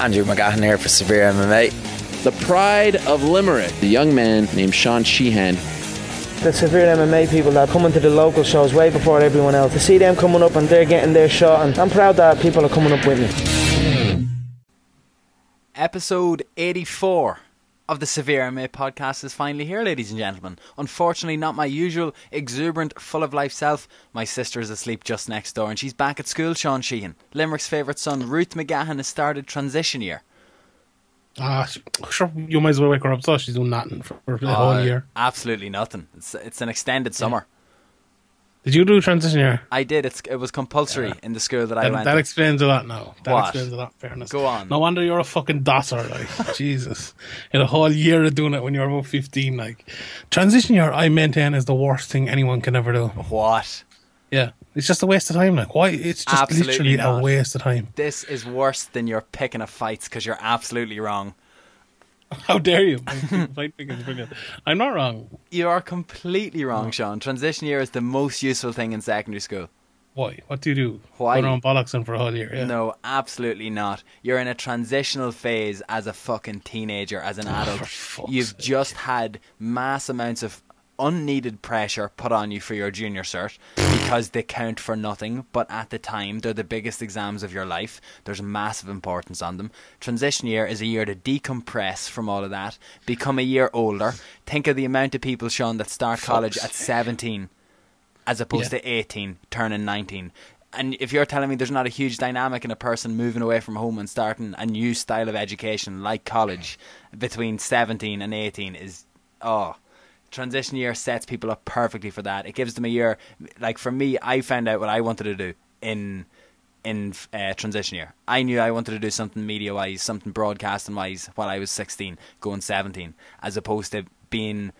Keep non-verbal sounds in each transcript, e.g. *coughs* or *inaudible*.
Andrew McGahan here for Severe MMA. The pride of Limerick, the young man named Sean Sheehan. The severe MMA people that coming to the local shows way before everyone else. To see them coming up and they're getting their shot, and I'm proud that people are coming up with me. Episode 84 of the Severe MMA podcast is finally here, ladies and gentlemen. Unfortunately, not my usual exuberant, full of life self. My sister is asleep just next door and she's back at school, Sean Sheehan. Limerick's favourite son, Ruth McGahan, has started transition year. Ah, sure. You might as well wake her up. So she's doing nothing for, for the whole Uh, year. Absolutely nothing. It's, it's an extended summer. Did you do transition year? I did. It's, it was compulsory in the school that I That, went that to. explains a lot now. That What? explains a lot. Fairness. Go on. No wonder you're a fucking dosser. Like *laughs* Jesus, in a whole year of doing it when you're about fifteen. Like transition year, I maintain is the worst thing anyone can ever do. What? Yeah, it's just a waste of time. Like why? It's just Absolutely literally not. a waste of time. This is worse than your picking a fights because you're absolutely wrong. *laughs* How dare you? *laughs* Fight picking is brilliant. I'm not wrong. You are completely wrong, Sean. Transition year is the most useful thing in secondary school. Why? What do you do? Why? Go around bollocksing for a whole year? Yeah. No, absolutely not. You're in a transitional phase as a fucking teenager, as an oh, adult. fuck's You've sake. just had mass amounts of unneeded pressure put on you for your junior cert because they count for nothing, but at the time they're the biggest exams of your life. There's massive importance on them. Transition year is a year to decompress from all of that, become a year older. Think of the amount of people, Sean, that start college at 17 as opposed Yeah. to 18, turning 19. And if you're telling me there's not a huge dynamic in a person moving away from home and starting a new style of education like college between 17 and 18 is, oh, transition year sets people up perfectly for that. It gives them a year. Like for me, I found out what I wanted to do in in uh, transition year. I knew I wanted to do something media wise, something broadcasting wise while I was 16, going 17, as opposed to being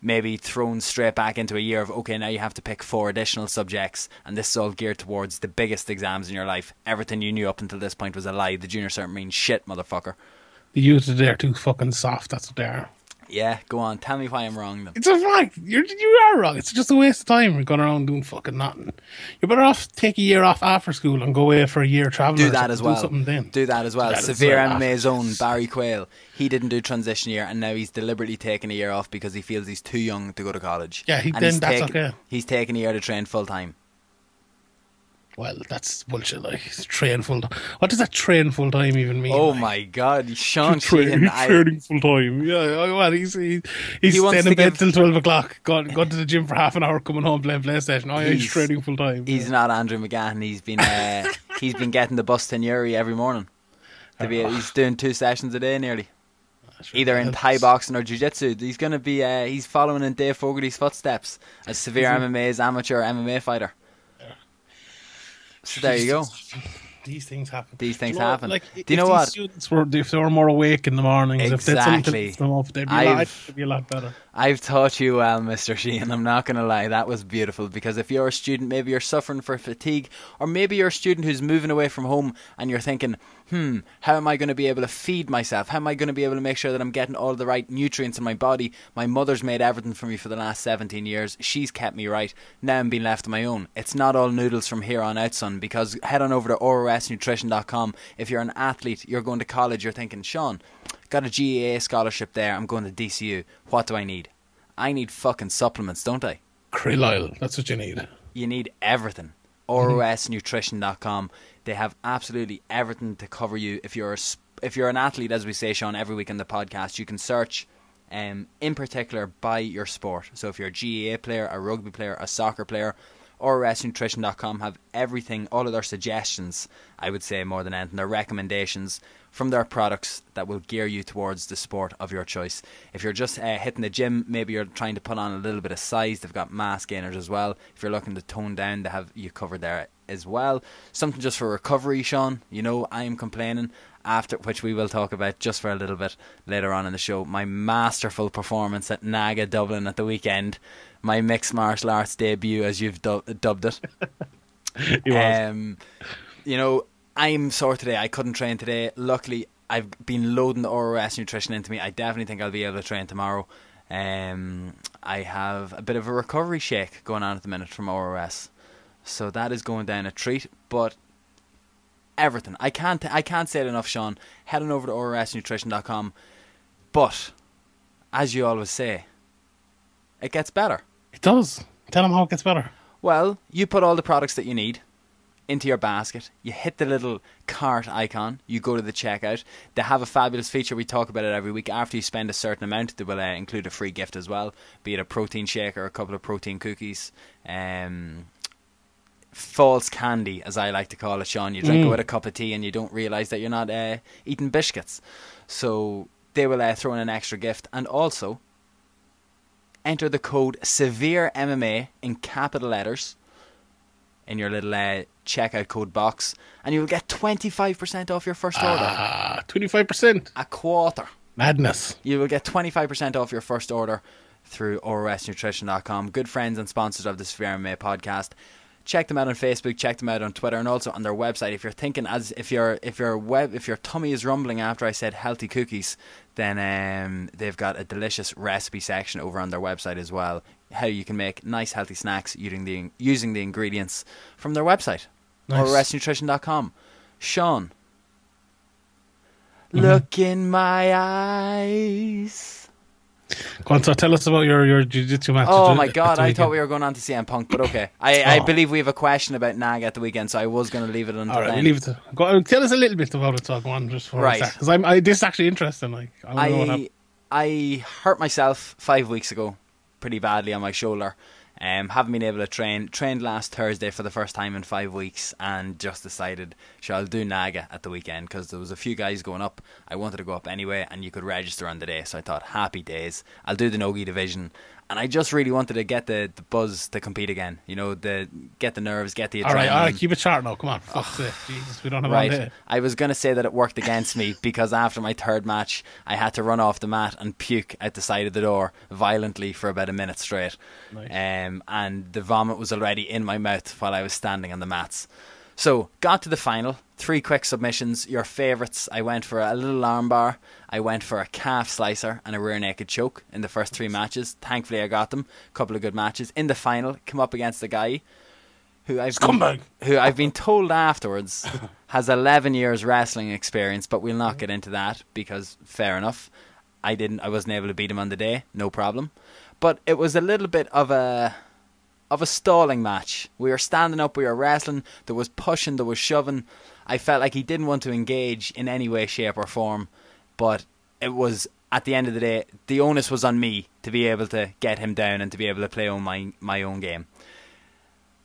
maybe thrown straight back into a year of okay now you have to pick four additional subjects and this is all geared towards the biggest exams in your life everything you knew up until this point was a lie the junior cert means shit motherfucker The youth are too fucking soft. That's what they are. Yeah go on tell me why i'm wrong then It's a fact. You're you are wrong. It's just a waste of time. You're going around doing fucking nothing. You're better off take a year off after school and go away for a year traveling. do that as well Do something then. do that as well that severe. MMA zone Barry Quayle he didn't do transition year and now he's deliberately taking a year off because he feels he's too young to go to college Yeah, he- and then he's that's taken, okay. he's taking a year to train full time Well, that's bullshit. Like it's train full. Time. What does that train full time even mean? oh like? my god Sean Train, Sheehan I, training full time. Yeah, yeah, well, he's he, he's He staying in bed give- till twelve o'clock. Going going to the gym for half an hour, coming home playing PlayStation. Oh, he's, He's- training full time. He's not Andrew McGann. He's been uh, *laughs* he's been getting the bus to Newry every morning. To be, he's doing two sessions a day nearly, either in Thai boxing or jiu-jitsu. He's gonna be uh, he's following in Dave Fogarty's footsteps as severe MMA's amateur MMA fighter. So there you go. *laughs* These things happen. These Do you things know happen. Like, Do you know what? Students were if they were more awake in the mornings. If they'd something Exactly. them up, they'd be, a lot, they'd be a lot better. I've taught you well, Mr. Sheehan. I'm not going to lie. That was beautiful because if you're a student, maybe you're suffering for fatigue, or maybe you're a student who's moving away from home and you're thinking, hmm, how am I going to be able to feed myself? How am I going to be able to make sure that I'm getting all the right nutrients in my body? My mother's made everything for me for the last 17 years. She's kept me right. Now I'm being left on my own. It's not all noodles from here on out, son, because head on over to orosnutrition.com. If you're an athlete, you're going to college, you're thinking, Sean, got a GAA scholarship there, I'm going to DCU. What do I need? I need fucking supplements, don't I? Krill oil. That's what you need. You need everything. ROSnutrition.com. They have absolutely everything to cover you. If you're a, if you're an athlete, as we say, Sean, every week in the podcast, you can search, um, in particular by your sport. So if you're a GAA player, a rugby player, a soccer player, ROSnutrition.com have everything, all of their suggestions. I would say more than anything, their recommendations from their products that will gear you towards the sport of your choice. If you're just uh, hitting the gym, maybe you're trying to put on a little bit of size. They've got mass gainers as well. If you're looking to tone down, they have you covered there as well. Something just for recovery, Sean. You know, I am complaining after which we will talk about just for a little bit later on in the show. My masterful performance at Naga Dublin at the weekend, my mixed martial arts debut, as you've du- dubbed it. *laughs* Um, you know, I'm sore today. I couldn't train today. Luckily, I've been loading the ROS nutrition into me. I definitely think I'll be able to train tomorrow. Um, I have a bit of a recovery shake going on at the minute from ROS, so that is going down a treat. But everything. I can't I can't say it enough, Sean. Head on over to orsnutrition.com. But as you always say, it gets better. It does. Tell them how it gets better. Well, you put all the products that you need into your basket. You hit the little cart icon. You go to the checkout. They have a fabulous feature. We talk about it every week. After you spend a certain amount, they will uh, include a free gift as well, be it a protein shake or a couple of protein cookies. Um, false candy, as I like to call it, Sean. You drink it with a cup of tea and you don't realize that you're not uh, eating biscuits. So they will uh, throw in an extra gift, and also enter the code Severe MMA in capital letters in your little uh, checkout code box, and you will get twenty five percent off your first order. Ah, 25%. A quarter. Madness. You will get 25% off your first order through orosnutrition.com. Good friends and sponsors of the Severe MMA podcast. Check them out on Facebook, check them out on Twitter, and also on their website. If you're thinking as if your if your web if your tummy is rumbling after I said healthy cookies, then um, they've got a delicious recipe section over on their website as well. How you can make nice healthy snacks using the using the ingredients from their website, Nice. orosnutrition.com. Sean, Mm-hmm. look in my eyes. Go on, so tell us about your, your jiu-jitsu match. Oh my god, I thought we were going on to CM Punk, but okay. I, *laughs* I Oh. believe we have a question about Naga at the weekend, so I was going to leave it until All right, then. leave it. To, go tell us a little bit about it. So go on, just for Right. Because I'm, I, this is actually interesting. Like, I, wanna know what. I I hurt myself five weeks ago, pretty badly on my shoulder. Um, haven't been able to train. Trained last Thursday for the first time in five weeks, and just decided, sure, I'll do Naga at the weekend because there was a few guys going up. I wanted to go up anyway, and you could register on the day. So I thought, happy days. I'll do the Nogi division, and I just really wanted to get the, the buzz to compete again. You know, the get the nerves, get the adrenaline. All right, all right, keep it short now. Come on, fuck's. Jesus, we don't have Right. I was going to say that it worked against me because after my third match, I had to run off the mat and puke out the side of the door violently for about a minute straight. Nice. Um, and the vomit was already in my mouth while I was standing on the mats. So, got to the final. Three quick submissions. Your favourites. I went for a little armbar. I went for a calf slicer and a rear naked choke in the first three matches. Thankfully, I got them. A couple of good matches. In the final, come up against a guy who I've been- who I've been told afterwards *laughs* has 11 years wrestling experience, but we'll not get into that because fair enough. I didn't I wasn't able to beat him on the day, no problem. But it was a little bit of a of a stalling match. We were standing up, we were wrestling, there was pushing, there was shoving. I felt like he didn't want to engage in any way, shape or form, but it was at the end of the day, the onus was on me to be able to get him down and to be able to play on my my own game.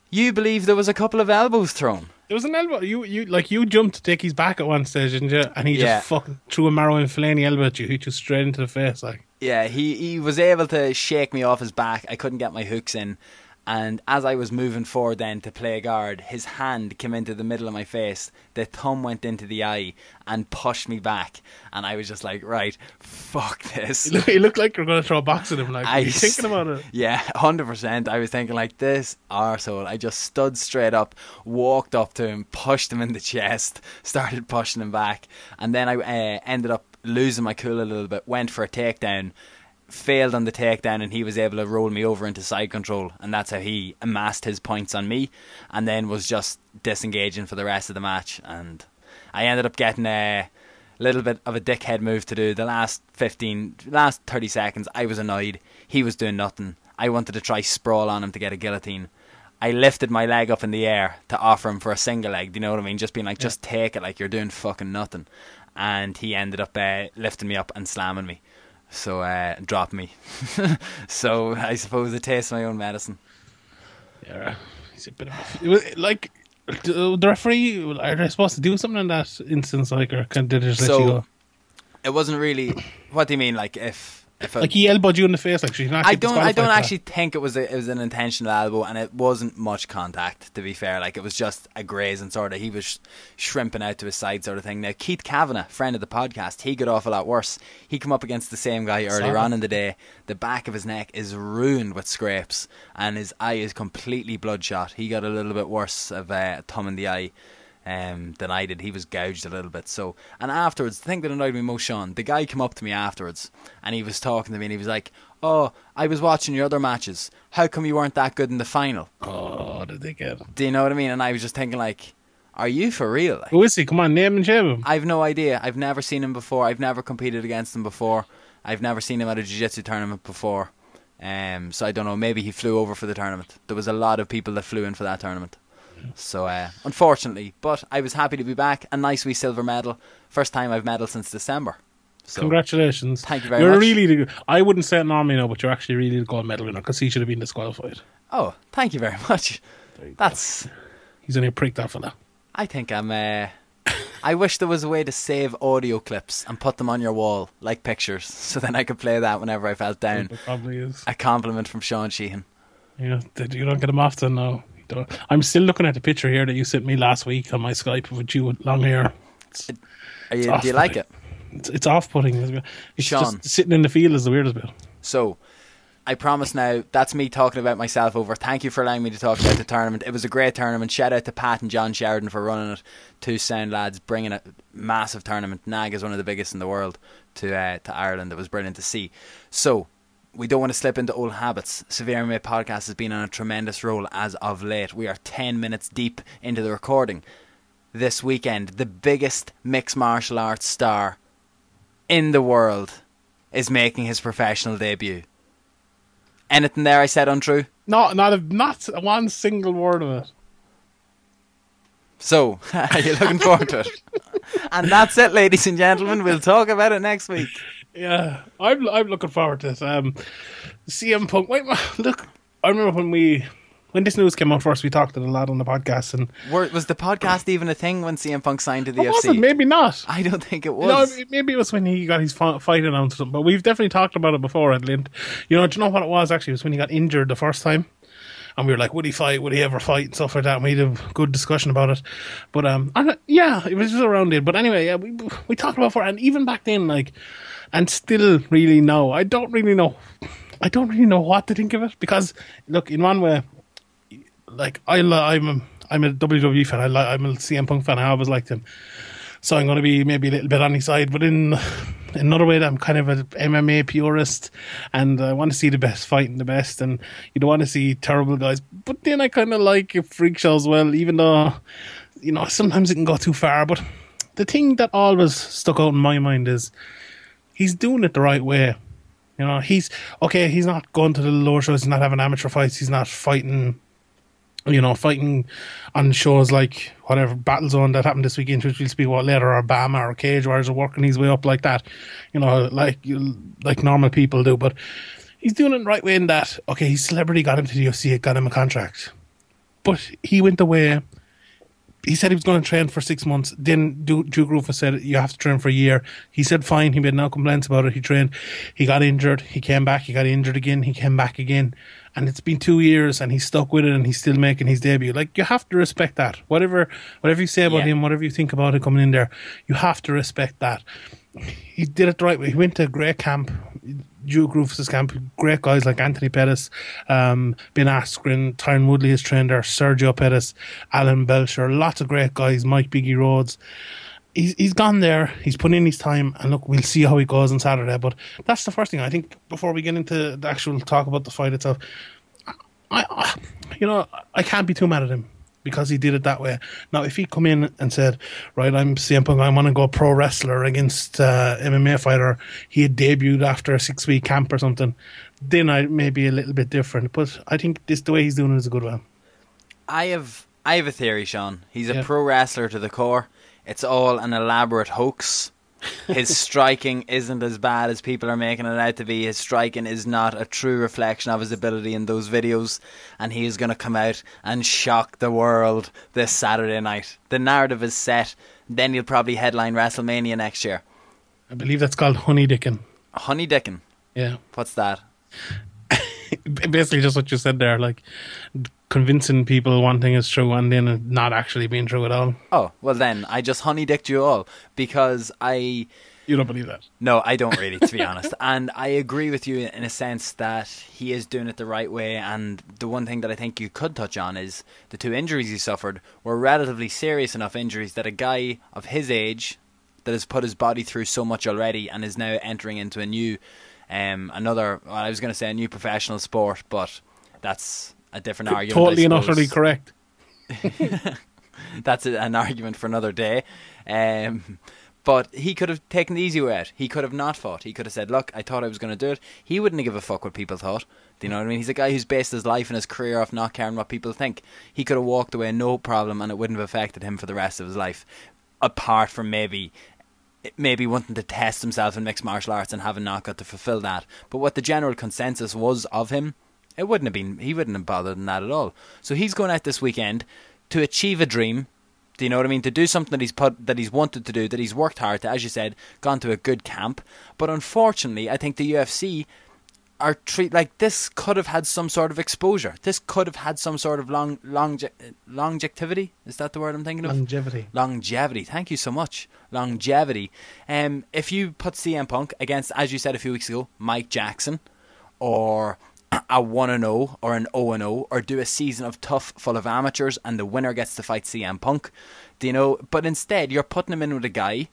You believe there was a couple of elbows thrown. There was an elbow. You, you, like, you jumped to take his back at one stage, didn't you? And he Yeah. just fucking threw a Marouane Fellaini elbow at you. He just straight into the face, like. Yeah, he, he was able to shake me off his back. I couldn't get my hooks in. And as I was moving forward then to play guard, his hand came into the middle of my face. The thumb went into the eye and pushed me back. And I was just like, right, fuck this. He looked, like you're going to throw a box at him. Like, I are you thinking about it? *laughs* Yeah, hundred percent. I was thinking like this arsehole. I just stood straight up, walked up to him, pushed him in the chest, started pushing him back, and then I uh, ended up losing my cool a little bit. Went for a takedown, failed on the takedown, and he was able to roll me over into side control, and that's how he amassed his points on me, and then was just disengaging for the rest of the match, and I ended up getting a little bit of a dickhead move to do. The last 15, last 30 seconds, I was annoyed. He was doing nothing. I wanted to try sprawl on him to get a guillotine. I lifted my leg up in the air to offer him for a single leg. Do you know what I mean? Just being like, just take it, like you're doing fucking nothing. And he ended up uh, lifting me up and slamming me. So, uh, dropped me. *laughs* so, I suppose it tastes my own medicine. Yeah, he's a bit of a, was, like the referee. Are they supposed to do something in that instance? Like, or can they just let you go? it wasn't really. What do you mean? Like, if. Like he elbowed you in the face. Like, she's not. I don't. I don't actually think it was a, it was an intentional elbow, and it wasn't much contact. To be fair, like it was just a grazing sort of. He was sh- shrimping out to his side, sort of thing. Now Keith Kavanagh, friend of the podcast, he got off a lot worse. He come up against the same guy earlier Saw on in the day. The back of his neck is ruined with scrapes, and his eye is completely bloodshot. He got a little bit worse of uh, a thumb in the eye um, than I did. He was gouged a little bit. So, and afterwards, the thing that annoyed me most, Sean, the guy came up to me afterwards and he was talking to me and he was like, "Oh, I was watching your other matches. How come you weren't that good in the final?" Oh, did they get? Do you know what I mean? And I was just thinking like. Are you for real? Like, Who is he? Come on, name and shame him. I've no idea. I've never seen him before. I've never competed against him before. I've never seen him at a jiu-jitsu tournament before. Um, so I don't know. Maybe he flew over for the tournament. There was a lot of people that flew in for that tournament. So uh, unfortunately, but I was happy to be back. A nice wee silver medal. First time I've medaled since December. So Congratulations. Thank you very you're much. really the, I wouldn't say it normally, no, but you're actually really the gold medal winner because he should have been disqualified. Oh, thank you very much. That's. He's only a prick, that fella. I think I'm. Uh, I wish there was a way to save audio clips and put them on your wall like pictures, *laughs* so then I could play that whenever I felt down. It probably is. A compliment from Sean Sheehan. Yeah, did- you don't get him often, no. I'm still looking at the picture here that you sent me last week on my Skype with you with long hair. It's, you, It's do you like it? it's, it's off-putting. It's Sean. just sitting in the field is the weirdest bit. So, I promise now, that's me talking about myself over. Thank you for allowing me to talk about the tournament. It was a great tournament. Shout out to Pat and John Sheridan for running it. Two sound lads bringing a massive tournament. NAGA is one of the biggest in the world to uh, to Ireland. It was brilliant to see. So, we don't want to slip into old habits. Severe MMA Podcast has been on a tremendous roll as of late. We are 10 minutes deep into the recording. This weekend, the biggest mixed martial arts star in the world is making his professional debut. Anything there I said untrue? No, not a, not one single word of it. So, *laughs* are you looking forward to it? And that's it, ladies and gentlemen. We'll talk about it next week. Yeah, I'm I'm looking forward to this. Um, CM Punk. Wait, *laughs* look, I remember when we when this news came out first, we talked to the lad on the podcast, and Were, was the podcast *coughs* even a thing when CM Punk signed to the what was UFC? it? Maybe not. I don't think it was. No, maybe it was when he got his fi- fight announced or something. But we've definitely talked about it before at Lint. You know, do you know what it was actually? It was when he got injured the first time. And we were like, would he fight? Would he ever fight? And stuff like that. And we had a good discussion about it. But um, I don't- yeah, it was just around it. But anyway, yeah, we we talked about it. And even back then, like, and still really now, I don't really know. I don't really know what to think of it because look, in one way, like I I'm a, I'm a WWE fan. I li- I'm a CM Punk fan. I always liked him. So I'm going to be maybe a little bit on his side, but in, another way, I'm kind of an MMA purist, and I want to see the best fighting the best, and you don't want to see terrible guys. But then I kind of like freak show as well, even though you know sometimes it can go too far. But the thing that always stuck out in my mind is he's doing it the right way. You know, he's okay. He's not going to the lower shows. He's not having amateur fights. He's not fighting you know, fighting on shows like whatever Battlezone that happened this weekend, which we'll speak about later, or BAMMA or Cage Warriors are working his way up like that, you know, like like normal people do. But he's doing it the right way in that okay, his celebrity got him to the UFC, it got him a contract, but he went away. He said he was going to train for six months. Then Du- Duke Roufus said you have to train for a year. He said fine. He made no complaints about it. He trained. He got injured. He came back. He got injured again. He came back again. And it's been two years, and he's stuck with it, and he's still making his debut. Like you have to respect that. Whatever, whatever you say about Yeah. him, whatever you think about him coming in there, you have to respect that. He did it the right way. He went to a great camp, Duke Roufus's camp. Great guys like Anthony Pettis, um, Ben Askren, Tyron Woodley has trained there, Sergio Pettis, Alan Belcher, lots of great guys. Mike Biggie Rhodes he's he's gone there. He's put in his time, and look, we'll see how he goes on Saturday. But that's the first thing I think before we get into the actual talk about the fight itself. I, I you know, I can't be too mad at him because he did it that way. Now, if he come in and said, "Right, I'm CM Punk, I want to go pro wrestler against uh, MMA fighter," he had debuted after a six week camp or something, then I may be a little bit different. But I think this the way he's doing it is a good one. I have I have a theory, Sean. He's a Yeah. pro wrestler to the core. It's all an elaborate hoax. His *laughs* striking isn't as bad as people are making it out to be. His striking is not a true reflection of his ability in those videos, and he is going to come out and shock the world this Saturday night. The narrative is set. Then he'll probably headline WrestleMania next year. I believe that's called Honey Dickin. Honey Dickin. Yeah. What's that? *laughs* basically just what you said there, like convincing people one thing is true and then it not actually being true at all. Oh, well then, I just honey dicked you all because I. You don't believe that? No, I don't really, to be honest. *laughs* And I agree with you in a sense that he is doing it the right way. And the one thing that I think you could touch on is the two injuries he suffered were relatively serious enough injuries that a guy of his age that has put his body through so much already and is now entering into a new, um, another, well, I was going to say a new professional sport, but that's a different argument. Totally and utterly correct. *laughs* that's a, an argument for another day. Um, but he could have taken the easy way out. He could have not fought. He could have said, "Look, I thought I was going to do it." He wouldn't have give a fuck what people thought. Do you know what I mean? He's a guy who's based his life and his career off not caring what people think. He could have walked away no problem, and it wouldn't have affected him for the rest of his life. Apart from maybe maybe wanting to test himself in mixed martial arts and having not got to fulfill that. But what the general consensus was of him, it wouldn't have been. He wouldn't have bothered in that at all. So he's going out this weekend to achieve a dream do you know what I mean? To do something that he's put that he's wanted to do, that he's worked hard to, as you said, gone to a good camp. But unfortunately, I think the UFC are treat like this could have had some sort of exposure. This could have had some sort of long long longevity. Is that the word I'm thinking of? Longevity. Longevity. Thank you so much. Longevity. Um, if you put CM Punk against, as you said a few weeks ago, Mike Jackson, or a 1 and 0 or an 0 and 0 or do a season of TUF full of amateurs and the winner gets to fight CM Punk. Do you know? But instead, you're putting him in with a guy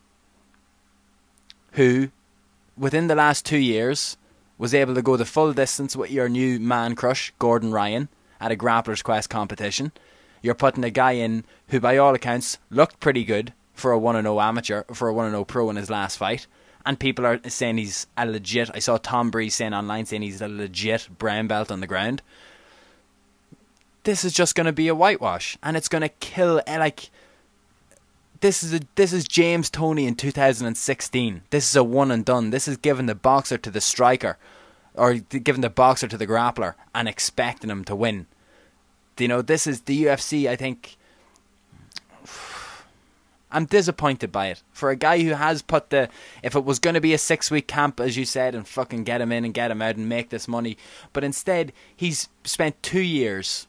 who, within the last two years, was able to go the full distance with your new man crush, Gordon Ryan, at a Grappler's Quest competition. You're putting a guy in who, by all accounts, looked pretty good for a 1 0 amateur, for a 1 0 pro in his last fight and people are saying he's a legit. I saw Tom Breese saying online saying he's a legit brown belt on the ground. This is just going to be a whitewash, and it's going to kill. Eh, like this is a, this is James Toney in 2016. This is a one and done. This is giving the boxer to the striker, or giving the boxer to the grappler, and expecting him to win. You know, this is the UFC. I think I'm disappointed by it. For a guy who has put the, if it was going to be a six week camp, as you said, and fucking get him in and get him out and make this money, but instead he's spent two years,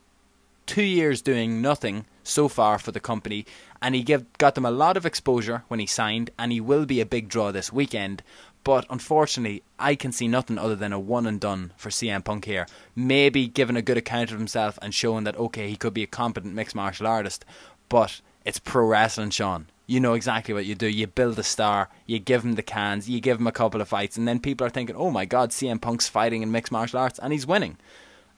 two years doing nothing so far for the company, and he give, got them a lot of exposure when he signed, and he will be a big draw this weekend. But unfortunately, I can see nothing other than a one and done for CM Punk here. Maybe giving a good account of himself and showing that okay, he could be a competent mixed martial artist, but it's pro wrestling, Sean you know exactly what you do. You build a star, you give him the cans, you give him a couple of fights, and then people are thinking, oh my god, CM Punk's fighting in mixed martial arts and he's winning.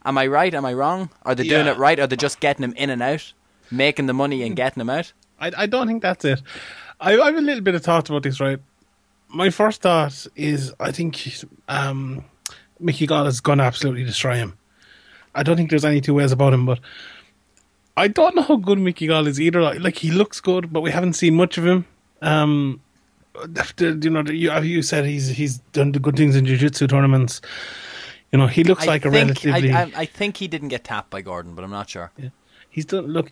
Am I right? Am I wrong? Are they yeah. doing it right? Are they just getting him in and out, making the money and getting him out? I, I don't think that's it. I, I have a little bit of thoughts about this, right? My first thought is I think um, Mickey Gall is going to absolutely destroy him. I don't think there's any two ways about him, but I don't know how good Mickey Gall is either. Like he looks good, but we haven't seen much of him. Um, after, you know, you, you said he's he's done the good things in jiu-jitsu tournaments. You know, he looks I like a relatively. I, I, I, think he didn't get tapped by Gordon, but I'm not sure. Yeah. He's done. Look,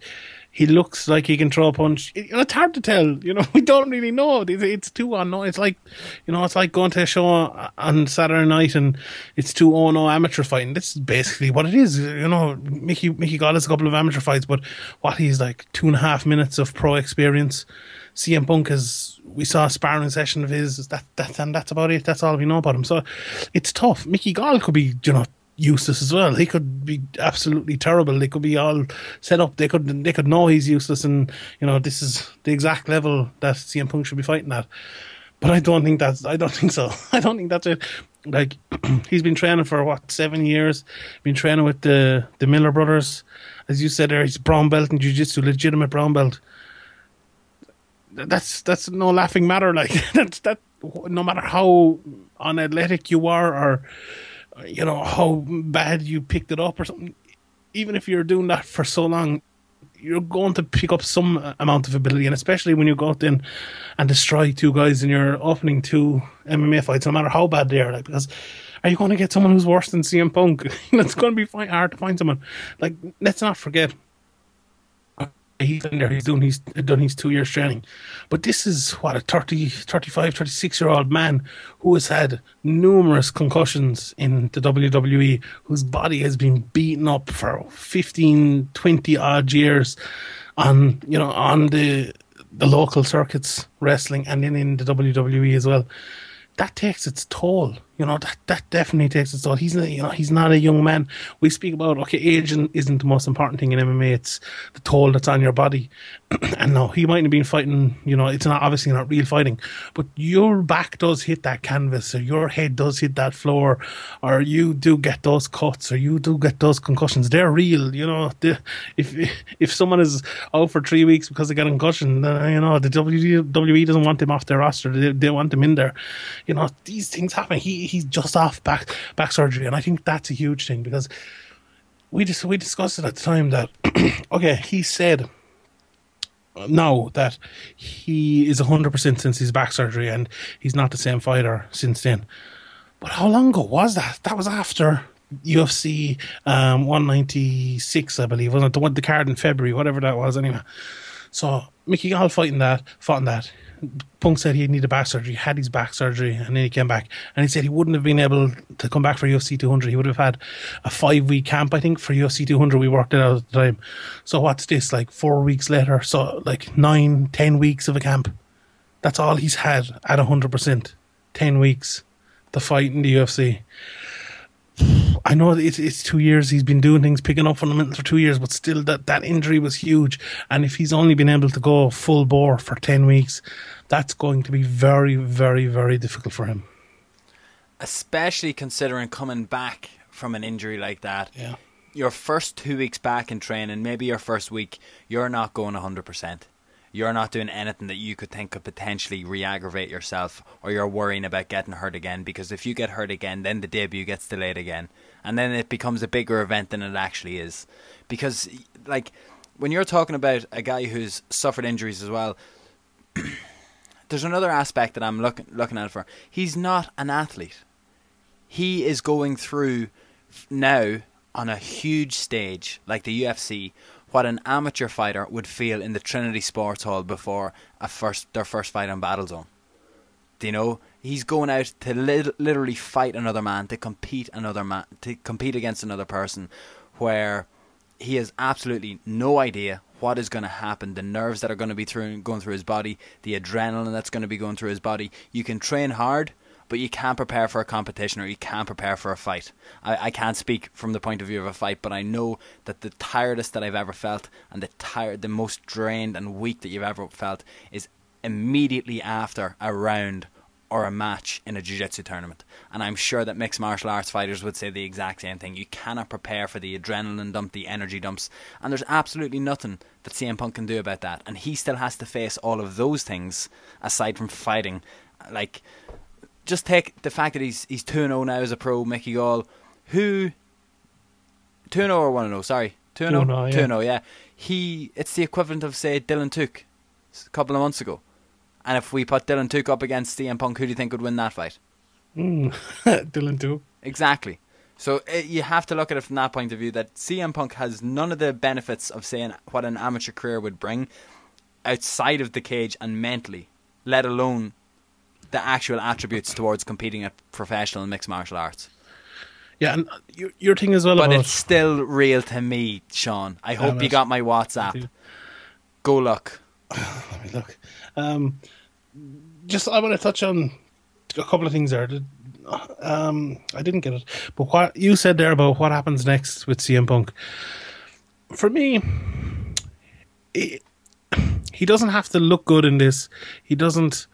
he looks like he can throw a punch. It, it's hard to tell. You know, *laughs* we don't really know. It's, it's too unknown. It's like, you know, it's like going to a show on Saturday night and it's two oh no amateur fighting. This is basically what it is. You know, Mickey Mickey got us a couple of amateur fights, but what he's like two and a half minutes of pro experience. CM Punk is we saw a sparring session of his. That that and that's about it. That's all we know about him. So it's tough. Mickey Gall could be, you know, useless as well. He could be absolutely terrible. They could be all set up. They could they could know he's useless, and you know this is the exact level that CM Punk should be fighting at. But I don't think that's. I don't think so. *laughs* I don't think that's it. Like *clears throat* he's been training for what seven years. Been training with the the Miller brothers, as you said there. He's brown belt in jiu-jitsu, legitimate brown belt. That's that's no laughing matter. *laughs* Like that's that. No matter how unathletic you are, or you know how bad you picked it up or something. Even if you're doing that for so long you're going to pick up some amount of ability and especially when you go out in and destroy two guys in your opening two MMA fights no matter how bad they are like because are you going to get someone who's worse than CM Punk? *laughs* It's going to be hard to find someone. Like let's not forget he's in there, he's doing he's done his two years training. But this is what a 30, 35, 36 year old man who has had numerous concussions in the WWE, whose body has been beaten up for 15, 20 odd years on, you know, on the the local circuits wrestling and then in the WWE as well. That takes its toll. You know that that definitely takes its toll. He's not, you know he's not a young man. We speak about okay, age isn't the most important thing in MMA. It's the toll that's on your body. *clears throat* and no, he mightn't have been fighting. You know, it's not obviously not real fighting, but your back does hit that canvas, or your head does hit that floor, or you do get those cuts, or you do get those concussions. They're real. You know, the, if if someone is out for three weeks because they got a concussion, then you know the WWE doesn't want them off their roster. They, they want them in there. You know, these things happen. He he's just off back back surgery, and I think that's a huge thing because we just we discussed it at the time that *clears throat* okay, he said now that he is hundred percent since his back surgery, and he's not the same fighter since then. But how long ago was that? That was after UFC um, 196, I believe, wasn't it? The one the card in February, whatever that was, anyway. So Mickey Gall fighting that, fought in that. Punk said he needed back surgery, he had his back surgery, and then he came back. And he said he wouldn't have been able to come back for UFC 200. He would have had a five week camp, I think, for UFC 200. We worked it out at the time. So what's this, like four weeks later? So like nine, ten weeks of a camp. That's all he's had at 100%. 10 weeks to fight in the UFC. I know it's it's two years he's been doing things, picking up fundamentals for two years, but still that that injury was huge. And if he's only been able to go full bore for ten weeks, that's going to be very, very, very difficult for him. Especially considering coming back from an injury like that. Yeah. Your first two weeks back in training, maybe your first week, you're not going hundred percent you're not doing anything that you could think could potentially re-aggravate yourself or you're worrying about getting hurt again because if you get hurt again then the debut gets delayed again and then it becomes a bigger event than it actually is because like when you're talking about a guy who's suffered injuries as well *clears throat* there's another aspect that I'm looking looking at for he's not an athlete he is going through now on a huge stage like the UFC what an amateur fighter would feel in the Trinity Sports Hall before a first their first fight on Battlezone. Do you know? He's going out to li- literally fight another man, to compete another man, to compete against another person, where he has absolutely no idea what is going to happen, the nerves that are going to be through, going through his body, the adrenaline that's going to be going through his body. You can train hard, but you can't prepare for a competition or you can't prepare for a fight. I, I can't speak from the point of view of a fight, but I know that the tiredest that I've ever felt and the tired, the most drained and weak that you've ever felt is immediately after a round or a match in a jiu-jitsu tournament. And I'm sure that mixed martial arts fighters would say the exact same thing. You cannot prepare for the adrenaline dump, the energy dumps, and there's absolutely nothing that CM Punk can do about that. And he still has to face all of those things aside from fighting. Like just take the fact that he's he's 2-0 now as a pro, Mickey Gall, who 2-0 or 1-0 Sorry, 2-0-0. Yeah, he it's the equivalent of say Dylan Tuke a couple of months ago. And if we put Dylan Tuke up against CM Punk, who do you think would win that fight? Mm. *laughs* Dylan Tuke. Exactly. So it, eh, you have to look at it from that point of view that CM Punk has none of the benefits of saying what an amateur career would bring outside of the cage and mentally, let alone the actual attributes towards competing at professional mixed martial arts. Yeah, and your, your thing as well. But it's still real to me, Sean. I hope you got my WhatsApp. Go look. *sighs* Let me look. Um, just I want to touch on a couple of things there. Um, I didn't get it, but what you said there about what happens next with CM Punk. For me, he, he doesn't have to look good in this. He doesn't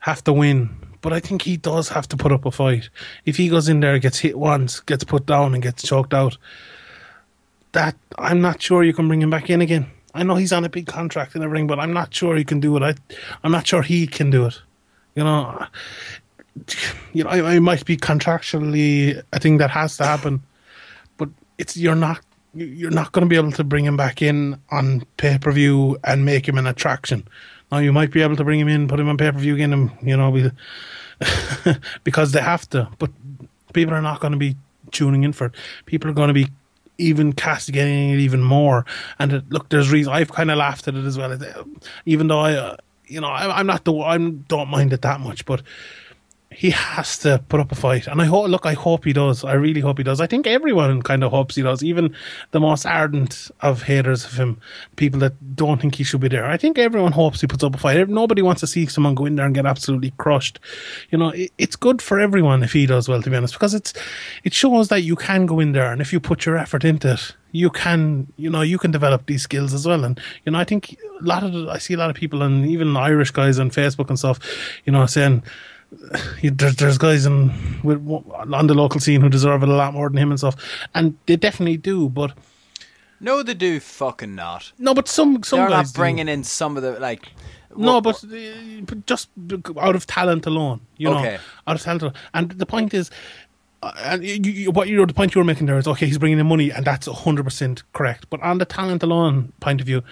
have to win. But I think he does have to put up a fight. If he goes in there, gets hit once, gets put down, and gets choked out, that I'm not sure you can bring him back in again. I know he's on a big contract and everything, but I'm not sure he can do it. I, I'm not sure he can do it. You know, you know, I, I might be contractually a thing that has to happen, but it's you're not you're not going to be able to bring him back in on pay per view and make him an attraction. Now you might be able to bring him in, put him on pay per view again, and you know, be, *laughs* because they have to. But people are not going to be tuning in for it. People are going to be even castigating it even more. And it, look, there's reason I've kind of laughed at it as well. Even though I, uh, you know, I, am not the I'm don't mind it that much, but he has to put up a fight, and I hope. Look, I hope he does. I really hope he does. I think everyone kind of hopes he does, even the most ardent of haters of him, people that don't think he should be there. I think everyone hopes he puts up a fight. Nobody wants to see someone go in there and get absolutely crushed. You know, it, it's good for everyone if he does well, to be honest, because it's it shows that you can go in there, and if you put your effort into it, you can you know you can develop these skills as well and you know i think a lot of i see a lot of people and even irish guys on facebook and stuff you know saying *sighs* there's, there's guys in with, on the local scene who deserve it a lot more than him and stuff, and they definitely do. But no, they do fucking not. No, but some some They're guys not bringing do. in some of the like. No, what- but just out of talent alone, you know, Okay. out of talent. alone. And the point is, uh, and you, you, what you know, the point you were making there is okay, he's bringing in money, and that's hundred percent correct. But on the talent alone point of view,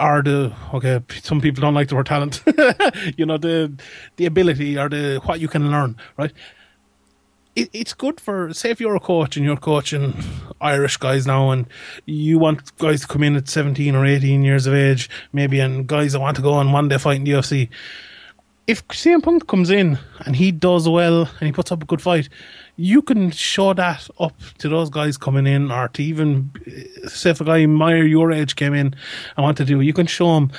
are the okay? Some people don't like the word talent. *laughs* you know, the the ability or the what you can learn, right? it, it's good for say if you're a coach and you're coaching Irish guys now and you want guys to come in at 17 or 18 years of age maybe and guys that want to go on one day fight in the UFC if CM Punk comes in and he does well and he puts up a good fight you can show that up to those guys coming in or to even uh, say if a guy my or your age came in and wanted to do you can show him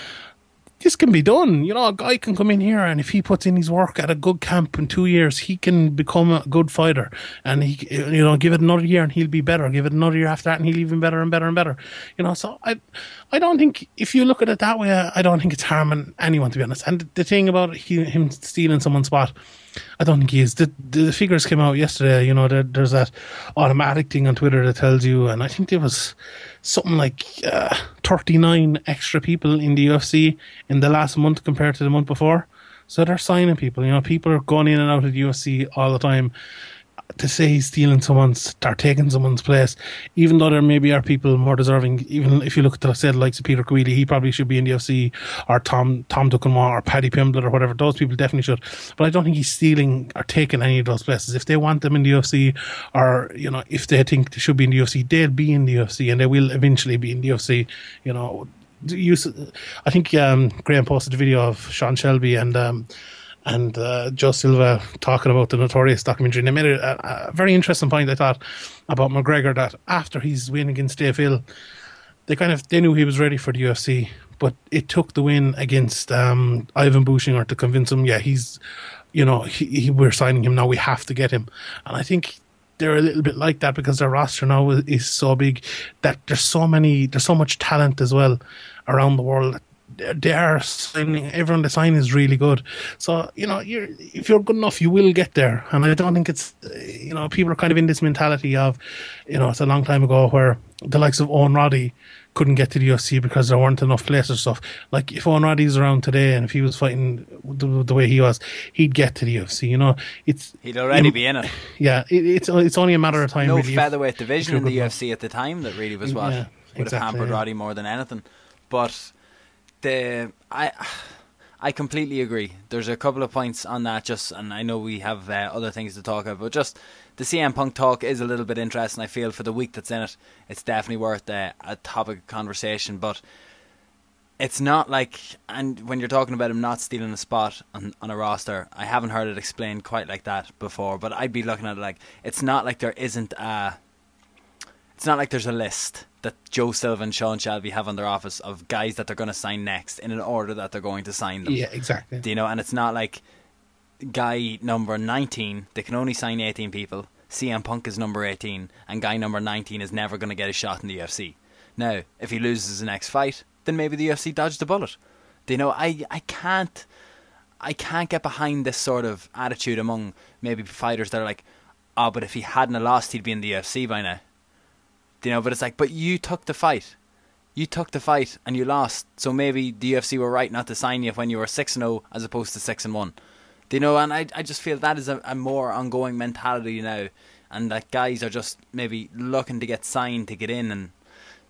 this can be done. You know, a guy can come in here and if he puts in his work at a good camp in two years, he can become a good fighter. And he, you know, give it another year and he'll be better. Give it another year after that and he'll even better and better and better. You know, so I, I don't think if you look at it that way, I don't think it's harming anyone to be honest. And the thing about he, him stealing someone's spot. I don't think he is. The, the figures came out yesterday. You know, there, there's that automatic thing on Twitter that tells you, and I think there was something like uh, 39 extra people in the UFC in the last month compared to the month before. So they're signing people. You know, people are going in and out of the UFC all the time. To say he's stealing someone's or taking someone's place, even though there maybe are people more deserving. Even if you look at the said likes of Peter Queally, he probably should be in the UFC, or Tom Tom Duquesnoy or Paddy Pimblett or whatever. Those people definitely should. But I don't think he's stealing or taking any of those places. If they want them in the UFC, or you know, if they think they should be in the UFC, they'll be in the UFC, and they will eventually be in the UFC. You know, you, I think um, Graham posted a video of Sean Shelby and. Um, and uh, Joe Silva talking about the Notorious documentary. And they made a, a very interesting point, I thought, about McGregor that after his win against Dave Hill, they kind of they knew he was ready for the UFC, but it took the win against um, Ivan Buchinger to convince him, yeah, he's, you know, he, he, we're signing him now. We have to get him, and I think they're a little bit like that because their roster now is, is so big that there's so many, there's so much talent as well around the world they are signing everyone they sign is really good so you know you're if you're good enough you will get there and i don't think it's you know people are kind of in this mentality of you know it's a long time ago where the likes of owen roddy couldn't get to the UFC because there weren't enough places and stuff. Like if Owen Roddy's around today and if he was fighting the, the way he was, he'd get to the UFC. You know, it's He'd already you- be in it. Yeah, it, it's it's only a matter of time. No really, featherweight division in the enough. UFC at the time that really was what Yeah, would exactly, have hampered yeah. Roddy more than anything. But the I I completely agree. There's a couple of points on that, just and I know we have uh, other things to talk about, but just the CM Punk talk is a little bit interesting. I feel for the week that's in it, it's definitely worth uh, a topic of conversation. But it's not like, and when you're talking about him not stealing a spot on, on a roster, I haven't heard it explained quite like that before. But I'd be looking at it like it's not like there isn't a it's not like there's a list that Joe Silva and Sean Shelby have on their office of guys that they're going to sign next in an order that they're going to sign them. Yeah, exactly. Do you know? And it's not like guy number 19, they can only sign 18 people. CM Punk is number 18, and guy number 19 is never going to get a shot in the UFC. Now, if he loses the next fight, then maybe the UFC dodged the bullet. Do you know? I, I can't. I can't get behind this sort of attitude among maybe fighters that are like, oh, but if he hadn't lost, he'd be in the UFC by now. You know? But it's like, but you took the fight. You took the fight and you lost. So maybe the UFC were right not to sign you when you were six and zero as opposed to six and one. Do you know? And I, I just feel that is a, a more ongoing mentality now, and that guys are just maybe looking to get signed to get in and.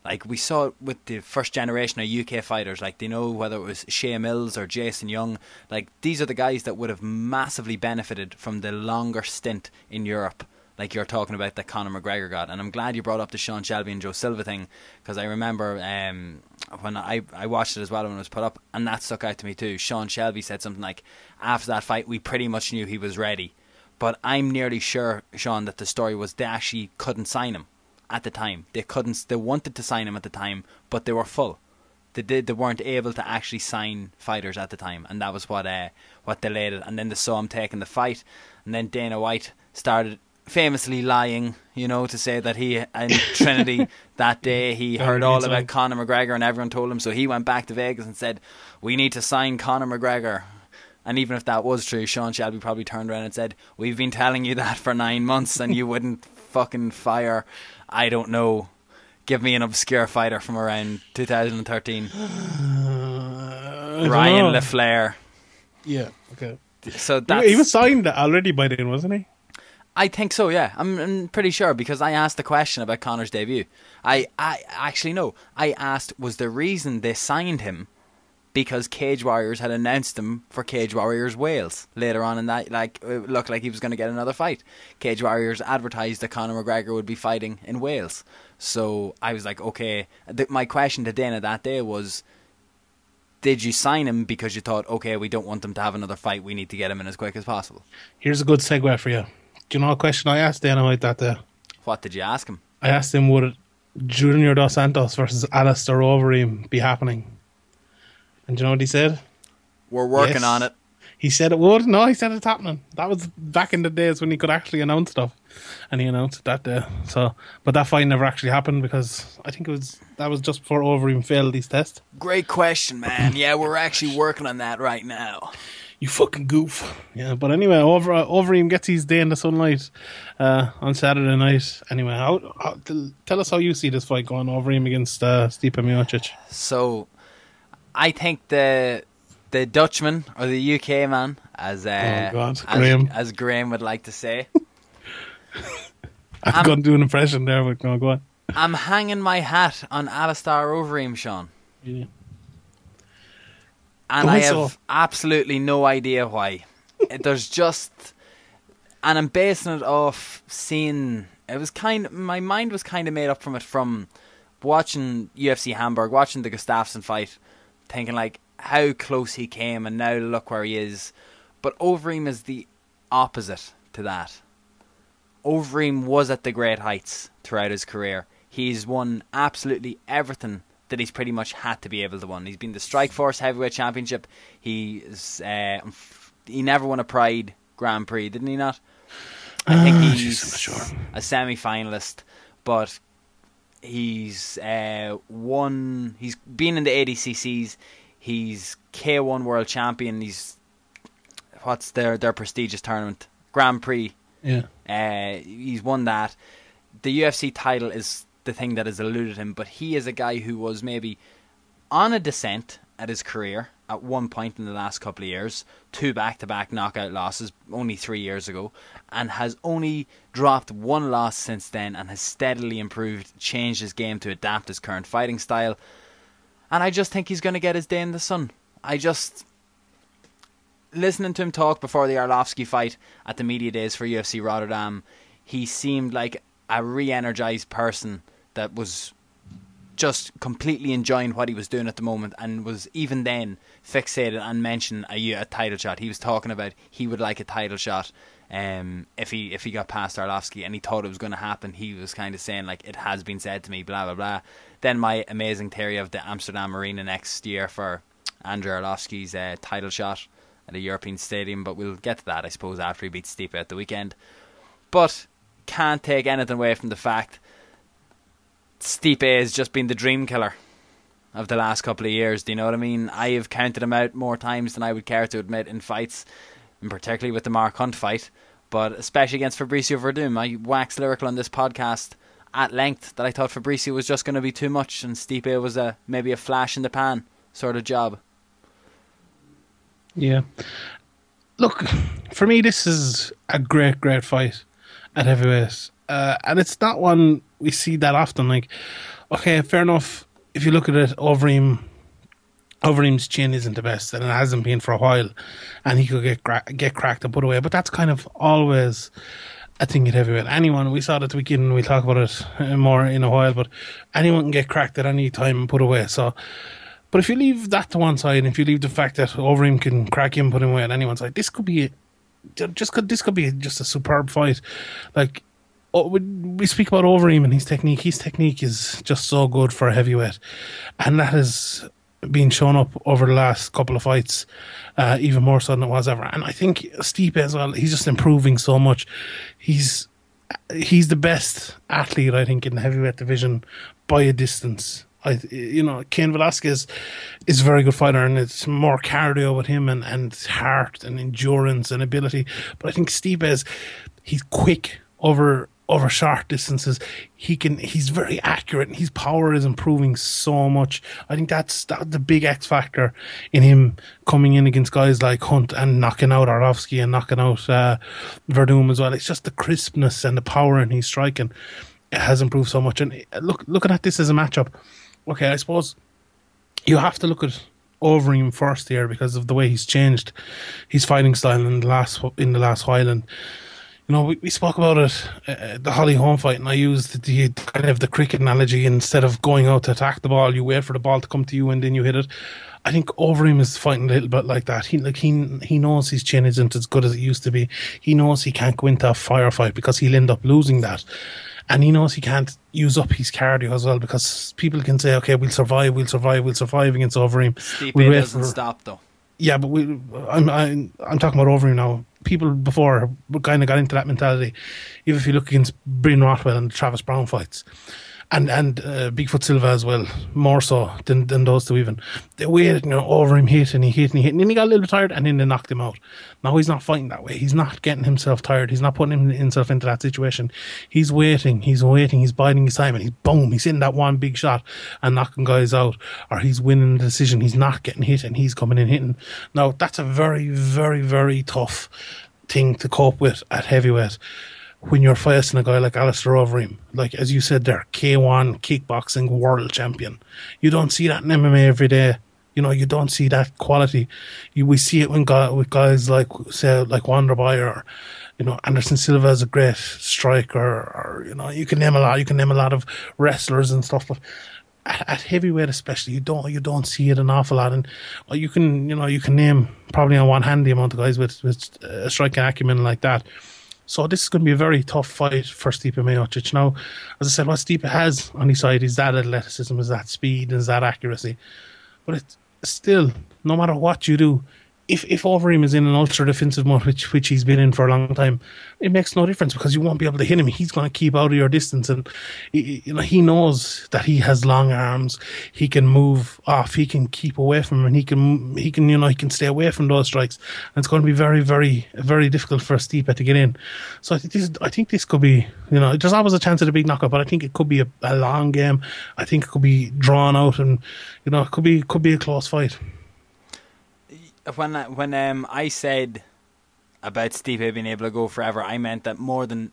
Like we saw it with the first generation of UK fighters, like they know whether it was Che Mills or Jason Young, like these are the guys that would have massively benefited from the longer stint in Europe like you're talking about that Conor McGregor got. And I'm glad you brought up the Sean Shelby and Joe Silva thing because I remember um, when I, I watched it as well when it was put up, and that stuck out to me too. Sean Shelby said something like, after that fight, we pretty much knew he was ready. But I'm nearly sure, Sean, that the story was they actually couldn't sign him at the time. They couldn't. They wanted to sign him at the time, but they were full. They did. They weren't able to actually sign fighters at the time, and that was what uh, what delayed it. And then they saw him taking the fight, and then Dana White started famously lying, you know, to say that he and *laughs* Trinity that day he heard all about Conor McGregor and everyone told him. So he went back to Vegas and said, "We need to sign Conor McGregor." And even if that was true, Sean Shelby probably turned around and said, "We've been telling you that for nine months, and you wouldn't fucking fire." I don't know. Give me an obscure fighter from around 2013. Uh, *sighs* Ryan LaFlare. Yeah. Okay. So that's he was signed already by then, wasn't he? I think so, yeah. I'm, I'm pretty sure because I asked the question about Conor's debut. I, I actually no. I asked was the reason they signed him because Cage Warriors had announced him for Cage Warriors Wales later on in that like it looked like he was going to get another fight. Cage Warriors advertised that Conor McGregor would be fighting in Wales. So I was like, okay. My question to Dana that day was did you sign him because you thought, okay, we don't want him to have another fight, we need to get him in as quick as possible? Here's a good segue for you. Do you know a question I asked Dana White that day? What did you ask him? I asked him would Junior Dos Santos versus Alistair Overeem be happening? And do you know what he said? We're working Yes. on it. He said it would. No, he said it's happening. That was back in the days when he could actually announce stuff, and he announced it that day. So, but that fight never actually happened because I think it was that was just before Overeem failed his test. Great question, man. Yeah, we're actually working on that right now. You fucking goof. Yeah, but anyway, over uh, Overeem gets his day in the sunlight uh, on Saturday night. Anyway, how, how, tell, us how you see this fight going. Overeem against uh, Stipe Miocic. So, I think the the Dutchman or the UK man, as uh, Oh, God, Graham. as Graham would like to say, *laughs* I'm going to do an impression there, but no, go on. I'm hanging my hat on Alistair Overeem, Sean, Yeah. And I have so? absolutely no idea why. There's *laughs* just, and I'm basing it off seeing. It was kind. My mind was kind of made up from it from watching UFC Hamburg, watching the Gustafsson fight, thinking like how close he came, and now look where he is. But Overeem is the opposite to that. Overeem was at the great heights throughout his career. He's won absolutely everything that he's pretty much had to be able to win. He's been the Strikeforce Heavyweight Championship. He's uh, he never won a Pride Grand Prix, didn't he? Not. I think Ah, he's jeez, sure. a semi-finalist, but he's uh, won. He's been in the ADCCs. He's K1 World Champion. He's what's their their prestigious tournament Grand Prix. Yeah. Uh, he's won that. The UFC title is the thing that has eluded him, but he is a guy who was maybe on a descent at his career at one point in the last couple of years, two back to back knockout losses only three years ago, and has only dropped one loss since then and has steadily improved, changed his game to adapt his current fighting style. And I just think he's going to get his day in the sun. I just. Listening to him talk before the Arlovsky fight at the media days for UFC Rotterdam, he seemed like a re energized person that was just completely enjoying what he was doing at the moment and was even then fixated on mentioning a, a title shot. He was talking about he would like a title shot um, if he if he got past Arlovsky and he thought it was going to happen. He was kind of saying like it has been said to me, blah blah blah. Then my amazing theory of the Amsterdam Arena next year for Andrew Arlovsky's uh, title shot at a European stadium, but we'll get to that I suppose after he beats Stipe at the weekend. But can't take anything away from the fact Stipe has just been the dream killer of the last couple of years. Do you know what I mean? I have counted him out more times than I would care to admit in fights, and particularly with the Mark Hunt fight, but especially against Fabricio Werdum. I waxed lyrical on this podcast at length that I thought Fabricio was just going to be too much, and Stipe was a maybe a flash in the pan sort of job. Yeah. Look, for me, this is a great, great fight at heavyweight. Uh, and it's not one we see that often. Like, okay, fair enough. If you look at it, Overeem, Overeem's chin isn't the best, and it hasn't been for a while. And he could get gra- get cracked and put away. But that's kind of always I think at heavyweight. Anyone, we saw that weekend, we'll talk about it uh, more in a while, but anyone can get cracked at any time and put away. So, but if you leave that to one side, and if you leave the fact that Overeem can crack him, put him away at anyone's side, this could be just could this could be just a superb fight. Like oh, we speak about Overeem and his technique. His technique is just so good for a heavyweight, and that has been shown up over the last couple of fights, uh, even more so than it was ever. And I think Stipe as well. He's just improving so much. He's he's the best athlete I think in the heavyweight division by a distance. I, you know, Cain Velasquez is a very good fighter, and it's more cardio with him and, and heart and endurance and ability. But I think Stipe is he's quick over over short distances. He can he's very accurate and his power is improving so much. I think that's that the big X factor in him coming in against guys like Hunt and knocking out Arlovsky and knocking out uh, Werdum as well. It's just the crispness and the power in his striking. It has improved so much. And look looking at this as a matchup, okay, I suppose you have to look at Overeem first here because of the way he's changed his fighting style in the last in the last while and you know, we, we spoke about it, uh, the Holly Holm fight, and I used the, the, kind of the cricket analogy. Instead of going out to attack the ball, you wait for the ball to come to you and then you hit it. I think Overeem is fighting a little bit like that. He like he he knows his chin isn't as good as it used to be. He knows he can't go into a firefight because he'll end up losing that. And he knows he can't use up his cardio as well because people can say, okay, we'll survive, we'll survive, we'll survive against Overeem. Stipe we'll doesn't for, stop though. Yeah, but we, I'm, I'm, I'm talking about Overeem now people before kind of got into that mentality. Even if you look against Ben Rothwell and Travis Browne fights, and and uh, Bigfoot Silva as well, more so than, than those two even. They waited, you know, over him, hit and he hit and he hit, and then he got a little bit tired, and then they knocked him out. Now he's not fighting that way. He's not getting himself tired. He's not putting himself into that situation. He's waiting. He's waiting. He's biding his time, and he's boom. He's hitting that one big shot and knocking guys out, or he's winning the decision. He's not getting hit, and he's coming in hitting. Now that's a very, very, very tough thing to cope with at heavyweight when you're facing a guy like Alistair Overeem, like as you said there, K1 kickboxing world champion. You don't see that in MMA every day. You know, you don't see that quality. You, we see it when guy, with guys like say like Wonderboy or you know Anderson Silva is a great striker, or you know you can name a lot. You can name a lot of wrestlers and stuff, but at, at, heavyweight especially, you don't you don't see it an awful lot. And you can you know you can name probably on one hand the amount of guys with with a striking acumen like that. So this is going to be a very tough fight for Stipe Miocic. Now, as I said, what Stipe has on his side is that athleticism, is that speed, is that accuracy. But it's still, no matter what you do, if if Overeem is in an ultra defensive mode, which which he's been in for a long time, it makes no difference because you won't be able to hit him. He's going to keep out of your distance, and he, you know he knows that he has long arms. He can move off. He can keep away from him, and he can he can you know he can stay away from those strikes. And it's going to be very very very difficult for Stipe to get in. So I think this I think this could be you know there's always a chance of a big knockout, but I think it could be a, a long game. I think it could be drawn out, and you know it could be could be a close fight when when um, I said about Stipe being able to go forever, I meant that more than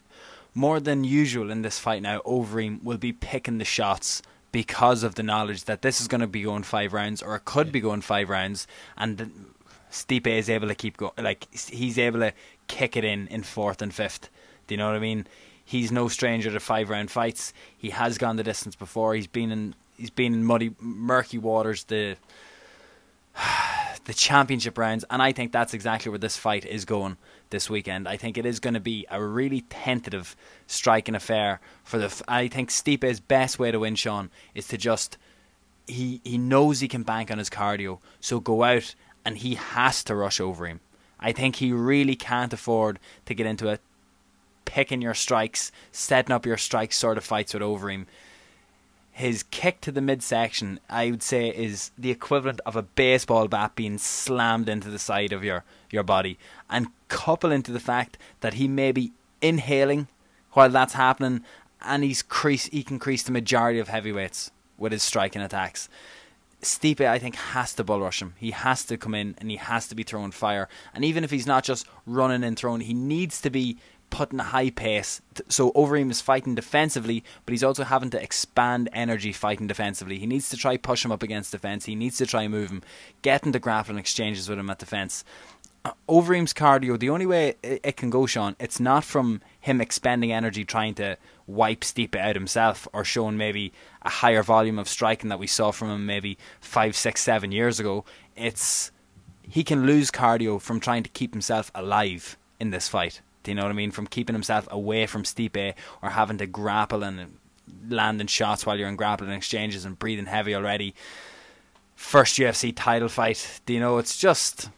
more than usual in this fight now, Overeem will be picking the shots because of the knowledge that this is going to be going five rounds or it could be going five rounds, and Stipe is able to keep going. Like he's able to kick it in in fourth and fifth. Do you know what I mean? He's no stranger to five round fights. He has gone the distance before. He's been in he's been in muddy, murky waters. The the championship rounds, and I think that's exactly where this fight is going this weekend. I think it is going to be a really tentative striking affair for the. F- I think Stipe's best way to win, Sean, is to just he he knows he can bank on his cardio, so go out and he has to rush over him. I think he really can't afford to get into a picking your strikes, setting up your strikes sort of fights with Overeem his kick to the midsection, I would say, is the equivalent of a baseball bat being slammed into the side of your, your body. And couple into the fact that he may be inhaling while that's happening, and he's crease, he can crease the majority of heavyweights with his striking attacks. Stipe, I think, has to bull rush him. He has to come in and he has to be throwing fire. And even if he's not just running and throwing, he needs to be putting a high pace. So Overeem is fighting defensively, but he's also having to expand energy fighting defensively. He needs to try push him up against defense. He needs to try move him, get into grappling exchanges with him at defense. Uh, Overeem's cardio, the only way it, it, can go, Sean, it's not from him expending energy trying to wipe Stipe out himself or showing maybe a higher volume of striking that we saw from him maybe five, six, seven years ago. It's he can lose cardio from trying to keep himself alive in this fight. Do you know what I mean? From keeping himself away from Stipe or having to grapple and landing shots while you're in grappling exchanges and breathing heavy already. First UFC title fight. Do you know? It's just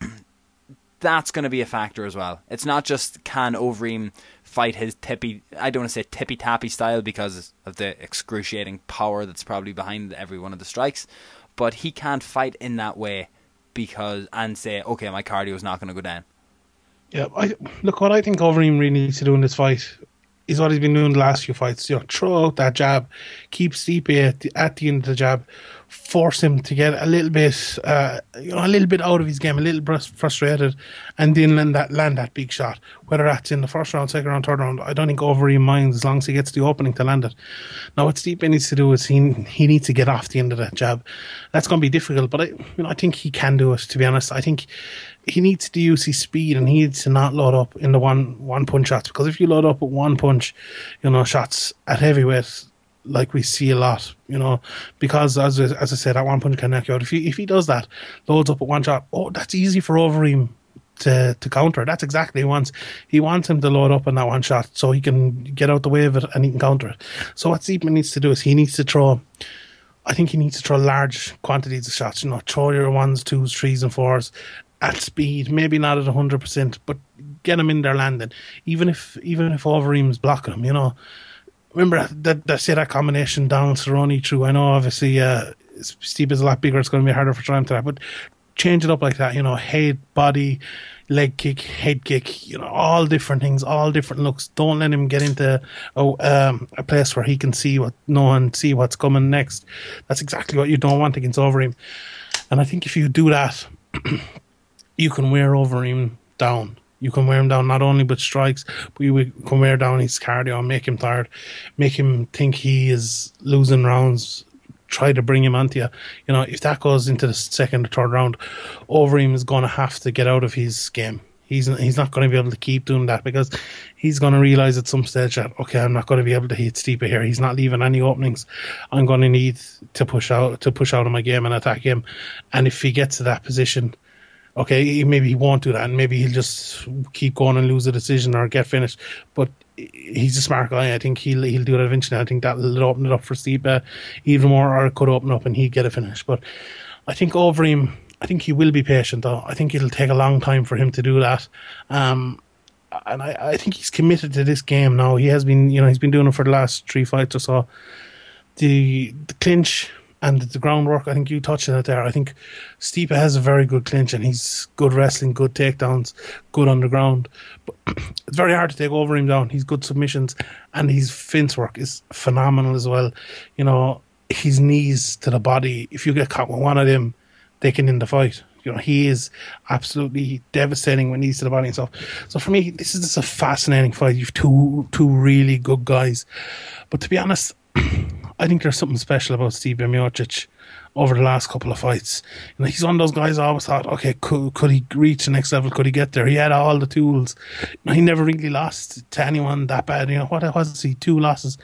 *clears throat* that's going to be a factor as well. It's not just can Overeem fight his tippy, I don't want to say tippy tappy style because of the excruciating power that's probably behind every one of the strikes, but he can't fight in that way because and say, okay, my cardio is not going to go down. Yeah, I, look, what I think Overeem really needs to do in this fight is what he's been doing the last few fights. You know, throw out that jab, keep Stipe at the, at the end of the jab, force him to get a little bit, uh, you know, a little bit out of his game, a little bit frustrated, and then land that land that big shot. Whether that's in the first round, second round, third round, I don't think Overeem minds as long as he gets the opening to land it. Now, what Stipe needs to do is he he needs to get off the end of that jab. That's going to be difficult, but I, you know, I think he can do it. To be honest, I think he needs to use his speed and he needs to not load up in the one one punch shots because if you load up with one punch, you know, shots at heavyweight like we see a lot, you know, because as as I said, that one punch can knock you out. If he if he does that, loads up with one shot, oh, that's easy for Overeem to to counter. That's exactly he wants. He wants him to load up on that one shot so he can get out the way of it and he can counter it. So what Stipe needs to do is he needs to throw. I think he needs to throw large quantities of shots. You know, throw your ones, twos, threes, and fours, at speed, maybe not at hundred percent, but get him in there landing. Even if even if Overeem's blocking him, you know. Remember that that say that combination down Cerrone through. I know obviously uh, Stipe is a lot bigger. It's going to be harder for Triumph to that, but change it up like that. You know, head, body, leg kick, head kick. You know, all different things, all different looks. Don't let him get into oh, um, a place where he can see what no one see what's coming next. That's exactly what you don't want against Overeem. And I think if you do that. *clears throat* you can wear Overeem down. You can wear him down not only with strikes, but you can wear down his cardio make him tired, make him think he is losing rounds. Try to bring him onto you. You know, if that goes into the second or third round, Overeem is going to have to get out of his game. He's he's not going to be able to keep doing that because he's going to realize at some stage that okay, I'm not going to be able to hit Stipe here. He's not leaving any openings. I'm going to need to push out to push out of my game and attack him. And if he gets to that position, okay, maybe he won't do that, and maybe he'll just keep going and lose a decision or get finished. But he's a smart guy. I think he'll he'll do it eventually. I think that'll open it up for Steve uh, even more, or it could open up and he'd get a finish. But I think Overeem, I think he will be patient though. I think it'll take a long time for him to do that. Um, and I, I think he's committed to this game now. He has been, you know, he's been doing it for the last three fights or so. The the clinch and the groundwork. I think you touched on it there. I think Stipe has a very good clinch and he's good wrestling, good takedowns, good underground. But *clears throat* it's very hard to take Overeem down. He's good submissions and his fence work is phenomenal as well. You know, his knees to the body. If you get caught with one of them, they can end the fight. You know, he is absolutely devastating when he's to the body and stuff. So for me, this is just a fascinating fight. You've two two really good guys. But to be honest, *clears throat* I think there's something special about Steve Miocic over the last couple of fights. You know, he's one of those guys I always thought, okay, could, could he reach the next level? Could he get there? He had all the tools. You know, he never really lost to anyone that bad. You know, what was he? Two losses.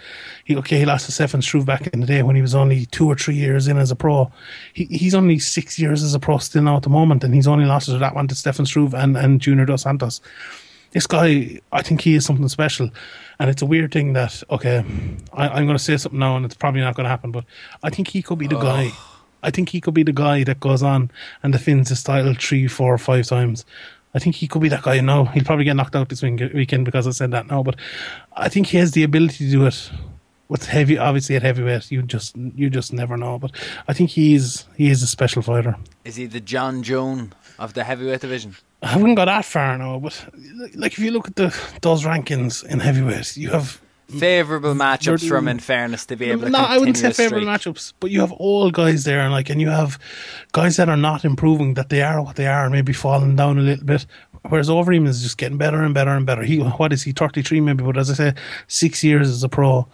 He okay, he lost to Stefan Struve back in the day when he was only two or three years in as a pro. He, he's only six years as a pro still now at the moment, and he's only lost to that one to Stefan Struve and, and Junior Dos Santos this guy, I think he is something special. And it's a weird thing that, okay, I, am going to say something now and it's probably not going to happen, but I think he could be the oh. guy. I think he could be the guy that goes on and defends his title three, four, five times. I think he could be that guy. No, he'll probably get knocked out this weekend because I said that now, but I think he has the ability to do it. With heavy, obviously at heavyweight, you just you just never know. But I think he's he is a special fighter. Is he the Jon Jones of the heavyweight division? I wouldn't go that far now, but like if you look at the those rankings in heavyweight, you have favorable matchups from in fairness to be able to. No, I wouldn't say favorable matchups, but you have all guys there, and like, and you have guys that are not improving, that they are what they are, and maybe falling down a little bit. Whereas Overeem is just getting better and better and better. He, what is he, thirty three maybe? But as I say, six years as a pro,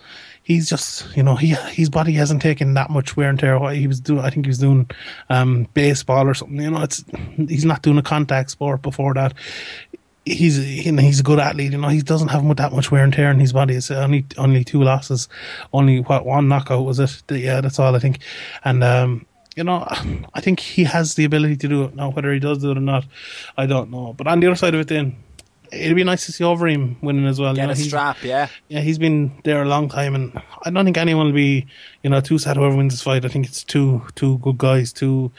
he's just you know he his body hasn't taken that much wear and tear. He was doing, I think he was doing um, baseball or something. You know, it's he's not doing a contact sport before that. He's you know, he's a good athlete. You know, he doesn't have that much wear and tear in his body. It's only only two losses, only what one knockout was it? Yeah, that's all I think. And um, you know, I think he has the ability to do it. Now, whether he does do it or not, I don't know. But on the other side of it, then it'd be nice to see Overeem winning as well. Get you know, a strap, yeah. yeah, he's been there a long time, and I don't think anyone will be, you know, too sad whoever wins this fight. I think it's two two good guys, two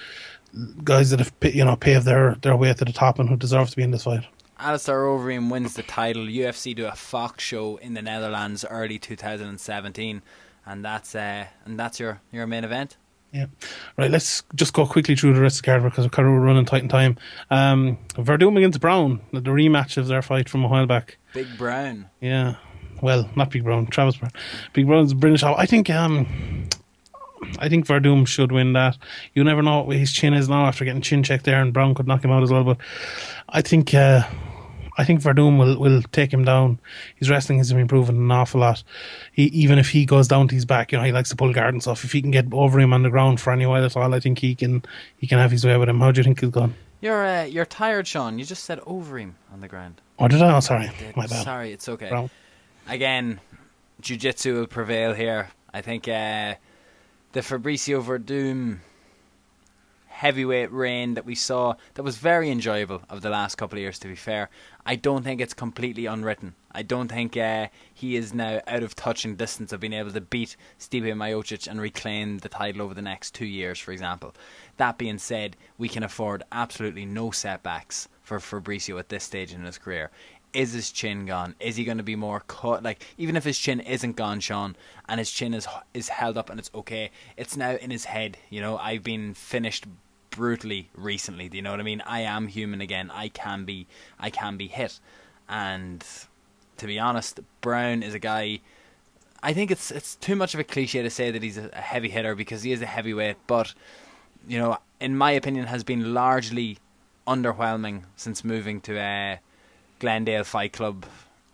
guys that have you know paved their their way to the top and who deserve to be in this fight. Alistair Overeem wins the title. UFC do a Fox show in the Netherlands early 2017, and that's uh, and that's your your main event. Yeah, right. Let's just go quickly through the rest of the card because we're kind of running tight in time. Um, Werdum against Browne, the rematch of their fight from a while back. Big Brown. Yeah, well, not Big Brown, Travis Browne. Big Brown's British. I think um, I think Werdum should win that. You never know what his chin is now after getting chin checked there, and Browne could knock him out as well. But I think uh, I think Werdum will, will take him down. His wrestling has been improving an awful lot. He, even if he goes down to his back, you know, he likes to pull guard and stuff. If he can get Overeem on the ground for any while at all, I think he can he can have his way with him. How do you think he's gone? You're uh, you're tired, Sean. You just said Overeem on the ground. Oh, did I? Oh, sorry, my bad. Sorry, it's okay. Browne. Again, jiu-jitsu will prevail here. I think uh, the Fabricio Werdum heavyweight reign that we saw that was very enjoyable of the last couple of years. To be fair, I don't think it's completely unwritten. I don't think uh, he is now out of touching distance of being able to beat Stevie Miocic and reclaim the title over the next two years, for example. That being said, we can afford absolutely no setbacks for Fabricio at this stage in his career. Is his chin gone? Is he going to be more cut? Like even if his chin isn't gone, Sean, and his chin is is held up and it's okay, it's now in his head. You know, I've been finished brutally recently. Do you know what I mean? I am human again. I can be I can be hit. And to be honest, Browne is a guy I think it's it's too much of a cliche to say that he's a, heavy hitter because he is a heavyweight, but you know, in my opinion has been largely underwhelming since moving to uh, Glendale Fight Club.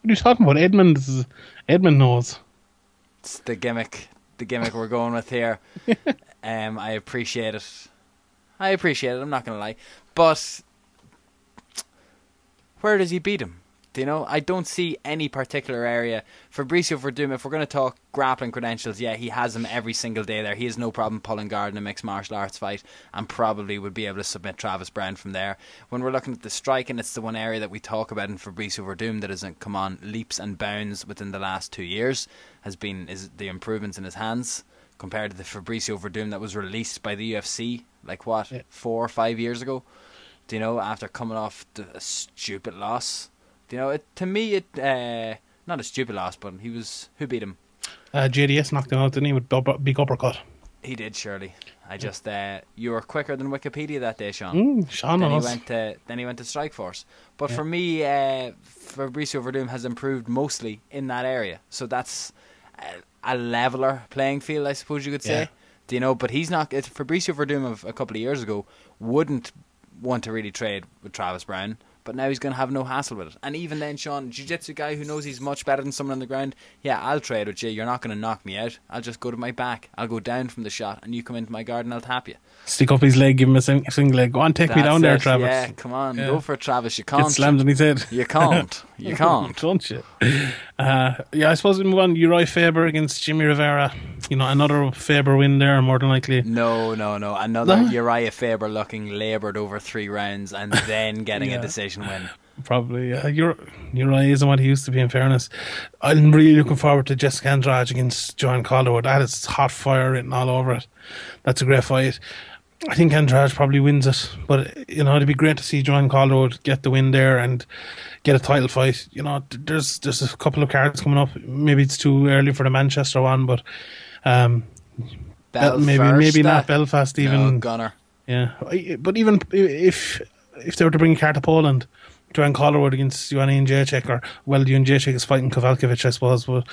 What are you talking about? Edmund is, Edmund knows. It's the gimmick the gimmick we're going with here. *laughs* um I appreciate it. I appreciate it, I'm not gonna lie. But where does he beat him? Do you know? I don't see any particular area. Fabricio Werdum, if we're going to talk grappling credentials, yeah, he has them every single day there. He has no problem pulling guard in a mixed martial arts fight and probably would be able to submit Travis Browne from there. When we're looking at the striking, it's the one area that we talk about in Fabricio Werdum that hasn't come on leaps and bounds within the last two years, has been is the improvements in his hands compared to the Fabricio Werdum that was released by the UFC, like what, Yeah. four or five years ago? Do you know, after coming off the, a stupid loss? Do you know, it, to me, it uh, not a stupid loss, but he was who beat him. Uh, JDS knocked him out, didn't he, with big uppercut? He did, surely. I just uh, you were quicker than Wikipedia that day, Sean. Mm, Sean then he went to then he went to Strikeforce. But Yeah. for me, uh, Fabricio Werdum has improved mostly in that area, so that's a, a leveler playing field, I suppose you could say. Yeah. Do you know? But he's not. It's Fabricio Werdum of a couple of years ago wouldn't want to really trade with Travis Browne. But now he's going to have no hassle with it. And even then, Sean, jiu-jitsu guy who knows he's much better than someone on the ground, yeah, I'll trade with you. You're not going to knock me out. I'll just go to my back. I'll go down from the shot, and you come into my guard and I'll tap you. Stick up his leg, give him a sing- single leg. Go on, take me That's down there. Travis. Yeah, come on, Yeah. go for it, Travis. You can't. slammed in his head. You can't. You *laughs* can't. Don't you? Uh, yeah, I suppose we move on. Uriah Faber against Jimmie Rivera. You know, another Faber win there, more than likely. No, no, no. Another No? Uriah Faber looking laboured over three rounds and *laughs* then getting Yeah. a decision win. Probably. Uh, Ur- Uriah isn't what he used to be, in fairness. I'm really looking forward to Jessica Andrade against Joanne Calderwood. That is hot fire written all over it. That's a great fight. I think Andrade probably wins it, but you know it'd be great to see Joanne Calderwood get the win there and get a title fight. You know, there's there's a couple of cards coming up. Maybe it's too early for the Manchester one, but um, Bel- maybe maybe uh, not Belfast even. No, Gunner. Yeah, but even if if they were to bring a car to Poland, Joanne Calderwood against Joanna Jędrzejczyk, or well, Joanna Jędrzejczyk is fighting Kowalkiewicz, I suppose. But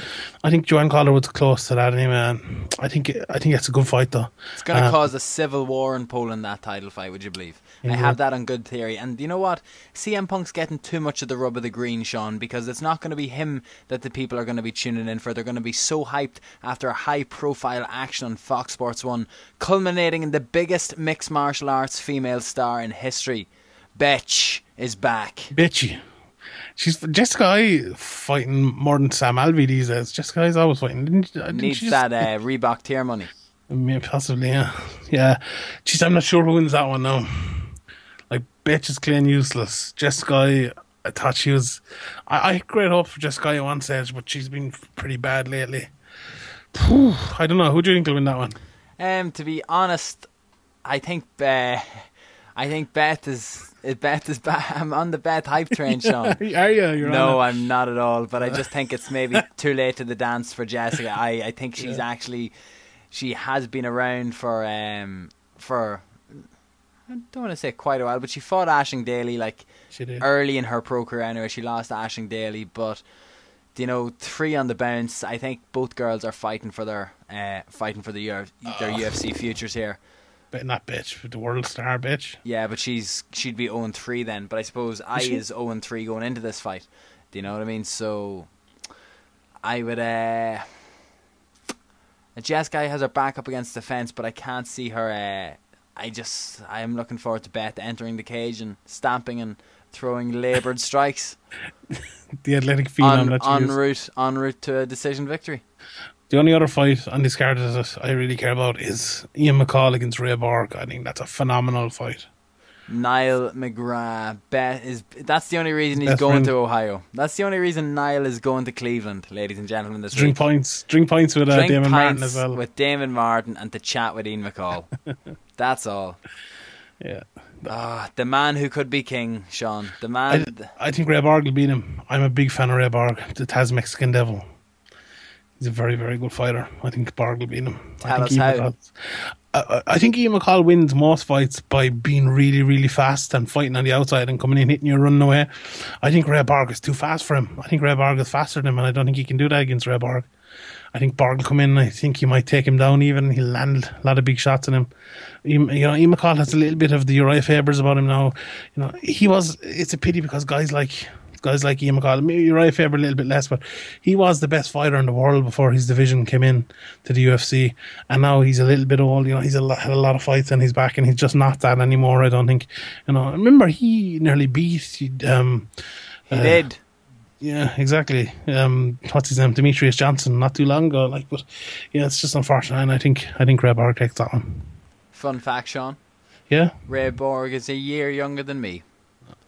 I think Joanne Calderwood's close to that anyway. And I think I think it's a good fight though. It's going to Uh, cause a civil war in Poland that title fight. Would you believe? I have that on good theory. And you know what? CM Punk's getting too much of the rub of the green, Sean, because it's not going to be him that the people are going to be tuning in for. They're going to be so hyped after a high-profile action on Fox Sports One, culminating in the biggest mixed martial arts female star in history. Bitch is back. bitchy. She's Jessica Eye fighting more than Sam Alvey these days. Jessica Eye's always fighting. Didn't, didn't Needs she that uh, *laughs* Reebok tier money. Possibly, yeah. Yeah. Jeez, I'm not sure who wins that one now. Bitch is clean useless. Jessica, I, I thought she was. I, I had great hope for Jessica at one stage, but she's been pretty bad lately. Phew, I don't know. Who do you think will win that one? Um, to be honest, I think uh, I think Beth is is Beth is back. *laughs* I'm on the Beth hype train, *laughs* Sean. Are you? You're No. I'm not at all. But I just think it's maybe *laughs* too late to the dance for Jessica. I, I think she's actually she has been around for um for I don't want to say quite a while, but she fought Aisling Daly like She did. early in her pro career anyway. She lost to Aisling Daly, but you know, three on the bounce. I think both girls are fighting for their uh, fighting for the their UFC futures here. But not bitch, the world star bitch. Yeah, but she's she'd be 0 3 then. But I suppose I she? is 0 3 going into this fight. Do you know what I mean? So I would. uh Jess guy has her back up against the fence, but I can't see her. Uh, I just I am looking forward to Beth entering the cage and stamping and throwing laboured strikes *laughs* The athletic phenom on that she en is. route en route to a decision victory. The only other fight on this card that I really care about is Ian McCall against Ray Borg. I think that's a phenomenal fight. Niall McGrath bet is that's the only reason he's Best going friend. to Ohio. That's the only reason Niall is going to Cleveland, ladies and gentlemen. This Drink week. points, drink points with uh, Drink Damon Martin as well. with Damon Martin and to chat with Ian McCall. *laughs* that's all. yeah, Ah, the man who could be king, Sean. The man. I think Ray Borg will beat him. I'm a big fan of Ray Borg, the Tasmexican Devil. He's a very, very good fighter. I think Borg will beat him. I Tell think us how. I, I- I think Ian McCall wins most fights by being really, really fast and fighting on the outside and coming in, hitting you, running away. I think Ray Borg is too fast for him. I think Ray Borg is faster than him, and I don't think he can do that against Ray Borg. I think Borg will come in. I think he might take him down even. He'll land a lot of big shots on him. Ian- You know, Ian McCall has a little bit of the Uriah Fabers about him now. You know, he was. It's a pity because guys like guys like Ian McCall, maybe Uriah Faber a little bit less, but he was the best fighter in the world before his division came in to the UFC, and now he's a little bit old. You know, he's a lot, had a lot of fights and he's back, and he's just not that anymore. I don't think. You know, remember he nearly beat. Um, he uh, did. Yeah, exactly. Um, what's his name? Demetrious Johnson, not too long ago. Like, but yeah, it's just unfortunate. And I think I think Ray Borg takes that one. Fun fact, Sean. Yeah, Ray Borg is a year younger than me.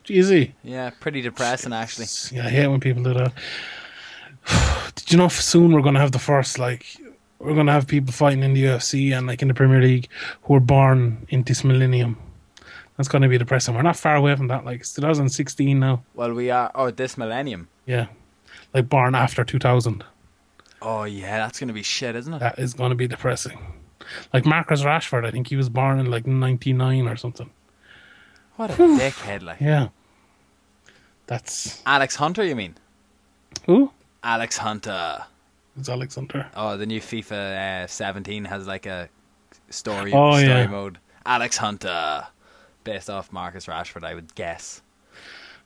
easy. Yeah, pretty depressing actually. Yeah, I hate when people do that. *sighs* Did you know soon we're gonna have the first like we're gonna have people fighting in the UFC and like in the Premier League who were born in this millennium. That's gonna be depressing. We're not far away from that. Like it's 2016 now. Well, we are. Oh, this millennium. Yeah, like born after 2000. Oh yeah, that's gonna be shit, isn't it? That is gonna be depressing. Like Marcus Rashford, I think he was born in like 99 or something. What a dickhead! Like Yeah, that's Alex Hunter, you mean? who? Alex Hunter. It's Alex Hunter. Oh, the new FIFA uh, 17 has like a story Oh, story yeah. mode. Alex Hunter, based off Marcus Rashford, I would guess.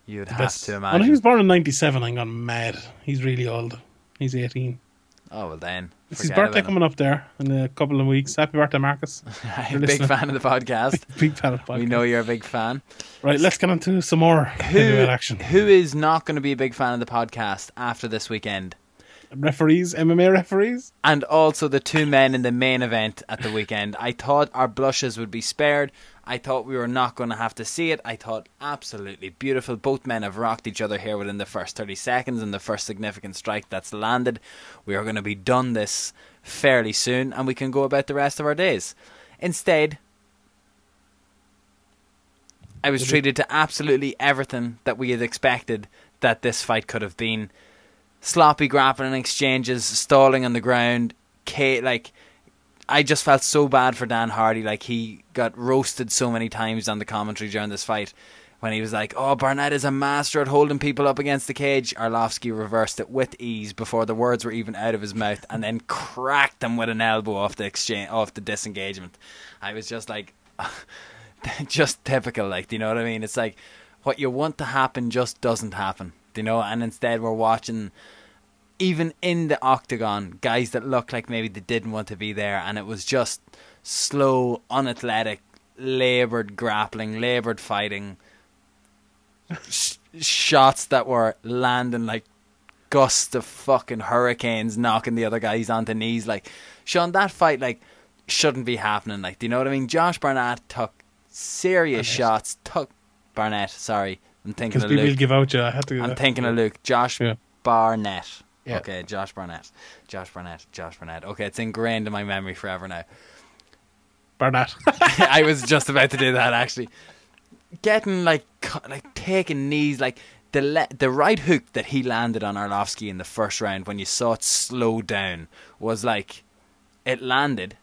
You'd have Best- to Well, imagine. he was born in 97. I'm gone mad. He's really old. He's 18. Oh well, then. It's his birthday coming up there in a couple of weeks. Happy birthday, Marcus. *laughs* I'm a big fan of the podcast. *laughs* Big fan of the we know you're a big fan. Right, let's get on to some more Who, action. who is not going to be a big fan of the podcast after this weekend? Referees, MMA referees. and also the two men in the main event at the weekend. I thought our blushes would be spared. I thought we were not going to have to see it. I thought absolutely beautiful. Both men have rocked each other here within the first 30 seconds and the first significant strike that's landed. We are going to be done this fairly soon and we can go about the rest of our days. Instead, I was treated to absolutely everything that we had expected that this fight could have been sloppy grappling exchanges, stalling on the ground. K like I just felt so bad for Dan Hardy. Like he got roasted so many times on the commentary during this fight. when he was like, "Oh, Barnett is a master at holding people up against the cage." Arlovsky reversed it with ease before the words were even out of his mouth, and then cracked him with an elbow off the exchange, off the disengagement. I was just like, *laughs* just typical, like, do you know what I mean? It's like what you want to happen just doesn't happen, do you know? And instead, we're watching. Even in the octagon, guys that looked like maybe they didn't want to be there, and it was just slow, unathletic, labored grappling, labored fighting, sh- shots that were landing like gusts of fucking hurricanes, knocking the other guys onto knees. Like, Sean, that fight like shouldn't be happening. Like, do you know what I mean? Josh Barnett took serious Barnett. shots. Took Barnett. Sorry, I'm thinking of Luke. give out you. I had to. I'm thinking of Luke. Josh Yeah. Barnett. Yeah. Okay, Josh Barnett. Josh Barnett. Josh Barnett. Okay, it's ingrained in my memory forever now. Barnett. *laughs* *laughs* I was just about to do that actually. Getting like like taking knees like the le- the right hook that he landed on Arlovsky in the first round when you saw it slow down was like it landed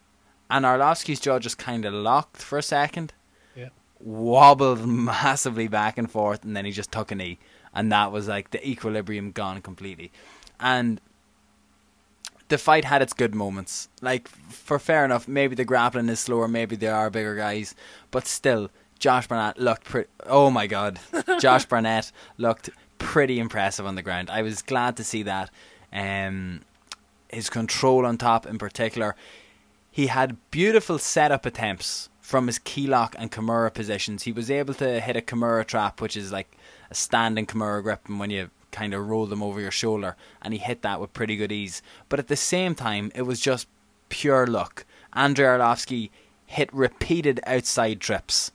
and Arlovsky's jaw just kind of locked for a second, yeah. wobbled massively back and forth, and then he just took a knee, and that was like the equilibrium gone completely, and the fight had its good moments. Like for fair enough, maybe the grappling is slower, maybe they are bigger guys, but still, Josh Barnett looked pretty. Oh my god, *laughs* Josh Barnett looked pretty impressive on the ground. I was glad to see that. Um, his control on top, in particular, he had beautiful setup attempts from his key lock and Kimura positions. He was able to hit a Kimura trap, which is like a standing Kimura grip, and when you kind of roll them over your shoulder, and he hit that with pretty good ease. But at the same time, it was just pure luck. Andrei Arlovsky hit repeated outside trips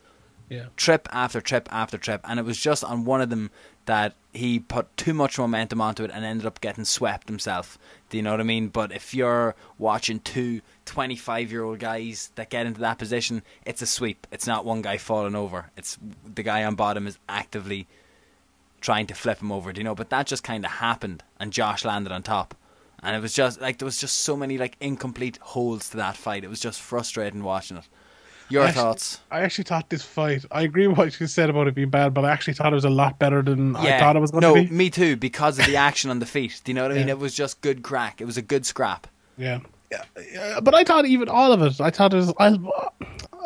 Yeah. trip after trip after trip, and it was just on one of them that he put too much momentum onto it and ended up getting swept himself. Do you know what I mean? But if you're watching two 25 year old guys that get into that position, it's a sweep. It's not one guy falling over. It's the guy on bottom is actively trying to flip him over. Do you know? But that just kind of happened, and Josh landed on top. And it was just like there was just so many like incomplete holes to that fight. It was just frustrating watching it. Your I actually- thoughts? I actually thought this fight. I agree with what you said about it being bad, but I actually thought it was a lot better than I thought it was going no, to be. No, me too, because of the action on the feet. Do you know what I mean? Yeah. It was just good crack. It was a good scrap. Yeah. Yeah, yeah, but I thought even all of it. I thought it was. I,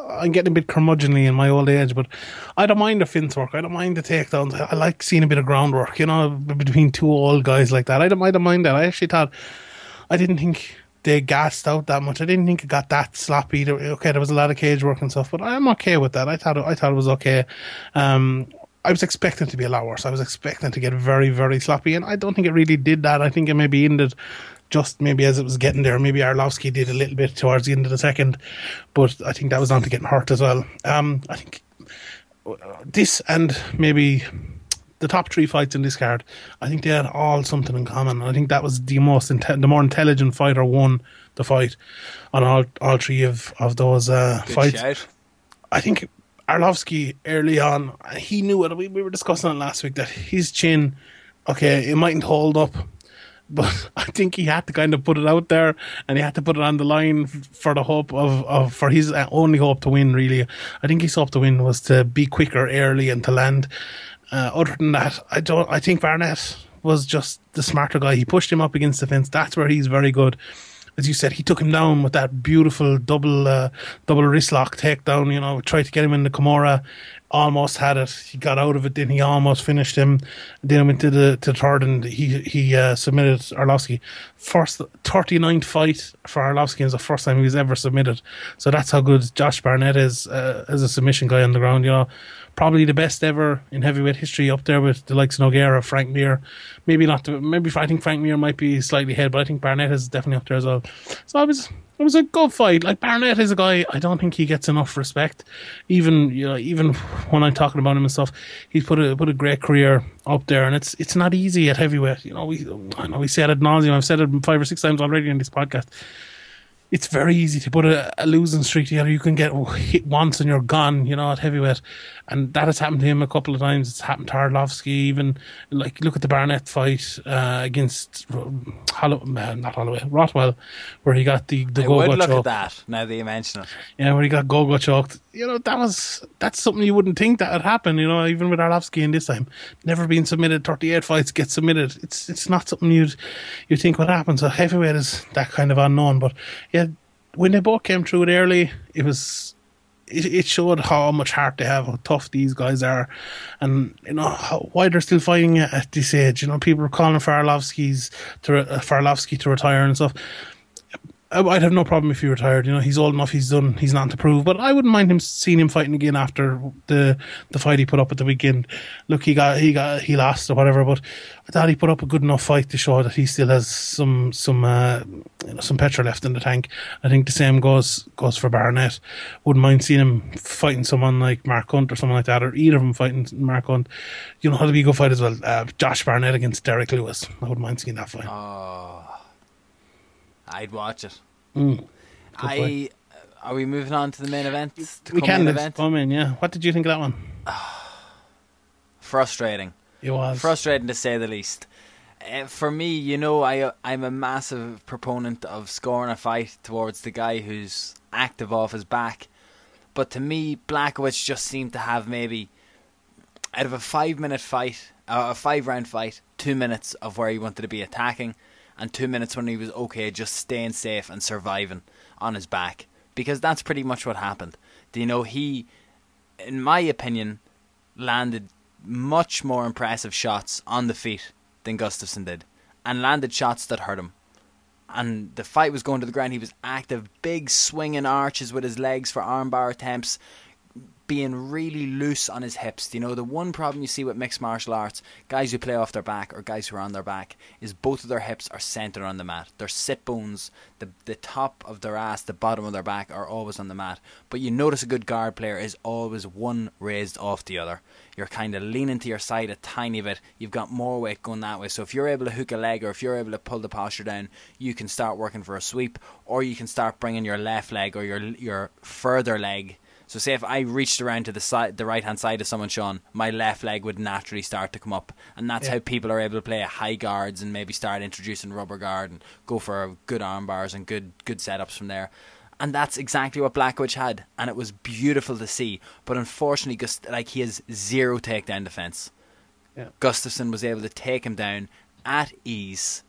I'm getting a bit curmudgeonly in my old age, but I don't mind the fence work. I don't mind the takedowns. I, like seeing a bit of groundwork, you know, between two old guys like that. I don't, I don't mind that. I actually thought, I didn't think they gassed out that much. I didn't think it got that sloppy. Okay, there was a lot of cage work and stuff, but I'm okay with that. I thought, it, I thought it was okay. Um, I was expecting to be a lot worse. I was expecting to get very, very sloppy, and I don't think it really did that. I think it maybe ended just maybe as it was getting there. Maybe Arlovsky did a little bit towards the end of the second, but I think that was on to getting hurt as well. Um, I think this and maybe the top three fights in this card, I think they had all something in common. I think that was the most inte- the more intelligent fighter won the fight on all all three of of those uh, fights. shout. I think Arlovsky early on, he knew it. We, we were discussing it last week that his chin, okay, it mightn't hold up, but *laughs* I think he had to kind of put it out there and he had to put it on the line for the hope of, of for his uh, only hope to win. Really, I think his hope to win was to be quicker early and to land. Uh, other than that, I don't. I think Barnett was just the smarter guy. He pushed him up against the fence. That's where he's very good as you said, he took him down with that beautiful double uh, double wrist lock takedown. You know, tried to get him in the Kimura, almost had it. He got out of it. Then he almost finished him. Then went to the to the third, and he he uh, submitted Arlovsky. First 39th fight for Arlovsky is the first time he was ever submitted. So that's how good Josh Barnett is uh, as a submission guy on the ground. You know, probably the best ever in heavyweight history, up there with the likes of Nogueira, Frank Mir. Maybe not. The, maybe I think Frank Mir might be slightly ahead, but I think Barnett is definitely up there as well. So I was. It was a good fight. Like Barnett is a guy I don't think he gets enough respect. Even you know, even when I'm talking about him and stuff, he's put a put a great career up there, and it's it's not easy at heavyweight. You know, we I know we said it ad nauseum. I've said it five or six times already in this podcast. It's very easy to put a, a, losing streak together. You can get hit once and you're gone, you know, at heavyweight. And that has happened to him a couple of times. It's happened to Arlovsky, even. Like, look at the Barnett fight uh, against Hollow, uh, not Holloway, Rothwell, where he got the, the I go would look choked. at that now that you mention it. Yeah, where he got go go choked. You know, that was, that's something you wouldn't think that would happen, you know, even with Arlovsky in this time. Never been submitted, 38 fights get submitted. It's it's not something you'd, you think would happen. So heavyweight is that kind of unknown. But yeah, when they both came through it early, it was it, it showed how much heart they have, how tough these guys are, and you know how, why they're still fighting at this age. You know, people are calling for Arlovsky's to uh, Arlovsky to retire and stuff. I'd have no problem if he retired. You know, he's old enough. He's done. He's not to prove. But I wouldn't mind him seeing him fighting again after the the fight he put up at the weekend. Look, he got he got he lost or whatever, but I thought he put up a good enough fight to show that he still has some some uh, you know, some petrol left in the tank. I think the same goes goes for Barnett. Wouldn't mind seeing him fighting someone like Mark Hunt or someone like that, or either of them fighting Mark Hunt. You know, how to be a good fight as well. Uh, Josh Barnett against Derrick Lewis. I wouldn't mind seeing that fight. Oh. I'd watch it. Mm, I are we moving on to the main event? To we can. Event? Come in, yeah. What did you think of that one? *sighs* Frustrating. It was frustrating to say the least. Uh, for me, you know, I I'm a massive proponent of scoring a fight towards the guy who's active off his back, but to me, Blachowicz just seemed to have maybe out of a five minute fight, uh, a five round fight, two minutes of where he wanted to be attacking, and two minutes when he was okay, just staying safe and surviving on his back. Because that's pretty much what happened. Do you know he, in my opinion, landed much more impressive shots on the feet than Gustafsson did, and landed shots that hurt him. And the fight was going to the ground. He was active, big swinging arches with his legs for armbar attempts, being really loose on his hips. You know, the one problem you see with mixed martial arts, guys who play off their back or guys who are on their back, is both of their hips are centered on the mat. Their sit bones, the the top of their ass, the bottom of their back are always on the mat. But you notice a good guard player is always one raised off the other. You're kind of leaning to your side a tiny bit. You've got more weight going that way. So if you're able to hook a leg or if you're able to pull the posture down, you can start working for a sweep, or you can start bringing your left leg or your your further leg so say if I reached around to the side, the right hand side of someone, Sean, my left leg would naturally start to come up, and that's yeah. how people are able to play high guards and maybe start introducing rubber guard and go for good arm bars and good good setups from there. And that's exactly what Blachowicz had, and it was beautiful to see. But unfortunately, Gust- like he has zero takedown defense. Yeah. Gustafsson was able to take him down at ease.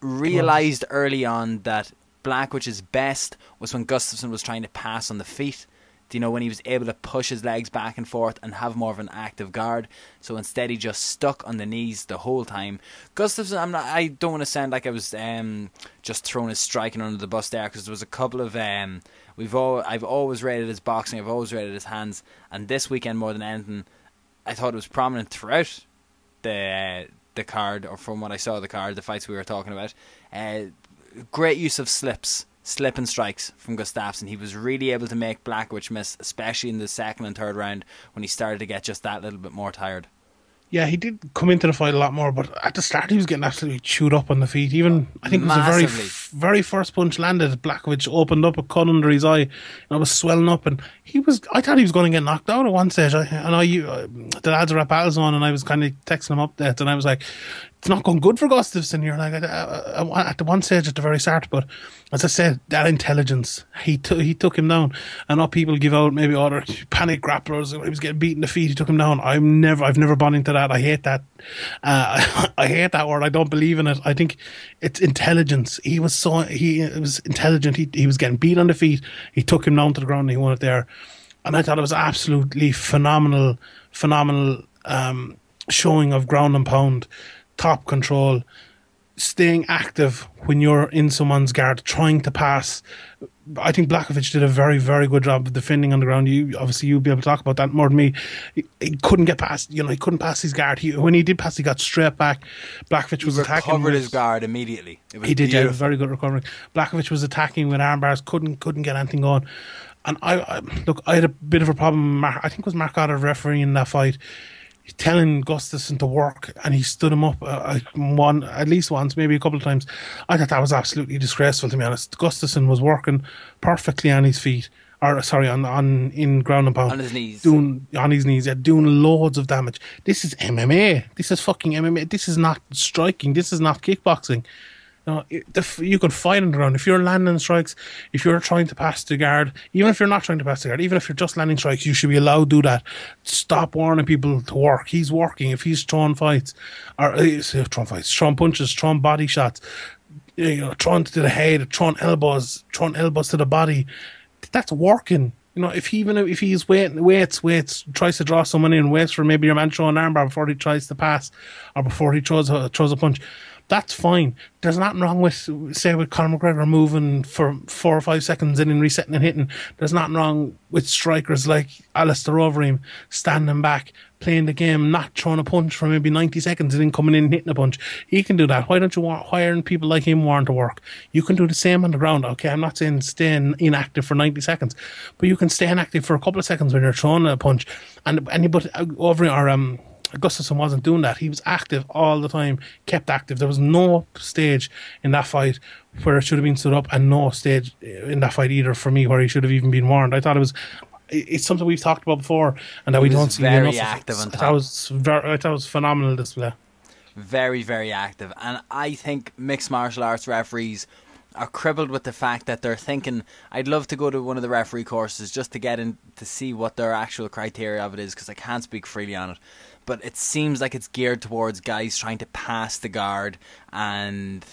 Realized early on that Blachowicz's best was when Gustafsson was trying to pass on the feet. Do you know when he was able to push his legs back and forth and have more of an active guard? So instead, he just stuck on the knees the whole time. Gustafsson, I'm not. I don't want to sound like I was um, just throwing his striking under the bus there because there was a couple of um, we've all I've always rated his boxing. I've always rated his hands, and this weekend more than anything, I thought it was prominent throughout the uh, the card or from what I saw the card, the fights we were talking about. Uh, great use of slips, slip and strikes from Gustafsson. He was really able to make Blachowicz miss, especially in the second and third round when he started to get just that little bit more tired. Yeah, he did come into the fight a lot more, but at the start he was getting absolutely chewed up on the feet. Even I think it was the very very first punch landed, Blachowicz opened up a cut under his eye, and I was swelling up, and he was. I thought he was going to get knocked out at one stage. I, and I, uh, the lads were at battles on, and I was kind of texting him up that, and I was like, it's not going good for Gustafsson. You're like at the one stage at the very start, but as I said, that intelligence he took he took him down. And all people give out maybe other panic grapplers. He was getting beaten the feet. He took him down. I'm never I've never bought into that. I hate that. Uh, *laughs* I hate that word. I don't believe in it. I think it's intelligence. He was so he was intelligent. He he was getting beat on the feet. He took him down to the ground. and He won it there, and I thought it was absolutely phenomenal, phenomenal um, showing of ground and pound top control, staying active when you're in someone's guard, trying to pass. I think Blachowicz did a very, very good job of defending on the ground. You obviously you'll be able to talk about that more than me. He, he couldn't get past, you know, he couldn't pass his guard. He, when he did pass, he got straight back. Blachowicz was attacking. Recovered his guard immediately. he did, yeah, very good recovery. Blachowicz was attacking with arm bars, couldn't couldn't get anything going. And I, I look, I had a bit of a problem. I think it was Marc Goddard refereeing that fight telling Gustafsson to work, and he stood him up uh, one at least once, maybe a couple of times. I thought that was absolutely disgraceful, to be honest. Gustafsson was working perfectly on his feet, or sorry, on on in ground and pound, On his knees. doing on his knees, yeah, doing loads of damage. This is MMA. This is fucking MMA. This is not striking. This is not kickboxing. No, it, the, f- you could fight on the ground if you're landing strikes. If you're trying to pass the guard, even if you're not trying to pass the guard, even if you're just landing strikes, you should be allowed to do that. Stop warning people to work. He's working. If he's throwing fights, or uh, he's throwing fights, throwing punches, throwing body shots, you know, throwing to the head, throwing elbows, throwing elbows to the body, that's working. You know, if he even if he's waiting, waits, waits, tries to draw someone in, waits for maybe your man throwing an armbar before he tries to pass, or before he throws a throws a punch, that's fine. There's nothing wrong with say with Conor McGregor moving for four or five seconds and then resetting and hitting. There's nothing wrong with strikers like Alistair Overeem standing back, playing the game, not throwing a punch for maybe 90 seconds and then coming in and hitting a punch. He can do that. Why don't you want hiring people like him want to work? You can do the same on the ground. Okay, I'm not saying staying inactive for 90 seconds, but you can stay inactive for a couple of seconds when you're throwing a punch. And anybody over or um Gustafsson wasn't doing that. He was active all the time, kept active. There was no stage in that fight where it should have been stood up, and no stage in that fight either for me where he should have even been warned. I thought it was. It's something we've talked about before, and that He we don't see very enough. active on I thought it was very, I thought it was phenomenal display. very, very active. And I think mixed martial arts referees are crippled with the fact that they're thinking, I'd love to go to one of the referee courses just to get in to see what their actual criteria of it is because I can't speak freely on it. But it seems like it's geared towards guys trying to pass the guard and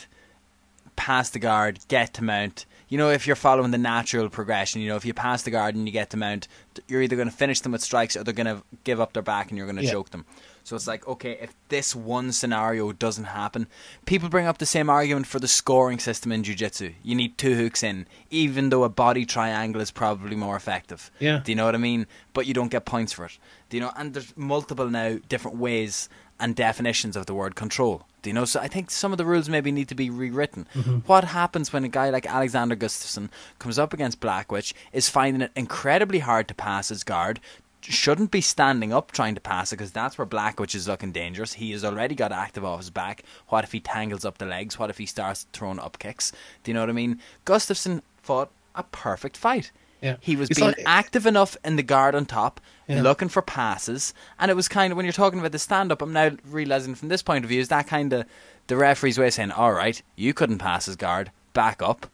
pass the guard, get to mount. You know, if you're following the natural progression, you know, if you pass the guard and you get to mount, you're either going to finish them with strikes or they're going to give up their back and you're going to Yeah. choke them. So it's like, okay, if this one scenario doesn't happen, people bring up the same argument for the scoring system in jiu-jitsu. You need two hooks in, even though a body triangle is probably more effective. Yeah. Do you know what I mean? But you don't get points for it. Do you know? And there's multiple now different ways and definitions of the word control. Do you know? So I think some of the rules maybe need to be rewritten. Mm-hmm. What happens when a guy like Alexander Gustafsson comes up against Blachowicz, is finding it incredibly hard to pass his guard, shouldn't be standing up trying to pass it because that's where Blachowicz is looking dangerous. He has already got active off his back. What if he tangles up the legs? What if he starts throwing up kicks? Do you know what I mean? Gustafsson fought a perfect fight. Yeah. He was It's being like- active enough in the guard on top, Yeah. looking for passes, and it was kind of when you're talking about the stand up. I'm now realizing from this point of view is that kind of the referee's way of saying, "All right, you couldn't pass his guard, back up."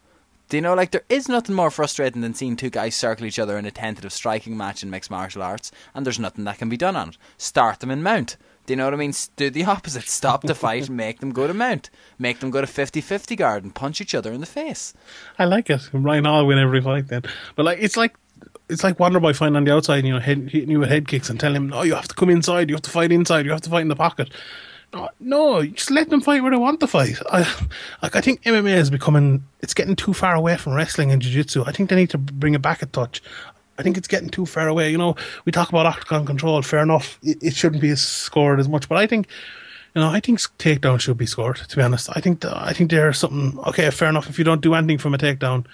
Do you know, like there is nothing more frustrating than seeing two guys circle each other in a tentative striking match in mixed martial arts, and there's nothing that can be done on it. Start them in mount. Do you know what I mean? Do the *laughs* opposite. Stop the fight and *laughs* make them go to mount. Make them go to 50-50 guard and punch each other in the face. I like it. Ryan Hall win every fight then. But like it's like it's like Wonderboy fighting on the outside, you know, head, hitting you with head kicks and telling him, No, you have to come inside, you have to fight inside, you have to fight in the pocket. No, no, just let them fight where they want to fight. I like I think MMA is becoming it's getting too far away from wrestling and jiu jitsu. I think they need to bring it back a touch. I think it's getting too far away. You know, we talk about octagon control. Fair enough, it, it shouldn't be scored as much, but I think you know, I think takedown should be scored. To be honest, I think I think there's something. Okay, fair enough. If you don't do anything from a takedown,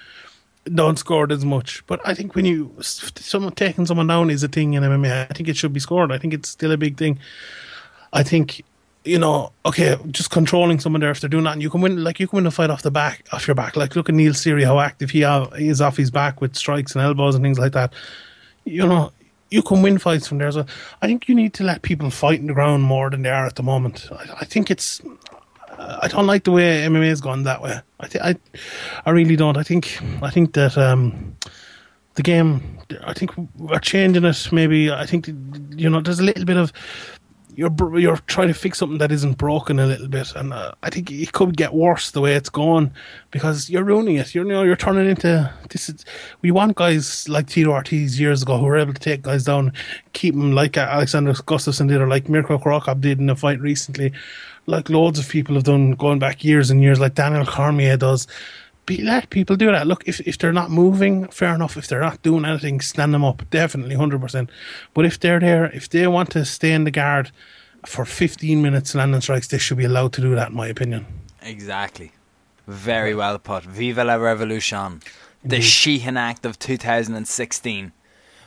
don't score as much. But I think when you someone taking someone down is a thing in MMA. I think it should be scored. I think it's still a big thing. I think you know, okay, just controlling someone there if they're doing that, and you can win. Like you can win a fight off the back, off your back. Like look at Neil Seery, how active he, is off his back with strikes and elbows and things like that. You know, you can win fights from there. So I think you need to let people fight in the ground more than they are at the moment. I, I think it's. I don't like the way MMA has gone that way. I, th- I, I really don't. I think. I think that um, the game. I think we're changing it. Maybe I think you know. There's a little bit of you're you're trying to fix something that isn't broken a little bit, and uh, I think it could get worse the way it's going because you're ruining it. You're you know you're turning into this. Is, we want guys like Tito Ortiz years ago who were able to take guys down, keep them like Alexander Gustafsson did, or like Mirko Cro Cop did in a fight recently, like loads of people have done going back years and years, like Daniel Cormier does. Be, let people do that. Look, if, if they're not moving, fair enough. If they're not doing anything, stand them up. Definitely, 100%. But if they're there, if they want to stay in the guard for 15 minutes landing strikes, they should be allowed to do that, in my opinion. Exactly. Very well put. Viva la revolution. The Sheehan Act of 2016.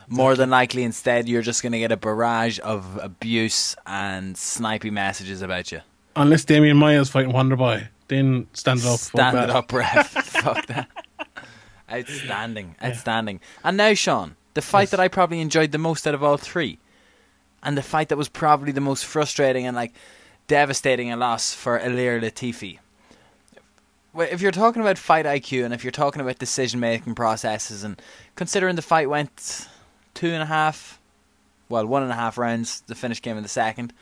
More than likely, instead, you're just going to get a barrage of abuse and snipey messages about you. Unless Demian Maia's fighting Wonderboy, then stand it up. Stand it up, ref. *laughs* Fuck that. Outstanding, outstanding. And now, Sean, the fight that I probably enjoyed the most out of all three, and the fight that was probably the most frustrating and like devastating a loss for Ilir Latifi. Well, If you're talking about fight IQ and if you're talking about decision making processes, and considering the fight went two and a half, well, one and a half rounds, the finish came in the second.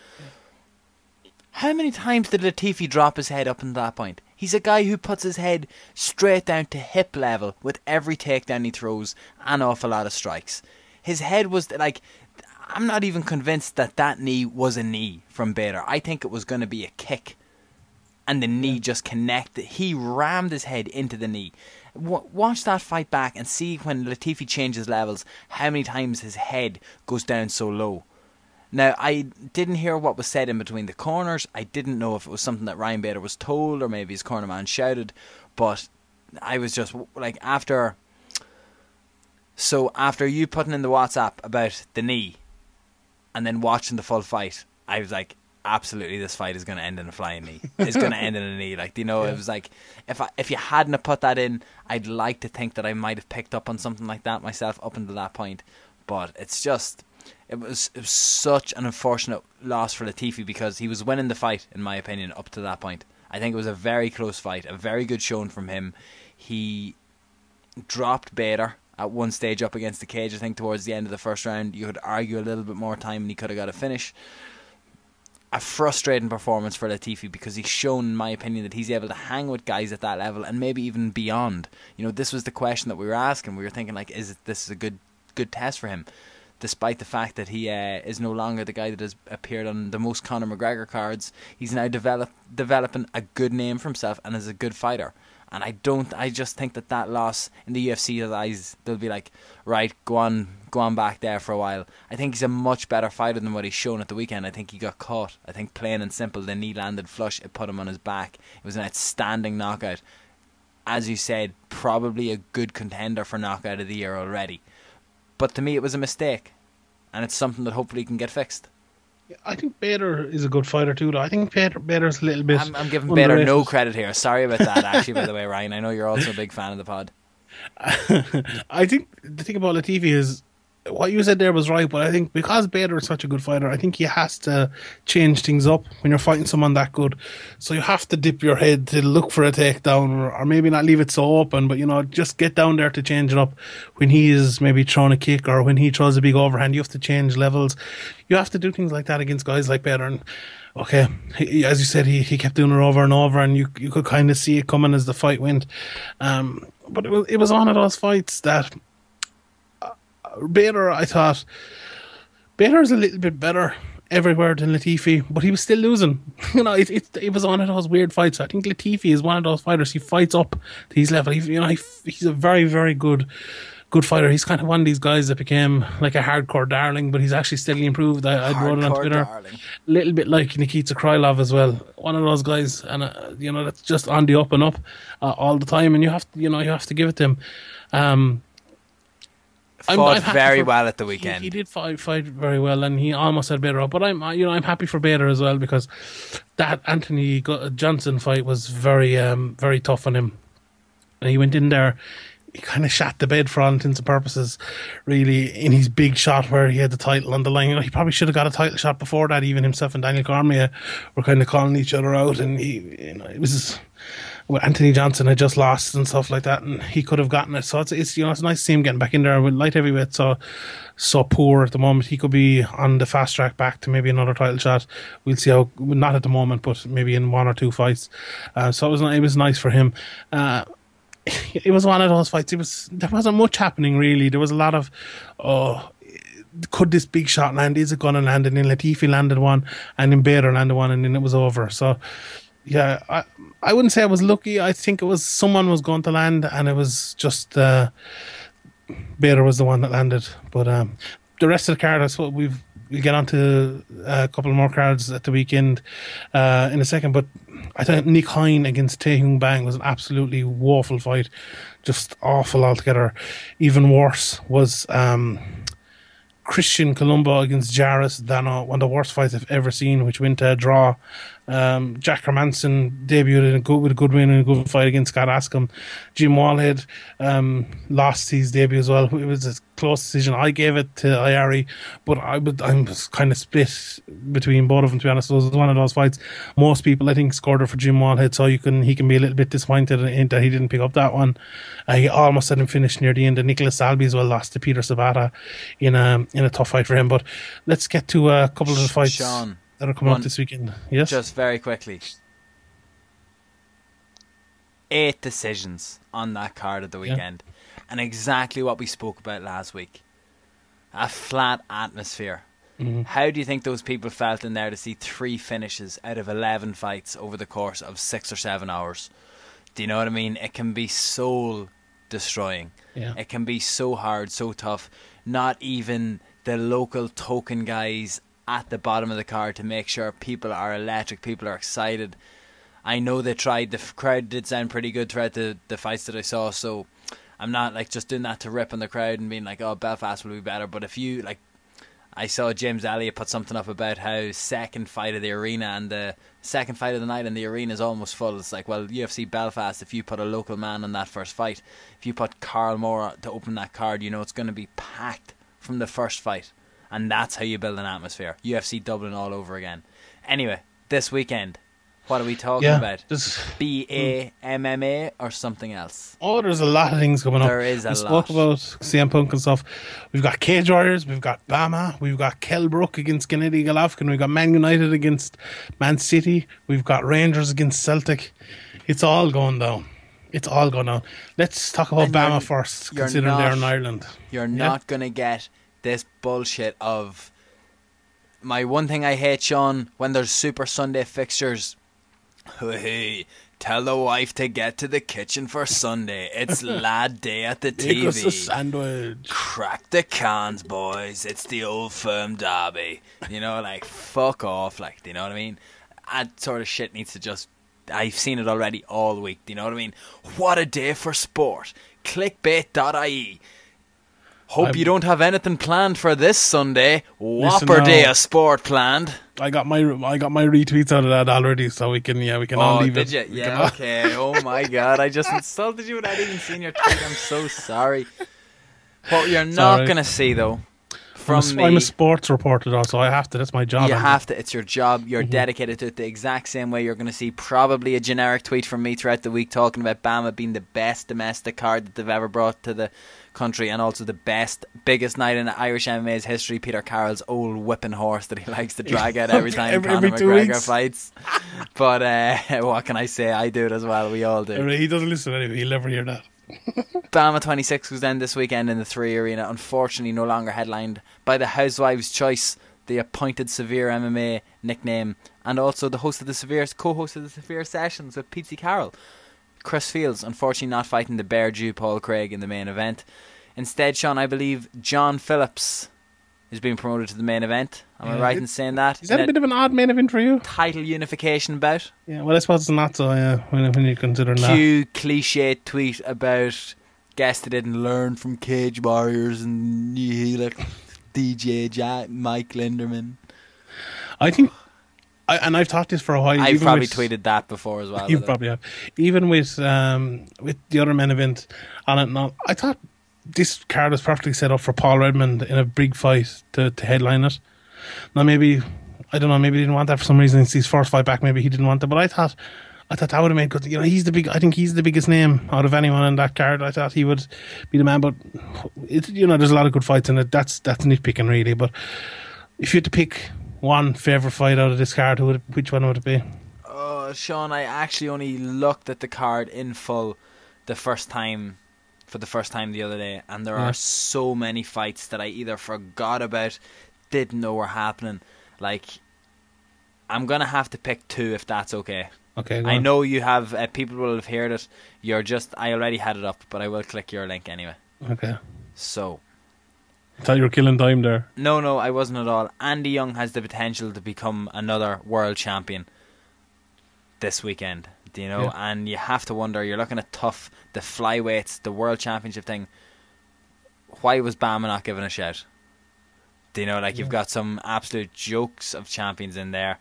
How many times did Latifi drop his head up until that point? He's a guy who puts his head straight down to hip level with every takedown he throws, an awful lot of strikes. His head was like, I'm not even convinced that that knee was a knee from Bader. I think it was going to be a kick, and the knee just connected. He rammed his head into the knee. Watch that fight back and see when Latifi changes levels, how many times his head goes down so low. Now, I didn't hear what was said in between the corners. I didn't know if it was something that Ryan Bader was told or maybe his corner man shouted. But I was just like, after. So, after you putting in the WhatsApp about the knee and then watching the full fight, I was like, absolutely, this fight is going to end in a flying knee. It's going to end in a knee. Like, you know, it was like, if I, if you hadn't put that in, I'd like to think that I might have picked up on something like that myself up until that point. But it's just it was it was such an unfortunate loss for Latifi because he was winning the fight in my opinion up to that point. I think it was a very close fight, a very good showing from him. He dropped Bader at one stage up against the cage. I think towards the end of the first round, you could argue a little bit more time and he could have got a finish. A frustrating performance for Latifi because he's shown, in my opinion, that he's able to hang with guys at that level and maybe even beyond. You know, this was the question that we were asking. We were thinking like, is this is a good good test for him? Despite the fact that he uh, is no longer the guy that has appeared on the most Conor McGregor cards. He's now develop, developing a good name for himself and is a good fighter. And I don't. I just think that that loss in the UFC's eyes, they'll be like, right, go on, go on back there for a while. I think he's a much better fighter than what he's shown at the weekend. I think he got caught. I think plain and simple, the knee landed flush. It put him on his back. It was an outstanding knockout. As you said, probably a good contender for knockout of the year already. But to me, it was a mistake, and it's something that hopefully can get fixed. I think Bader is a good fighter too. Though I think Bader, Bader's a little bit. I'm, I'm giving Bader no credit here. Sorry about that, *laughs* actually, by the way, Ryan. I know you're also a big fan of the pod. *laughs* I think the thing about Latifi is what you said there was right, but I think because Bader is such a good fighter, I think he has to change things up when you're fighting someone that good. So you have to dip your head to look for a takedown, or, or maybe not leave it so open, but you know, just get down there to change it up. When he is maybe throwing a kick or when he throws a big overhand, you have to change levels. You have to do things like that against guys like Bader. And okay, he, as you said, he, he kept doing it over and over, and you you could kind of see it coming as the fight went. Um, but it was it was one of those fights that Bader, I thought Bader's a little bit better everywhere than Latifi, but he was still losing. *laughs* You know, it, it, it was one of those weird fights. I think Latifi is one of those fighters. He fights up to his level. He, you know, he, he's a very, very good, good fighter. He's kind of one of these guys that became like a hardcore darling, but he's actually steadily improved. I, I wrote it on Twitter. A little bit like Nikita Krylov as well. One of those guys, and uh, you know, that's just on the up and up uh, all the time, and you have to, you know, you have to give it to him. Um, Fought very for- well at the weekend. He, did fight fight very well, and he almost had Bader up. But I'm, you know, I'm happy for Bader as well because that Anthony Johnson fight was very, um, very tough on him. And he went in there, he kind of shot the bed for all intents and purposes. Really, in his big shot where he had the title on the line, you know, he probably should have got a title shot before that. Even himself and Daniel Cormier were kind of calling each other out, and he, you know, it was. Well, Anthony Johnson had just lost and stuff like that, and he could have gotten it. So it's, it's you know it's nice to see him getting back in there with light heavyweight. So so poor at the moment, he could be on the fast track back to maybe another title shot. We'll see how not at the moment, but maybe in one or two fights. Uh, so it was it was nice for him. Uh, *laughs* it was one of those fights. It was there wasn't much happening really. There was a lot of oh. Could this big shot land? Is it going to land? And then Latifi landed one, and then Bader landed one, and then it was over. So, yeah, I I wouldn't say I was lucky. I think it was someone was going to land, and it was just uh, Bader was the one that landed. But um, the rest of the card, we've we'll get on to a couple more cards at the weekend uh, in a second. But I think Nick Hein against Tae Taehyung Bang was an absolutely woeful fight, just awful altogether. Even worse was um, Christian Colombo against Jarjis Danho, one of the worst fights I've ever seen, which went to a draw. Um, Jack Hermansson debuted in a good, with a good win and a good fight against Scott Askham. Jim Wallhead um, lost his debut as well. It was a close decision. I gave it to Ayari, but I would, I'm kind of split between both of them, to be honest. It was one of those fights. Most people, I think, scored it for Jim Wallhead, so you can he can be a little bit disappointed in that he didn't pick up that one. Uh, he almost had him finish near the end. And Nicolas Dalby as well lost to Peter Sobotta in a, in a tough fight for him. But let's get to a couple of the fights. Sean, that are coming one- up this weekend. Yes, Just very quickly. Eight decisions on that card of the Yeah. weekend. And exactly what we spoke about last week. A flat atmosphere. Mm-hmm. How do you think those people felt in there to see three finishes out of 11 fights over the course of six or seven hours? Do you know what I mean? It can be soul destroying. Yeah. It can be so hard, so tough. Not even the local token guys at the bottom of the card to make sure people are electric, people are excited. I know they tried. The crowd did sound pretty good throughout the, the fights that I saw, so I'm not like just doing that to rip on the crowd and being like, oh, Belfast will be better. But if you like, I saw James Elliott put something up about how second fight of the arena and the second fight of the night and the arena is almost full. It's like, well, UFC Belfast, if you put a local man on that first fight, if you put Carl Moore to open that card, you know it's going to be packed from the first fight. And that's how you build an atmosphere. UFC Dublin all over again. Anyway, this weekend, what are we talking yeah. about? B A M M A or something else? oh, there's a lot of things coming up. There is a lot. we spoke about CM Punk and stuff. We've got Cage Warriors, we've got BAMMA, we've got Kell Brook against Gennady Golovkin, we've got Man United against Man City, we've got Rangers against Celtic. It's all going down. It's all going down. Let's talk about BAMMA first, considering they're in Ireland. You're Yeah. not gonna get this bullshit of my one thing I hate, Sean, when there's Super Sunday fixtures. Hey, tell the wife to get to the kitchen for Sunday. It's *laughs* lad day at the Make us a TV. sandwich. Crack the cans, boys. It's the old firm derby. You know, like fuck off. Like, do you know what I mean? That sort of shit needs to just. I've seen it already all week. Do you know what I mean? What a day for sport. Clickbait.ie. Hope I'm- you don't have anything planned for this Sunday. Whopper now. day of sport planned. I got my I got my retweets out of that already, so we can yeah we can all Oh, leave did it. you? Yeah, all- okay. Oh *laughs* my god, I just insulted you without even seeing your tweet. I'm so sorry. What you're not to see, though, I'm from me. I'm a sports reporter, though, so I have to. That's my job. You Andy. have to. It's your job. Mm-hmm. You're dedicated to it the exact same way. You're going to see probably a generic tweet from me throughout the week talking about BAMMA being the best domestic card that they've ever brought to the country and also the best, biggest night in Irish MMA's history. Peter Carroll's old whipping horse that he *laughs* likes to drag out every *laughs* time Every- Conor every McGregor fights. *laughs* But uh, what can I say? I do it as well. We all do. He doesn't listen anyway. He'll never hear that. BAMMA 26 was then this weekend in the Three Arena, unfortunately no longer headlined by the Housewives' Choice, the appointed Severe MMA nickname, and also the host of the Severe, co-host of the Severe Sessions with Pete Carroll. Chris Fields, unfortunately not fighting the Bear Jew Paul Craig in the main event. Instead, Sean, I believe John Phillips is being promoted to the main event. Am I right in saying that? Is that a bit of an odd main event for you? title unification bout? Yeah, well, I suppose it's not so. Yeah, when, when you consider that. cue cliche tweet about guess they didn't learn from Cage Warriors and you like DJ Jack, Mike Linderman. I think, I, and I've talked this for a while. I've probably with- tweeted that before as well. *laughs* You probably have. Even with um with the other men event on it, now I thought this card was perfectly set up for Paul Redmond in a big fight to, to headline it. Now maybe I don't know. Maybe he didn't want that for some reason. It's his first fight back. Maybe he didn't want that. But I thought. I thought that would have made good. You know, he's the big. I think he's the biggest name out of anyone in that card. I thought he would be the man. But it, you know, there's a lot of good fights in it. That's that's nitpicking really. But if you had to pick one favorite fight out of this card, who would, which one would it be? Oh, Sean, I actually only looked at the card in full the first time, for the first time the other day, and there Yeah. are so many fights that I either forgot about, didn't know were happening. Like, I'm gonna have to pick two if that's okay. Okay, I on. know you have uh, people will have heard it. You're just I already had it up, but I will click your link anyway. Okay. So I thought you were killing time there. no, no, I wasn't at all. Andy Young has the potential to become another world champion this weekend. Do you know? Yeah. And you have to wonder. You're looking at tough the flyweights, the world championship thing. Why was BAMMA not given a shout? Do you know, like you've got some absolute jokes of champions in there.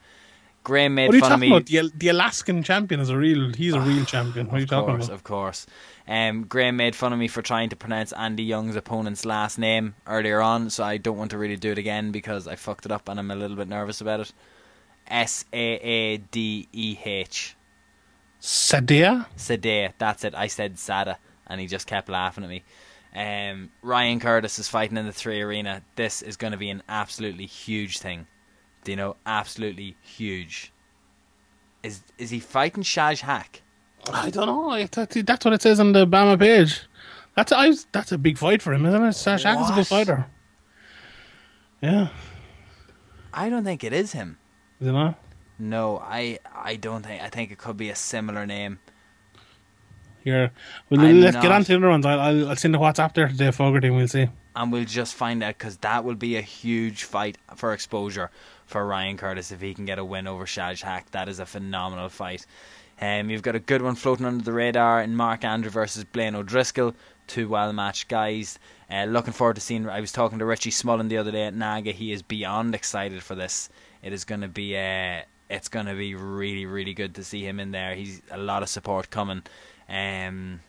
Graham made What are you fun of talking me. about? The, the Alaskan champion is a real. He's a real *sighs* champion. What are you of talking course, about? of course. Um, Graham made fun of me for trying to pronounce Andy Young's opponent's last name earlier on, so I don't want to really do it again because I fucked it up and I'm a little bit nervous about it. S A A D E H. Sadea. Sadeh, that's it. I said Sada, and he just kept laughing at me. Um, Ryan Curtis is fighting in the three arena. This is going to be an absolutely huge thing. Do you know? Absolutely huge. Is is he fighting Shaj Haque? I don't know. I- that- That's what it says on the BAMMA page. That's I, was- that's a big fight for him, isn't it? Sash is a good fighter. Yeah, I don't think it is him. is it not? No, I I don't think. I think it could be a similar name. Here, well, I'm let's get not- on to the other ones. I'll, I'll, I'll send the WhatsApp there to Dave Fogarty and we'll see. and we'll just find out because that will be a huge fight for exposure for Ryan Curtis if he can get a win over Shaj Haque. That is a phenomenal fight. Um, you've got a good one floating under the radar in Mark Andrew versus Blaine O'Driscoll, two well matched guys. Uh, looking forward to seeing. I was talking to Richie Smullen the other day at Naga. He is beyond excited for this. It is going to be. Uh, it's going to be really, really good to see him in there. He's a lot of support coming. Um,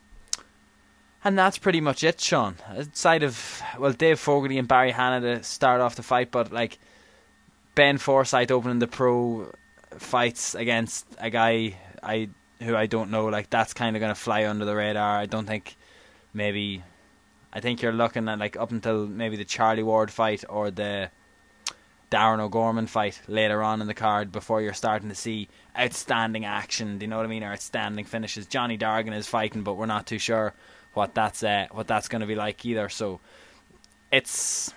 and that's pretty much it, Sean. Outside of well, Dave Fogarty and Barry Hanna to start off the fight, but like Ben Forsyth opening the pro fights against a guy I who I don't know, like that's kind of going to fly under the radar. I don't think maybe. I think you're looking at like up until maybe the Charlie Ward fight or the Darren O'Gorman fight later on in the card before you're starting to see outstanding action. Do you know what I mean? Or outstanding finishes. Johnny Dargan is fighting, but we're not too sure what that's uh, what that's going to be like either. So it's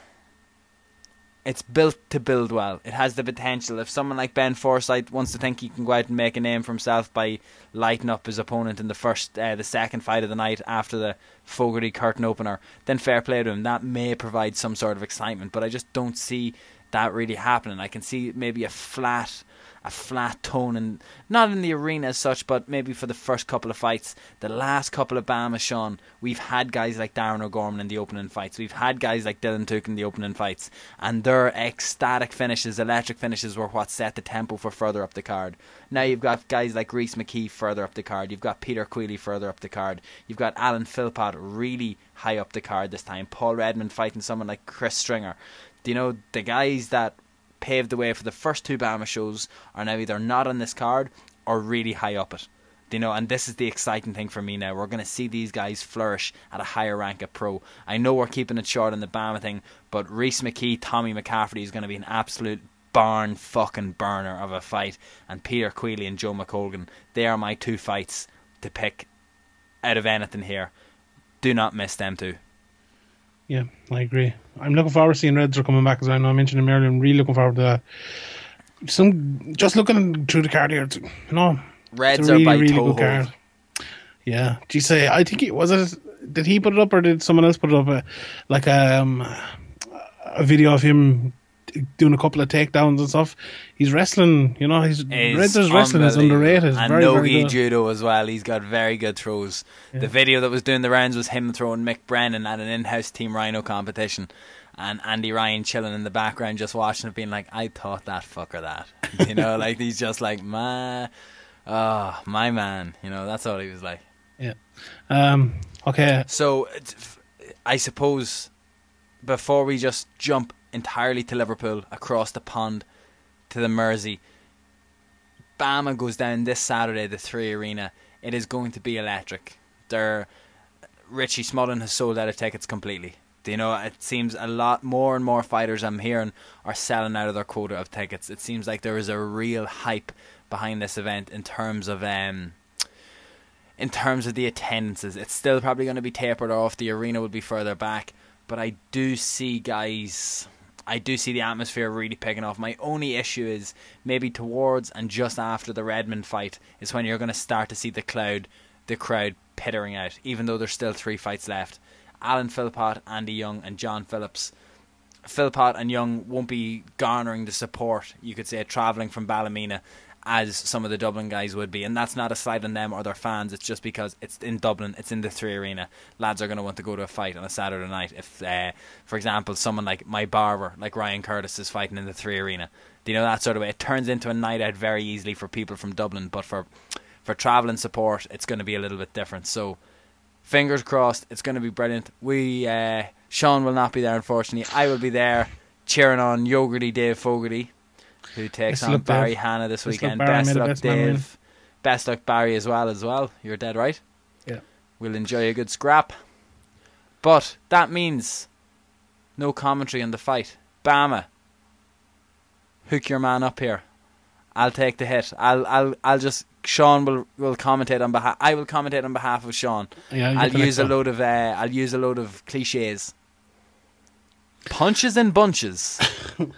it's built to build well. It has the potential. If someone like Ben Forsyth wants to think he can go out and make a name for himself by lighting up his opponent in the first, uh, the second fight of the night after the Fogarty curtain opener, then fair play to him. That may provide some sort of excitement, but I just don't see that really happening. I can see maybe a flat a flat tone and not in the arena as such, but maybe for the first couple of fights, the last couple of BAMMA Sean, we've had guys like Darren O'Gorman in the opening fights. We've had guys like Dylan Tuke in the opening fights, and their ecstatic finishes, electric finishes, were what set the tempo for further up the card. Now you've got guys like Rhys McKee further up the card. You've got Peter Queally further up the card. You've got Alan Philpott really high up the card this time. Paul Redmond fighting someone like Chris Stringer. Do you know the guys that paved the way for the first two BAMMA shows are now either not on this card or really high up it. You know, and this is the exciting thing for me now. We're going to see these guys flourish at a higher rank at pro. I know we're keeping it short on the BAMMA thing, but Rhys McKee, Tommy McCafferty is going to be an absolute barn fucking burner of a fight. And Peter Queally and Joe McColgan, they are my two fights to pick out of anything here. Do not miss them two. Yeah, I agree. I'm looking forward to seeing Reds are coming back as I know I mentioned him earlier. I'm really looking forward to that. Some just looking through the card here, it's, you know, Reds it's a are by really Toho. good card. Yeah, do you say? I think it was it. Did he put it up or did someone else put it up? Uh, like um, a video of him doing a couple of takedowns and stuff. He's wrestling. You know, he's Reds wrestling is underrated. And very, very Nogi good. judo as well. He's got very good throws. The video that was doing the rounds was him throwing Mick Brennan at an in-house Team Rhino competition, and Andy Ryan chilling in the background just watching it, being like, "I taught that fucker that," *laughs* you know, like he's just like, "My, oh, my man," you know, that's all he was like. Yeah. Um. Okay. So, I suppose before we just jump entirely to Liverpool across the pond to the Mersey, BAMMA goes down this Saturday, the Three Arena. It is going to be electric. There, Richie Smullen has sold out of tickets completely. Do you know? It seems a lot more and more fighters I'm hearing are selling out of their quota of tickets. It seems like there is a real hype behind this event in terms of um, in terms of the attendances. It's still probably going to be tapered off. The arena will be further back, but I do see guys. I do see the atmosphere really picking off. My only issue is maybe towards and just after the Redmond fight is when you're going to start to see the cloud, the crowd pittering out. Even though there's still three fights left, Alan Philpott, Andy Young, and John Phillips. Philpott and Young won't be garnering the support you could say travelling from Ballymena as some of the Dublin guys would be, and that's not a slight on them or their fans. It's just because it's in Dublin, it's in the Three Arena. Lads are going to want to go to a fight on a Saturday night. If, uh, for example, someone like my barber, like Ryan Curtis, is fighting in the Three Arena, do you know that sort of way? It turns into a night out very easily for people from Dublin, but for for travelling support, it's going to be a little bit different. So, fingers crossed, it's going to be brilliant. We uh, Sean will not be there, unfortunately. I will be there cheering on Yogurty Dave Fogarty who takes Best on Barry Dave. Hanna this Best weekend. Barry. Best luck, best man. Dave. Best luck, Barry, as well. As well, you're dead right. Yeah. We'll enjoy a good scrap. But that means no commentary on the fight. BAMMA, hook your man up here. I'll take the hit. I'll I'll I'll just Sean will will commentate on behalf. I will commentate on behalf of Sean. Yeah, I'll use a load of uh, I'll use a load of cliches. Punches and bunches. *laughs*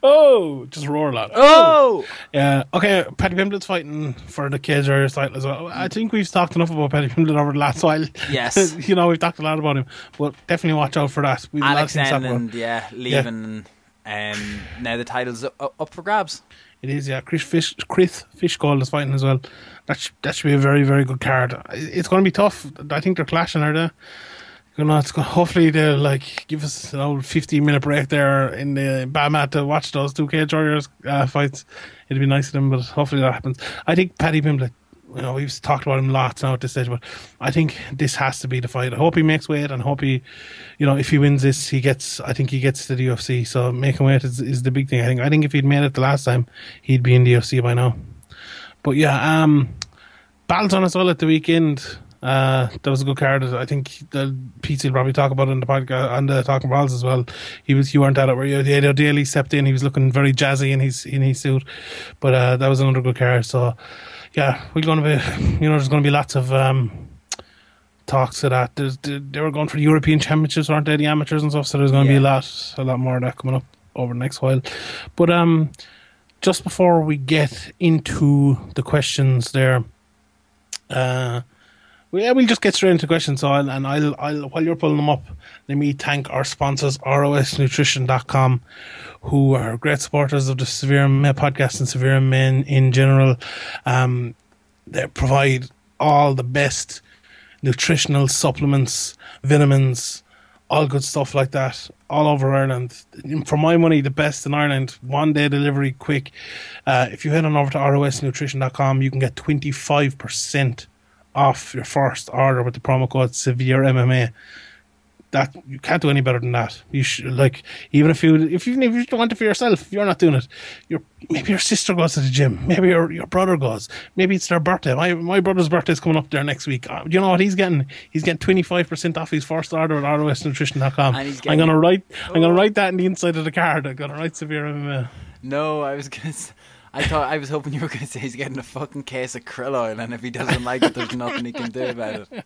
Oh, just roar loud. Oh, Yeah. Okay. Paddy Pimblett's fighting for the Cage Warriors title as well. I think we've talked enough about Paddy Pimblett over the last while. Yes. *laughs* you know, we've talked a lot about him, but definitely watch out for that. We've a lot Alex things to talk about. Enlund, yeah, leaving. Um, now the title's up, up for grabs. It is, yeah. Chris Fish, Chris Fishgold is fighting as well. That sh- that should be a very, very good card. It's going to be tough. I think they're clashing, are they? Know, it's going hopefully they'll like give us an old fifteen minute break there in the Bamat to watch those two Cage Warriors uh, fights. It'd be nice of them, but hopefully that happens. I think Paddy Pimblett. You know, we've talked about him lots now at this stage, but I think this has to be the fight. I hope he makes weight, and hope he, you know, if he wins this, he gets. I think he gets to the UFC. So making weight is, is the big thing. I think. I think if he'd made it the last time, he'd be in the UFC by now. But yeah, um, battles on as well at the weekend. Uh, that was a good card. I think the Pete will probably talk about it in the podcast on the talking balls as well. He was you weren't at it where you Edo Daly stepped in. He was looking very jazzy in his in his suit, but uh, that was another good card. So yeah, we're going to be you know there's going to be lots of um, talks of that. There's, they were going for the European Championships, aren't they? The amateurs and stuff. So there's going to be a lot a lot more of that coming up over the next while. But um, just before we get into the questions there, uh, well, yeah, we'll just get straight into questions. So, I'll, and I'll, I'll, while you're pulling them up, let me thank our sponsors, ROSNutrition.com, who are great supporters of the Severe Men podcast and Severe Men in general. Um, they provide all the best nutritional supplements, vitamins, all good stuff like that, all over Ireland. For my money, the best in Ireland. One day delivery, quick. Uh, if you head on over to rosnutrition.com, you can get 25% off your first order with the promo code Severe MMA. That you can't do any better than that. You should like even if you if you even if you want it for yourself, you're not doing it, your maybe your sister goes to the gym, maybe your your brother goes, maybe it's their birthday. My my brother's birthday is coming up there next week. Uh, do you know what he's getting? He's getting twenty five percent off his first order at rosnutrition.com. And he's I'm gonna write I'm gonna write that in the inside of the card. I'm gonna write severe MMA. No, I was gonna. *laughs* s- I thought I was hoping you were gonna say he's getting a fucking case of krill oil, and if he doesn't like it, there's nothing he can do about it.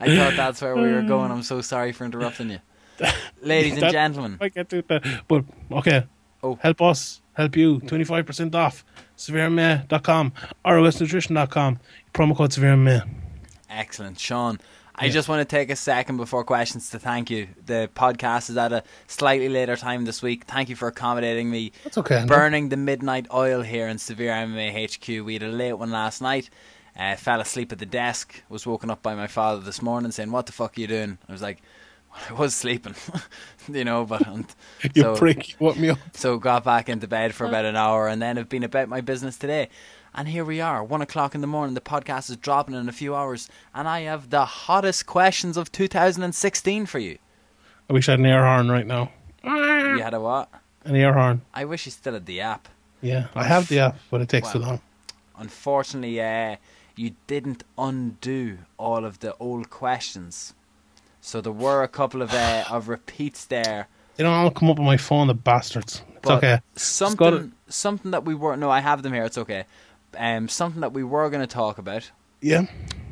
I thought that's where we were going. I'm so sorry for interrupting you, *laughs* ladies and That- gentlemen. I get to that. But okay. Oh. Help us, help you. 25% off. SevereMA.com, ROSNutrition.com. Promo code SevereMA. Excellent, Sean. I Yeah. just want to take a second before questions to thank you. The podcast is at a slightly later time this week. Thank you for accommodating me. That's okay. Burning the midnight oil here in Severe MMA HQ. We had a late one last night. Uh, fell asleep at the desk. Was woken up by my father this morning saying, "What the fuck are you doing?" I was like, "I was sleeping," *laughs* you know. But and *laughs* You so, prick. You woke me up. so got back into bed for about an hour, and then I've been about my business today. And here we are, one o'clock in the morning. The podcast is dropping in a few hours, and I have the hottest questions of 2016 for you. I wish I had an air horn right now. You had a what? An air horn. I wish you still had the app. Yeah. I have the app, but it takes too long. Unfortunately, uh, you didn't undo all of the old questions. So there were a couple of uh, of repeats there. They don't all come up on my phone, the bastards. It's But okay. Something something that we weren't. no, I have them here. It's okay. Um, something that we were going to talk about, Yeah.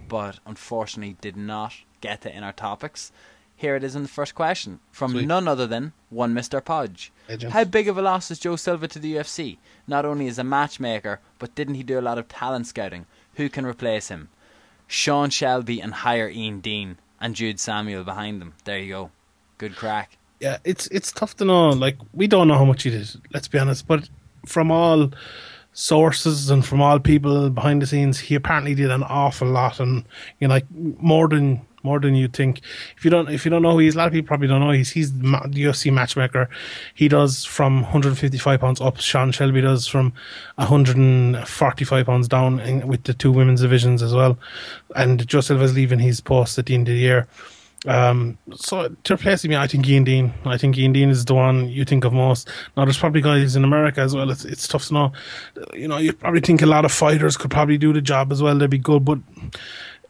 but unfortunately did not get to in our topics. Here it is in the first question from Sweet. none other than one Mr. Podge. How big of a loss is Joe Silva to the UFC? Not only as a matchmaker, but didn't he do a lot of talent scouting? Who can replace him? Sean Shelby and hire Ian Dean and Jude Samuel behind them. There you go. Good crack. yeah, it's it's tough to know. Like we don't know how much he did. Let's be honest. But from all sources and from all people behind the scenes, he apparently did an awful lot, and you know, like more than more than you think. If you don't, if you don't know who he is, a lot of people probably don't know. He's he's the UFC matchmaker. He does from 155 pounds up. Sean Shelby does from 145 pounds down in, with the two women's divisions as well. And Joe Silva's leaving his post at the end of the year. Um, so to replace me, I think Ian Dean. I think Ian Dean is the one you think of most. Now, there's probably guys in America as well. It's it's tough to know. You know, you probably think a lot of fighters could probably do the job as well. They'd be good, but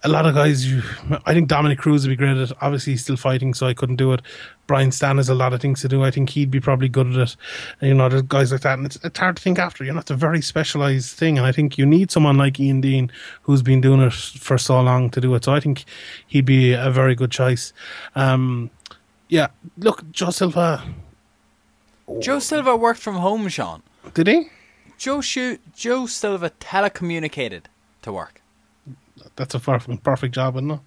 a lot of guys. You, I think Dominick Cruz would be great at it. Obviously, he's still fighting, so I couldn't do it. Brian Stann has a lot of things to do. I think he'd be probably good at it. And, you know, there's guys like that, and it's, it's hard to think after. You know, it's a very specialized thing, and I think you need someone like Ian Dean who's been doing it for so long to do it. So I think he'd be a very good choice. Um, yeah, look, Joe Silva. Joe Silva worked from home, Sean. Did he? Joe Shu- Joe Silva telecommunicated to work. That's a perfect, perfect job, isn't it?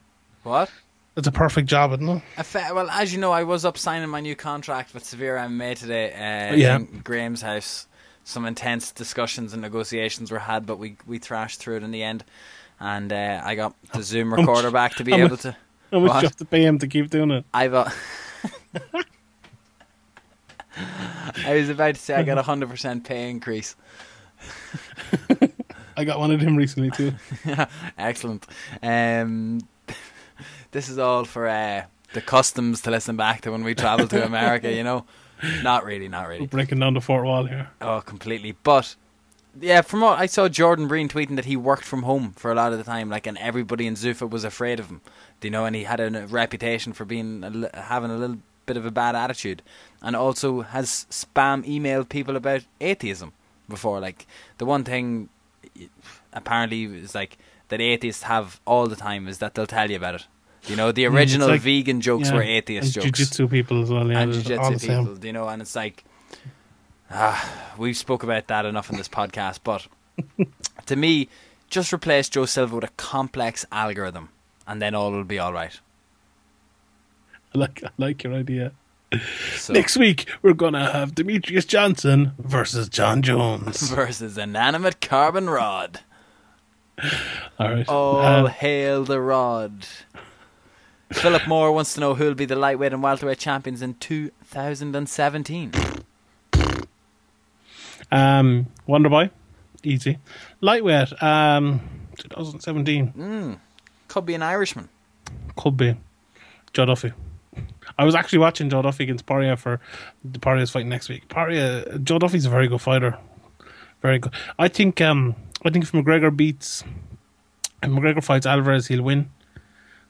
What? It's a perfect job, isn't it? A fa- well, as you know, I was up signing my new contract with Severe MMA today uh, Yeah. in Graham's house. Some intense discussions and negotiations were had, but we, we thrashed through it in the end. And uh, I got the Zoom much- recorder back to be able much- to. How much What? you have to pay him to keep doing it? I've. Uh, *laughs* I was about to say I got a hundred percent pay increase. *laughs* I got one of them recently too. *laughs* Excellent. Um, *laughs* this is all for uh, the customs to listen back to when we travel to America. You know, not really, not really. Breaking down the fourth wall here. Oh, completely. But yeah, from what I saw, Jordan Breen tweeting that he worked from home for a lot of the time, like, and everybody in Zuffa was afraid of him. Do you know? And he had a reputation for being a, having a little bit of a bad attitude, and also has spam emailed people about atheism before. Like the one thing, apparently, is like that atheists have all the time is that they'll tell you about it. You know, the Mm, it's original like- vegan jokes Yeah. were atheist jokes Jiu-jitsu people as well. Yeah, and jiu-jitsu all the same. people, you know, and it's like, ah, we've spoke about that enough in this podcast, but *laughs* to me, just replace Joe Silva with a complex algorithm, and then all will be all right. I like, I like your idea. So, Next week we're gonna have Demetrious Johnson versus Jon Jones. *laughs* versus inanimate carbon rod. All right. All Uh, hail the rod. Philip Moore wants to know who will be the lightweight and welterweight champions in 2017. um, Wonderboy, easy. Lightweight, um, 2017 Could be an Irishman. could be Joe Duffy. I was actually watching Joe Duffy against Poirier for the Poirier's fight next week. Poirier, Joe Duffy's a very good fighter, very good. I think, um, I think if McGregor beats, if McGregor fights Alvarez, he'll win.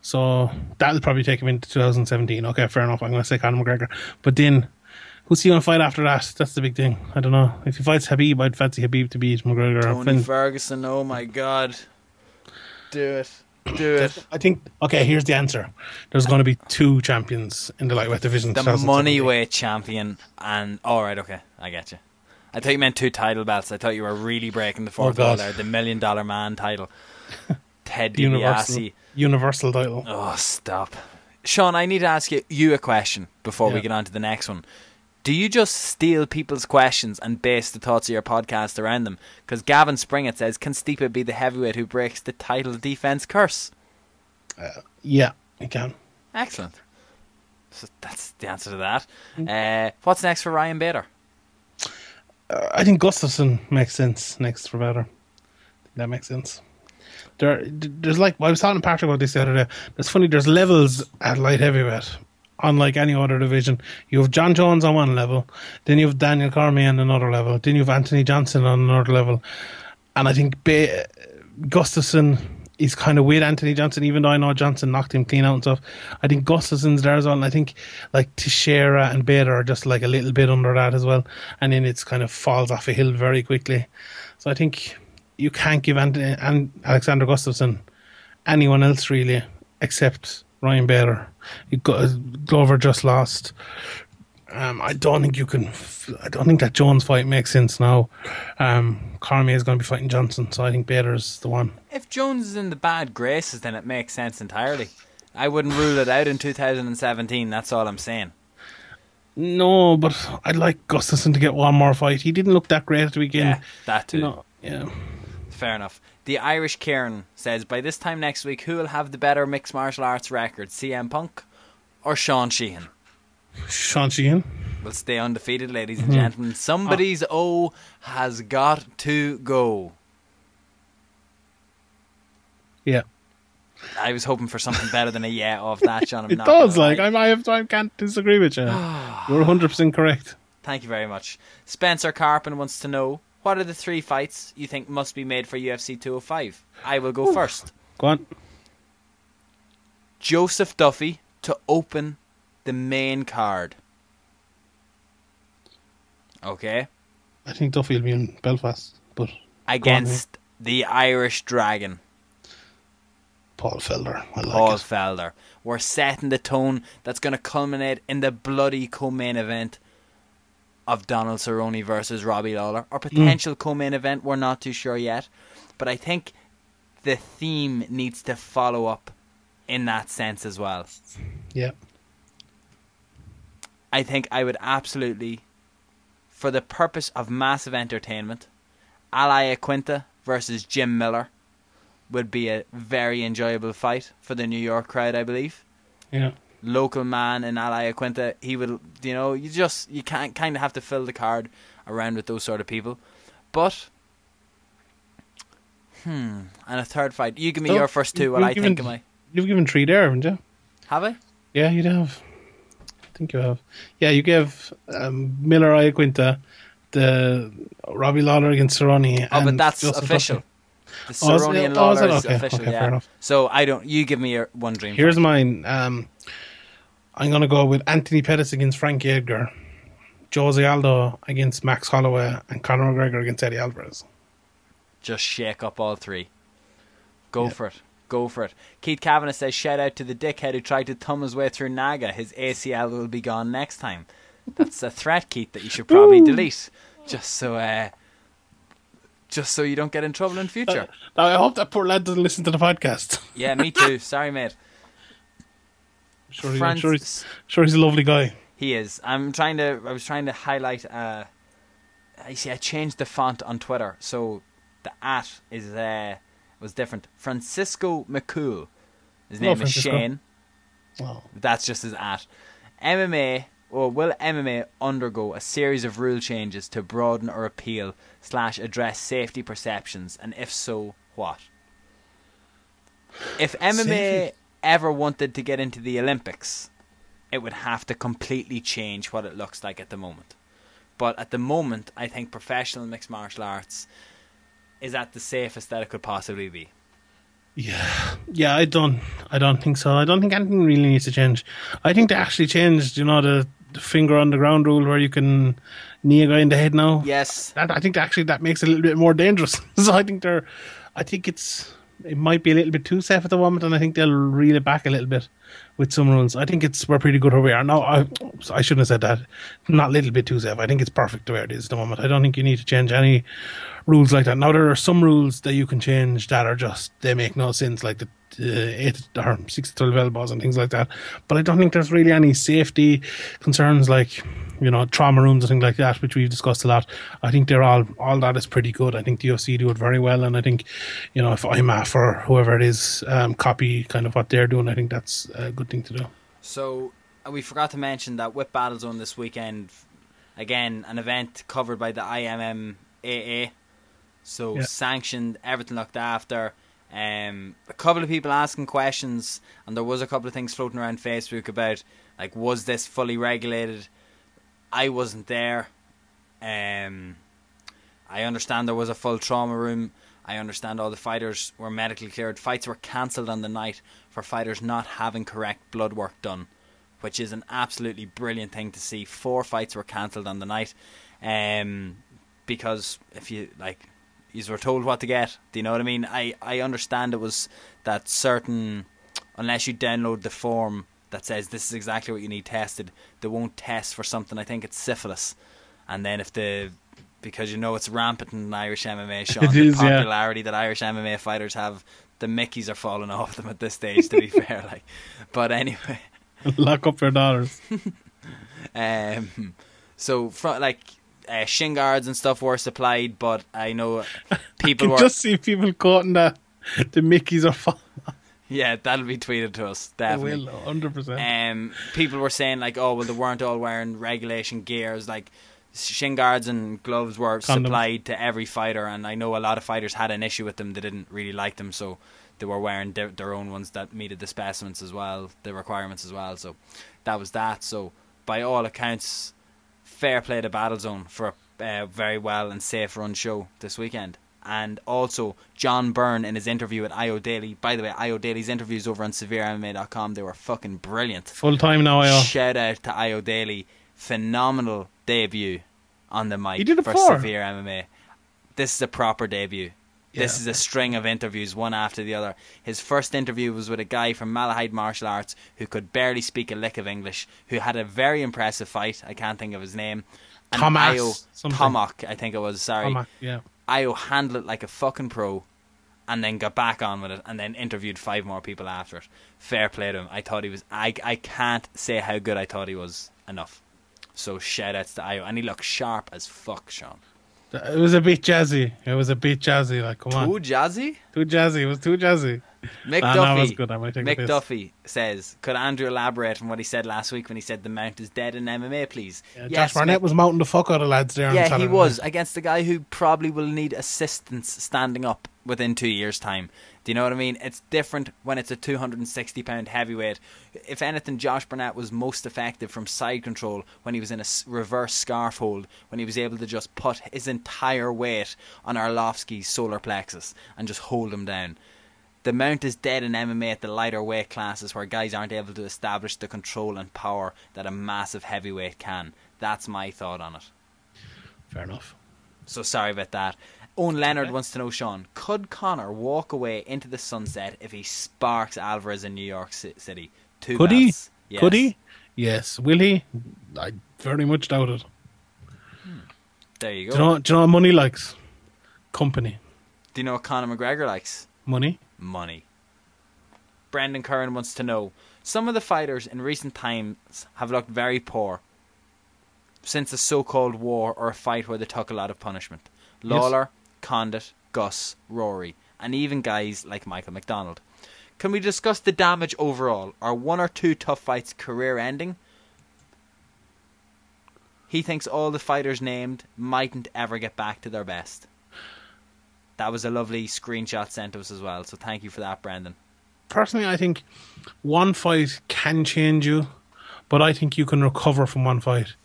So that'll probably take him into 2017. Okay, fair enough. I'm going to say Conor McGregor, but then who's he going to fight after that? That's the big thing. I don't know. If he fights Habib, I'd fancy Habib to beat McGregor. Tony Ferguson, oh my god. Do it. Do it. I think. Okay, here's the answer. There's going to be two champions in the lightweight division. The 2017. money weight champion and all right, okay, I get you. I thought you meant two title belts. I thought you were really breaking the oh, fourth wall Oh, there. The million dollar man title. *laughs* Ted Universal, DiBiase. universal title. Oh, stop. Sean, I need to ask you, you a question before we get on to the next one. Do you just steal people's questions and base the thoughts of your podcast around them? Because Gavin Springett says, can Stipe be the heavyweight who breaks the title defense curse? Yeah, he can. Excellent. So that's the answer to that. Uh, what's next for Ryan Bader? Uh, I think Gustafsson makes sense next for better. That makes sense. There, there's like I was talking to Patrick about this the other day. It's funny. There's levels at light heavyweight, unlike any other division. You have Jon Jones on one level, then you have Daniel Cormier on another level, then you have Anthony Johnson on another level, and I think ba- Gustafsson is kind of with Anthony Johnson, even though I know Johnson knocked him clean out and stuff. I think Gustafsson's there as well, and I think like Teixeira and Bader are just like a little bit under that as well, and then it's kind of falls off a hill very quickly. So I think you can't give Anthony, and Alexander Gustafsson anyone else really except Ryan Bader. You got, Glover just lost. Um, I don't think you can. I don't think that Jones fight makes sense now. Um, Cormier is going to be fighting Johnson, so I think Bader's the one. If Jones is in the bad graces, then it makes sense entirely. I wouldn't rule it out in 2017. That's all I'm saying. No, but I'd like Gustafsson to get one more fight. He didn't look that great at the weekend. Yeah, that too. You know, Yeah. Fair enough. The Irish Kieran says, by this time next week, who will have the better mixed martial arts record, CM Punk or Sean Sheehan? Sean Sheehan. We'll stay undefeated, ladies and hmm. gentlemen. Somebody's ah. O has got to go. Yeah. I was hoping for something better than a yeah off that, John. I'm *laughs* It not does. Like. I'm, I have, I can't disagree with you. *sighs* You're 100 percent correct. Thank you very much. Spencer Carpin wants to know what are the three fights you think must be made for UFC 205? I will go first. Go on. Joseph Duffy to open the main card. Okay. I think Duffy will be in Belfast, but Against the Irish Dragon, Paul Felder. I like Paul it. Felder. We're setting the tone that's going to culminate in the bloody co-main event of Donald Cerrone versus Robbie Lawler. Or mm. potential co-main event, we're not too sure yet. But I think the theme needs to follow up in that sense as well. Yeah. I think I would absolutely, for the purpose of massive entertainment, Al Iaquinta versus Jim Miller would be a very enjoyable fight for the New York crowd, I believe. Yeah. Local man in Al Iaquinta, he would, you know, you just you can't kind of have to fill the card around with those sort of people. But, hmm, and a third fight. You give me So, your first two. What I given- think am I? You've given three there, haven't you? Have I? Yeah, you'd have. I think you have. Yeah, you gave um, Miller Iaquinta, the Robbie Lawler against Cerrone. Oh, but that's Joseph official. Duffy. The Oh, is it? Cerrone and Oh, is Lawler it? is Okay, official, okay, yeah. fair enough. So I don't. You give me your one dream. Here's fight. mine. Um, I'm going to go with Anthony Pettis against Frankie Edgar, Jose Aldo against Max Holloway, and Conor McGregor against Eddie Alvarez. just shake up all three. Go Yeah. for it. Go for it. Keith Kavanagh says, shout out to the dickhead who tried to thumb his way through Naga. His ACL will be gone next time. That's a threat, Keith, that you should probably delete. Just so uh just so you don't get in trouble in future. Now, I hope that poor lad doesn't listen to the podcast. Yeah, me too. *laughs* Sorry, mate. Sure, he- I'm sure, he's, sure he's a lovely guy. He is. I'm trying to. I was trying to highlight. Uh, I see. I changed the font on Twitter, so the at is uh was different. Francisco McCool. His Hello, name is Shane. Oh, That's just his at. MMA. Or will MMA undergo a series of rule changes to broaden or appeal slash address safety perceptions, and if so, what? If MMA Safety. Ever wanted to get into the Olympics, it would have to completely change what it looks like at the moment. But at the moment, I think professional mixed martial arts is at the safest that it could possibly be. Yeah, yeah, I don't, I don't think so. I don't think anything really needs to change. I think they actually changed, you know, the, the finger on the ground rule where you can knee a guy in the head now. Yes, That, I think actually that makes it a little bit more dangerous. *laughs* so I think they're, I think it's, it might be a little bit too safe at the moment, and I think they'll reel it back a little bit with some rules. I think it's we're pretty good where we are now. I, I shouldn't have said that. Not a little bit too safe. I think it's perfect the way it is at the moment. I don't think you need to change any rules like that. Now there are some rules that you can change that are just they make no sense, like the eight or six to twelve elbows and things like that. But I don't think there's really any safety concerns like you know trauma rooms and things like that, which we've discussed a lot. I think they're all all that is pretty good. I think the UFC do it very well, and I think you know if IMMAF or whoever it is um, copy kind of what they're doing, I think that's a good thing to do. So uh, we forgot to mention that Whip Battle Zone this weekend, again an event covered by the IMMAA, so Yeah. sanctioned, everything looked after. Um, a couple of people asking questions, and there was a couple of things floating around Facebook about like was this fully regulated? I wasn't there. Um, I understand there was a full trauma room. I understand all the fighters were medically cleared. Fights were cancelled on the night for fighters not having correct blood work done, which is an absolutely brilliant thing to see. Four fights were cancelled on the night, um, because if you like, you were told what to get. Do you know what I mean? I I understand it was that certain, unless you download the form that says this is exactly what you need tested, they won't test for something. I think it's syphilis, and then if the because you know it's rampant in Irish MMA, Sean, It the is, yeah. popularity that Irish MMA fighters have, the Mickeys are falling off them at this stage. To be *laughs* fair, like, but anyway, Lock up your dollars. *laughs* um, so fro- like uh, shin guards and stuff were supplied, but I know *laughs* people You were. just see people quoting that the Mickeys are fun. Yeah, that'll be tweeted to us definitely. hundred percent. Um, people were saying like, oh well, they weren't all wearing regulation gears. Like shin guards and gloves were Condoms. supplied to every fighter, and I know a lot of fighters had an issue with them. They didn't really like them, so they were wearing their, their own ones that meted the specimens as well, the requirements as well. So that was that. So by all accounts, fair play to Battlezone for a uh, very well and safe run show this weekend. And also, John Byrne in his interview at IO Daily. By the way, IO Daily's interviews over on SevereMMA.com, they were fucking brilliant. Full time now, I Shout out to IO Daily. Phenomenal debut on the mic He did it for before. Severe MMA. This is a proper debut. This is a string of interviews, one after the other. His first interview was with a guy from Malahide Martial Arts who could barely speak a lick of English, who had a very impressive fight. I can't think of his name. And Tomas Io. Tomac, I think it was. Sorry. Tomac, yeah. Io handled it like a fucking pro and then got back on with it and then interviewed five more people after it. Fair play to him. I thought he was I I can't say how good I thought he was enough. So shout outs to Io and he looked sharp as fuck, Sean. It was a bit jazzy. It was a bit jazzy. Like, come on, Too jazzy? too jazzy. It was too jazzy. Mick Ah, Duffy. was good. I might take Mick. Duffy says, "Could Andrew elaborate on what he said last week when he said the mount is dead in MMA, please?" Yeah, yes, Josh Barnett Mick. was mounting the fuck out of lads there. on Yeah, he was against a guy who probably will need assistance standing up within two years' time. Do you know what I mean? It's different when it's a 260 pound heavyweight. If anything, Josh Barnett was most effective from side control when he was in a reverse scarf hold, when he was able to just put his entire weight on Arlovsky's solar plexus and just hold him down. The mount is dead in MMA at the lighter weight classes where guys aren't able to establish the control and power that a massive heavyweight can. That's my thought on it. Fair enough. So sorry about that. Owen Leonard wants to know, Sean, could Conor walk away into the sunset if he sparks Alvarez in New York City? Two Could he? Yes. Could he? Yes. Will he? I very much doubt it. Hmm. There you Do go. you know? Do you know what money likes? Company. Do you know what Conor McGregor likes? Money. Money. Brendan Curran wants to know, some of the fighters in recent times have looked very poor since a so-called war or a fight where they took a lot of punishment. Lawler, Condit, Gus, Rory, and even guys like Michael McDonald. Can we discuss the damage overall? Are one or two tough fights career ending? He thinks all the fighters named mightn't ever get back to their best. That was a lovely screenshot sent to us as well, so thank you for that, Brendan. Personally, I think one fight can change you, but I think you can recover from one fight.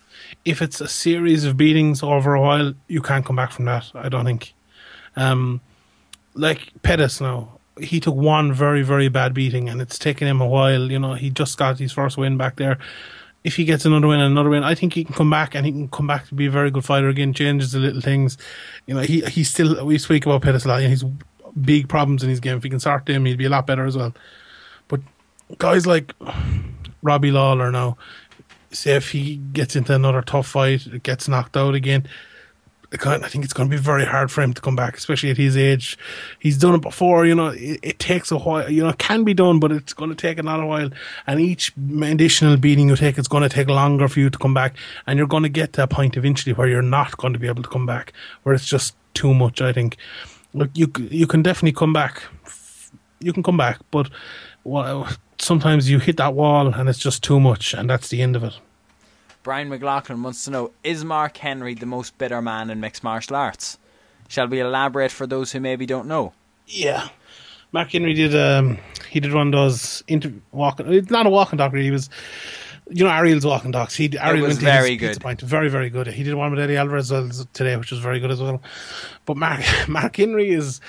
If it's a series of beatings over a while, you can't come back from that. I don't think. Um, like Pettis now, he took one very very bad beating, and it's taken him a while. You know, he just got his first win back there. If he gets another win and another win, I think he can come back and he can come back to be a very good fighter again. Changes the little things. You know, he he still we speak about Pettis a lot. And he's big problems in his game. If he can start them, he'd be a lot better as well. But guys like Robbie Lawler now, say if he gets into another tough fight, gets knocked out again, I think it's going to be very hard for him to come back, especially at his age. He's done it before, you know. It, it takes a while, you know. It can be done, but it's going to take another while. And each additional beating you take, it's going to take longer for you to come back. And you're going to get to a point eventually where you're not going to be able to come back, where it's just too much. I think. Look, you you can definitely come back. You can come back, but well, sometimes you hit that wall and it's just too much, and that's the end of it. Brian McLaughlin wants to know Is Mark Henry the most bitter man in mixed martial arts? Shall we elaborate for those who maybe don't know? Yeah. Mark Henry did um he did one of those inter- walking it's not a walking doc really, he was you know Ariel's walking docs. He Ariel was very good. Pint. Very, very good. He did one with Eddie Alvarez as well today, which was very good as well. But Mark *laughs* Mark Henry is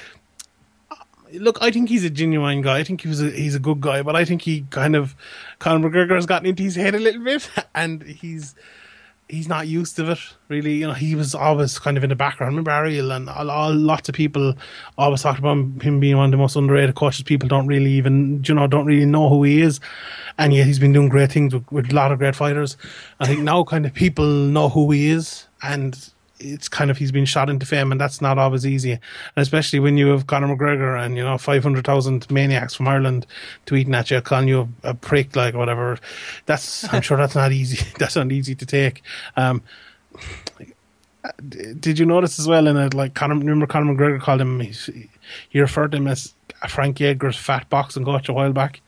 look, I think he's a genuine guy. I think he was a, he's a good guy, but I think he kind of Conor McGregor has gotten into his head a little bit, *laughs* and he's he's not used to it really. You know, he was always kind of in the background. Remember Ariel and all, all lots of people always talked about him being one of the most underrated coaches. People don't really even you know don't really know who he is, and yet he's been doing great things with, with a lot of great fighters. I think now kind of people know who he is and it's kind of he's been shot into fame, and that's not always easy. And especially when you have Conor McGregor and you know five hundred thousand maniacs from Ireland tweeting at you, calling you a, a prick, like whatever. That's *laughs* I'm sure that's not easy. *laughs* That's not easy to take. Um, Did you notice as well in it, like Conor, remember Conor McGregor called him, he's, he referred to him as Frankie Edgar's fat boxing coach a while back.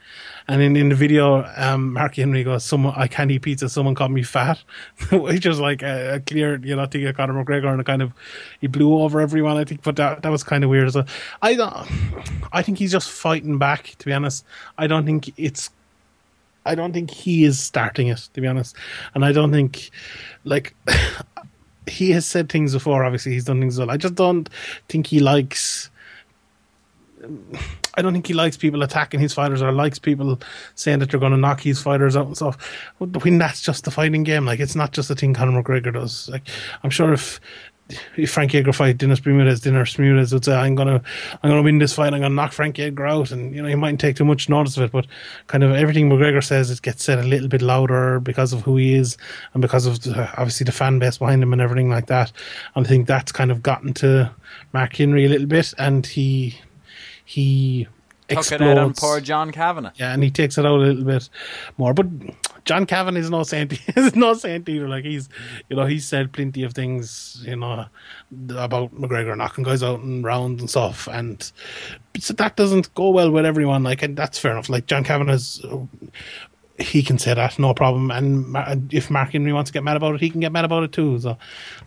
And in, in the video, um, Mark Henry goes, "Someone I can't eat pizza. Someone called me fat," *laughs* which is like a, a clear, you know, thing of Conor McGregor, and a kind of he blew over everyone. I think, but that that was kind of weird as well. I don't, I think he's just fighting back. To be honest, I don't think it's I don't think he is starting it, to be honest. And I don't think, like, *laughs* he has said things before. Obviously, he's done things well. I just don't think he likes. I don't think he likes people attacking his fighters or likes people saying that they're going to knock his fighters out and stuff. When that's just the fighting game, like it's not just a thing Conor McGregor does. Like I'm sure if if Frankie Edgar fight Dennis Bermudez, Dennis Bermudez would say, "I'm gonna, I'm gonna win this fight. I'm gonna knock Frankie Edgar out," and you know he mightn't take too much notice of it. But kind of everything McGregor says, it gets said a little bit louder because of who he is and because of the, obviously the fan base behind him and everything like that. And I think that's kind of gotten to Mark Henry a little bit, and he he Took it out on poor John Kavanagh. Yeah, and he takes it out a little bit more. But John Kavanagh is no saint. *laughs* is no saint either. Like he's, you know, he's said plenty of things, you know, about McGregor knocking guys out in rounds and stuff, and so that doesn't go well with everyone. Like, and that's fair enough. Like John Kavanagh is. He can say that, no problem. And if Mark Henry wants to get mad about it, he can get mad about it too. So,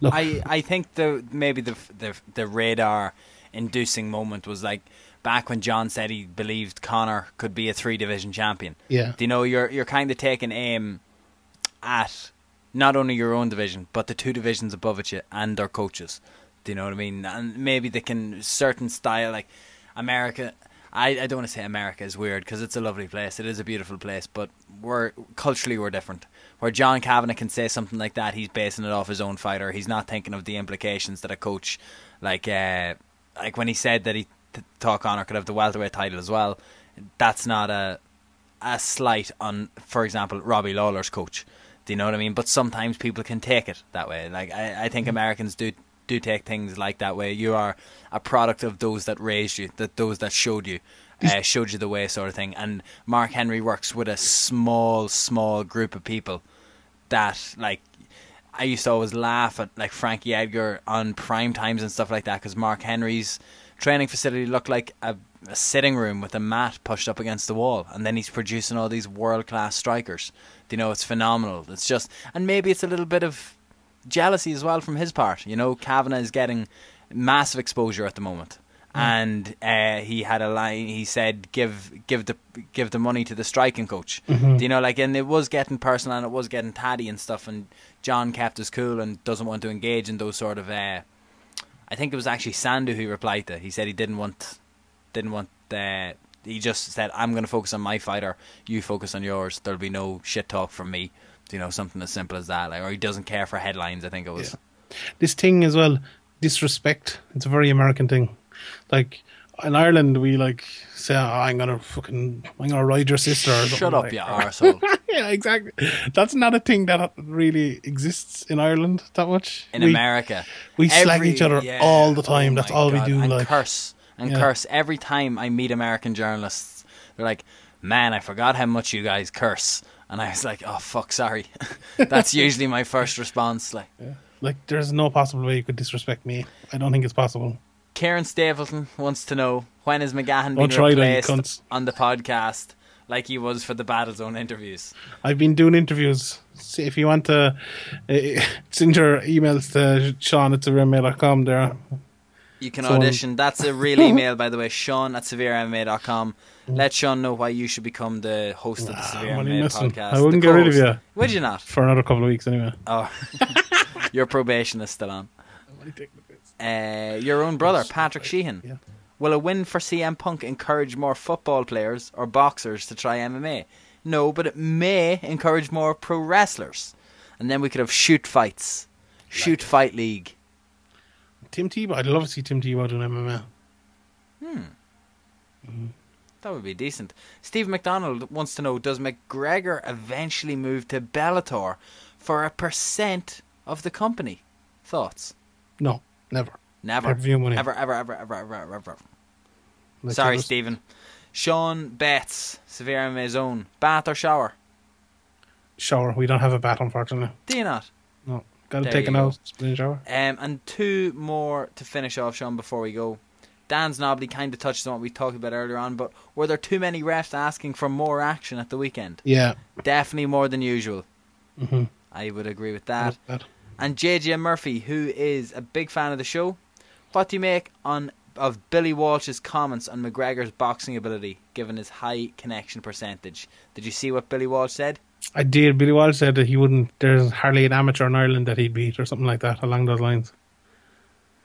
look, I, I think the maybe the the the radar inducing moment was like back when John said he believed Conor could be a three division champion. Yeah. Do you know you're you're kind of taking aim at not only your own division but the two divisions above it you and their coaches. Do you know what I mean? And maybe they can certain style like America. I, I don't want to say America is weird because it's a lovely place. It is a beautiful place, but we're culturally we're different. Where John Kavanagh can say something like that, he's basing it off his own fighter. He's not thinking of the implications that a coach, like uh, like when he said that he thought Conor could have the welterweight title as well. That's not a a slight on, for example, Robbie Lawler's coach. Do you know what I mean? But sometimes people can take it that way. Like I, I think Americans do do take things like that way. You are a product of those that raised you, that those that showed you, uh, showed you the way, sort of thing. And Mark Henry works with a small, small group of people that like. I used to always laugh at like Frankie Edgar on prime times and stuff like that because Mark Henry's training facility looked like a, a sitting room with a mat pushed up against the wall, and then he's producing all these world class strikers. You know, it's phenomenal. It's just, and maybe it's a little bit of jealousy as well from his part. You know, Kavanagh is getting massive exposure at the moment. And uh, he had a line. He said, "Give, give the, give the money to the striking coach." Do you know, like, and it was getting personal and it was getting tatty and stuff. And John kept his cool and doesn't want to engage in those sort of. Uh, I think it was actually Sandu who replied to. He said he didn't want, didn't want. Uh, he just said, "I'm going to focus on my fighter. You focus on yours. There'll be no shit talk from me." You know, something as simple as that. Like, or he doesn't care for headlines. I think it was. this thing as well, disrespect. It's a very American thing. Like in Ireland, we like say, oh, "I'm gonna fucking, I'm gonna ride your sister." Or Shut up, like- you *laughs* arsehole. yeah, exactly. That's not a thing that really exists in Ireland that much. In We- America, we slag each other yeah, all the time. oh That's all we do, And like- curse and Yeah. curse every time I meet American journalists. They're like, "Man, I forgot how much you guys curse," and I was like, "Oh fuck, sorry." *laughs* That's *laughs* usually my first response. Like, Like, there's no possible way you could disrespect me. I don't think it's possible. Karen Stapleton wants to know when is McGahan being try that, you replaced on the podcast like he was for the Battlezone interviews? I've been doing interviews. See, if you want to uh, *laughs* send your emails to Sean at com there. You can So, audition. That's a real *laughs* email, by the way. Sean at severemma.com. Let Sean know why you should become the host of the Severe MMA podcast. I wouldn't get rid of you. Would you not? For another couple of weeks, anyway. Oh, *laughs* your probation is still on. Uh, your own brother, Patrick Sheehan. Yeah. Will a win for CM Punk encourage more football players or boxers to try MMA? No, but it may encourage more pro wrestlers. And then we could have shoot fights. Shoot fight league. Tim Tebow. I'd love to see Tim Tebow doing MMA. Hmm. That would be decent. Steve McDonald wants to know Does McGregor eventually move to Bellator for a percent of the company? Thoughts? No, never. Never. Money. Ever, ever, ever, ever, ever, ever, ever. Like Sorry, others. Stephen. Sean Betts, Severe Zone. Bath or shower? Shower. We don't have a bat, unfortunately. Do you not? No. Got to take an out, spin shower. Um, and two more to finish off, Sean, before we go. Dan's Nobly kind of touched on what we talked about earlier on, but were there too many refs asking for more action at the weekend? Yeah. Definitely more than usual. Mm-hmm. I would agree with that. That. And JJ Murphy, who is a big fan of the show, what do you make on of Billy Walsh's comments on McGregor's boxing ability, given his high connection percentage? Did you see what Billy Walsh said? I did. Billy Walsh said that he wouldn't. There's hardly an amateur in Ireland that he'd beat, or something like that, along those lines.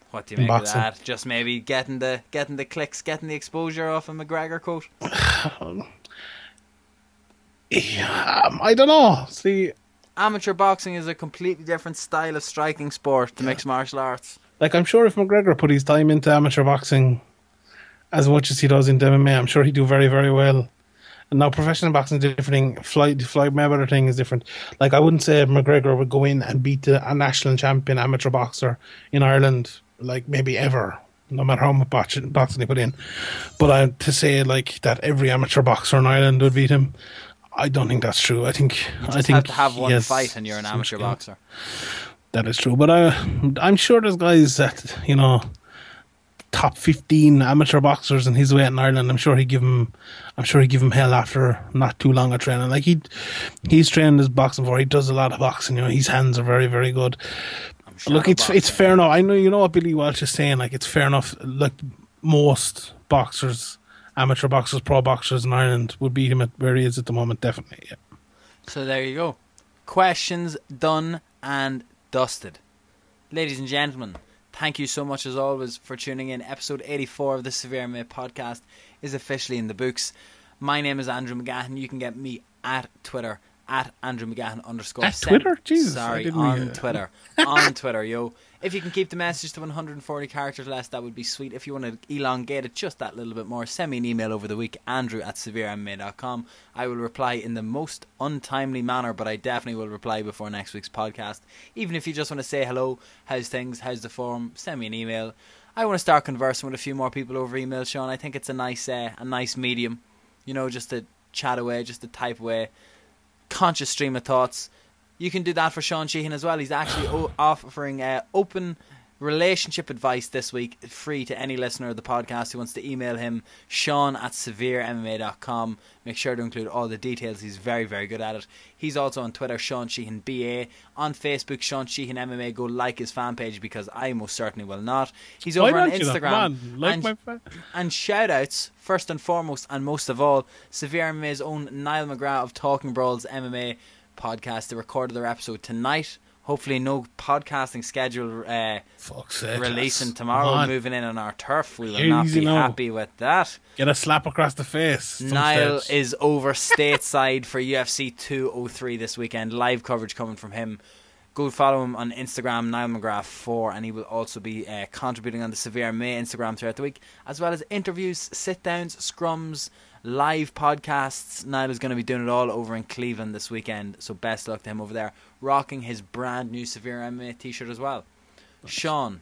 What do you make boxing. of that? Just maybe getting the getting the clicks, getting the exposure off a McGregor quote. *sighs* Yeah, um, I don't know. See, Amateur boxing is a completely different style of striking sport to mixed martial arts. Like I'm sure if McGregor put his time into amateur boxing as much as he does in MMA, I'm sure he'd do very, very well. And now professional boxing is a different thing. Floyd Floyd Mayweather thing is different. Like I wouldn't say McGregor would go in and beat a, national champion amateur boxer in Ireland, like maybe ever, no matter how much boxing, he put in. But I, to say like that every amateur boxer in Ireland would beat him, I don't think that's true. I think You I think have to have one fight and you're an amateur boxer. That is true, but uh, I'm sure there's guys that you know, top fifteen amateur boxers in his weight in Ireland. I'm sure he give him, I'm sure he give him hell after not too long of training. Like he, he's trained his boxing for. He does a lot of boxing. You know, his hands are very, very good. Sure Look, it's it's fair enough. I know you know what Billy Walsh is saying. Like it's fair enough. Like most boxers, amateur boxers, pro boxers in Ireland would beat him at where he is at the moment. Definitely. Yeah. So there you go. Questions done and dusted. Ladies and gentlemen, thank you so much as always for tuning in. Episode 84 of the Severe MMA podcast is officially in the books. My name is Andrew McGahan. You can get me at Twitter at Andrew McGahan underscore At seven. Twitter? Jesus, Sorry, on. Twitter. *laughs* on Twitter, yo. If you can keep the message to 140 characters less, that would be sweet. If you want to elongate it just that little bit more, send me an email over the week, andrew at severemma.com. I will reply in the most untimely manner, but I definitely will reply before next week's podcast. Even if you just want to say hello, how's things, how's the forum, send me an email. I want to start conversing with a few more people over email, Sean. I think it's a nice, uh, a nice medium, you know, just to chat away, just to type away, conscious stream of thoughts. You can do that for Sean Sheehan as well. He's actually o- offering uh, open relationship advice this week, free to any listener of the podcast who wants to email him, Sean at severemma.com. Make sure to include all the details. He's very, very good at it. He's also on Twitter, Sean Sheehan BA. On Facebook, Sean Sheehan MMA. Go like his fan page because I most certainly will not. He's over on don't you know? Instagram. On, like and- my and shout outs, first and foremost, and most of all, Severe MMA's own Niall McGrath of Talking Brawls MMA podcast. They recorded their episode tonight. Hopefully, no podcasting schedule uh, sake. releasing tomorrow, moving in on our turf. We will not be now. happy with that. Get a slap across the face. Niall stage. is over *laughs* stateside for UFC 203 this weekend. Live coverage coming from him. Go follow him on Instagram, Niall McGrath 4, and he will also be uh, contributing on the Severe May Instagram throughout the week, as well as interviews, sit downs, scrums, live podcasts. Niall is going to be doing it all over in Cleveland this weekend, so best luck to him over there, rocking his brand new Severe MMA t shirt as well. Sean,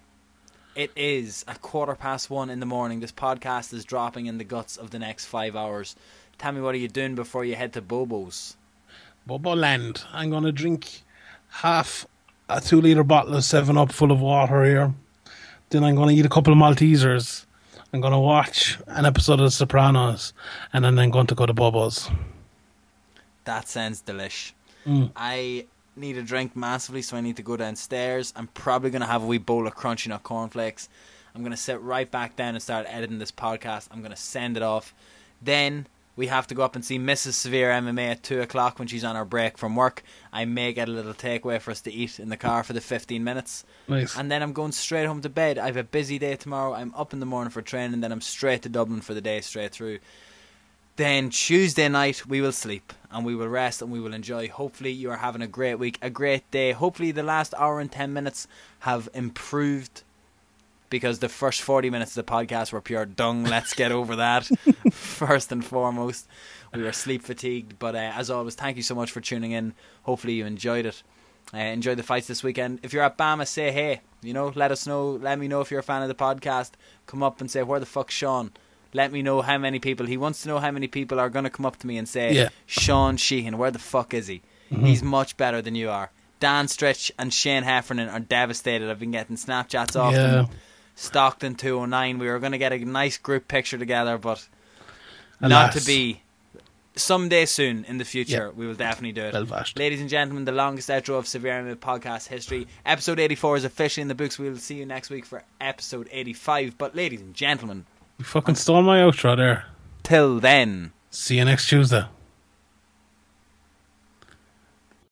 it is a quarter past one in the morning. This podcast is dropping in the guts of the next five hours. Tell me what are you doing before you head to Bobo's? Bobo Land. I'm going to drink half a two litre bottle of 7 Up full of water here. Then I'm going to eat a couple of Maltesers. I'm going to watch an episode of The Sopranos. And then I'm going to go to Bobo's. That sounds delish. Mm. I need a drink massively, so I need to go downstairs. I'm probably going to have a wee bowl of crunchy nut cornflakes. I'm going to sit right back down and start editing this podcast. I'm going to send it off. Then we have to go up and see Mrs. Severe MMA at 2 o'clock when she's on her break from work. I may get a little takeaway for us to eat in the car for the 15 minutes. Nice. And then I'm going straight home to bed. I have a busy day tomorrow. I'm up in the morning for training, then I'm straight to Dublin for the day straight through. Then Tuesday night we will sleep and we will rest and we will enjoy. Hopefully you are having a great week, a great day. Hopefully the last hour and 10 minutes have improved because the first 40 minutes of the podcast were pure dung. Let's get over that *laughs* first and foremost. We were sleep fatigued, but uh, as always, thank you so much for tuning in. Hopefully you enjoyed it. Uh, enjoy the fights this weekend. If you're at BAMMA, say hey. You know, let us know. Let me know if you're a fan of the podcast. Come up and say where the fuck's Sean. Let me know how many people. He wants to know how many people are going to come up to me and say, Yeah. Sean Sheehan, where the fuck is he? He's much better than you are. Dan Stretch and Shane Heffernan are devastated. I've been getting Snapchats off Yeah. them. Stockton 209. We were going to get a nice group picture together, but not to be. Someday soon in the future, Yeah. we will definitely do it. Belfast. Ladies and gentlemen, the longest outro of Severe MMA podcast history. Episode 84 is officially in the books. We will see you next week for episode 85. But, ladies and gentlemen, You fucking stole my outro there. till then. See you next Tuesday.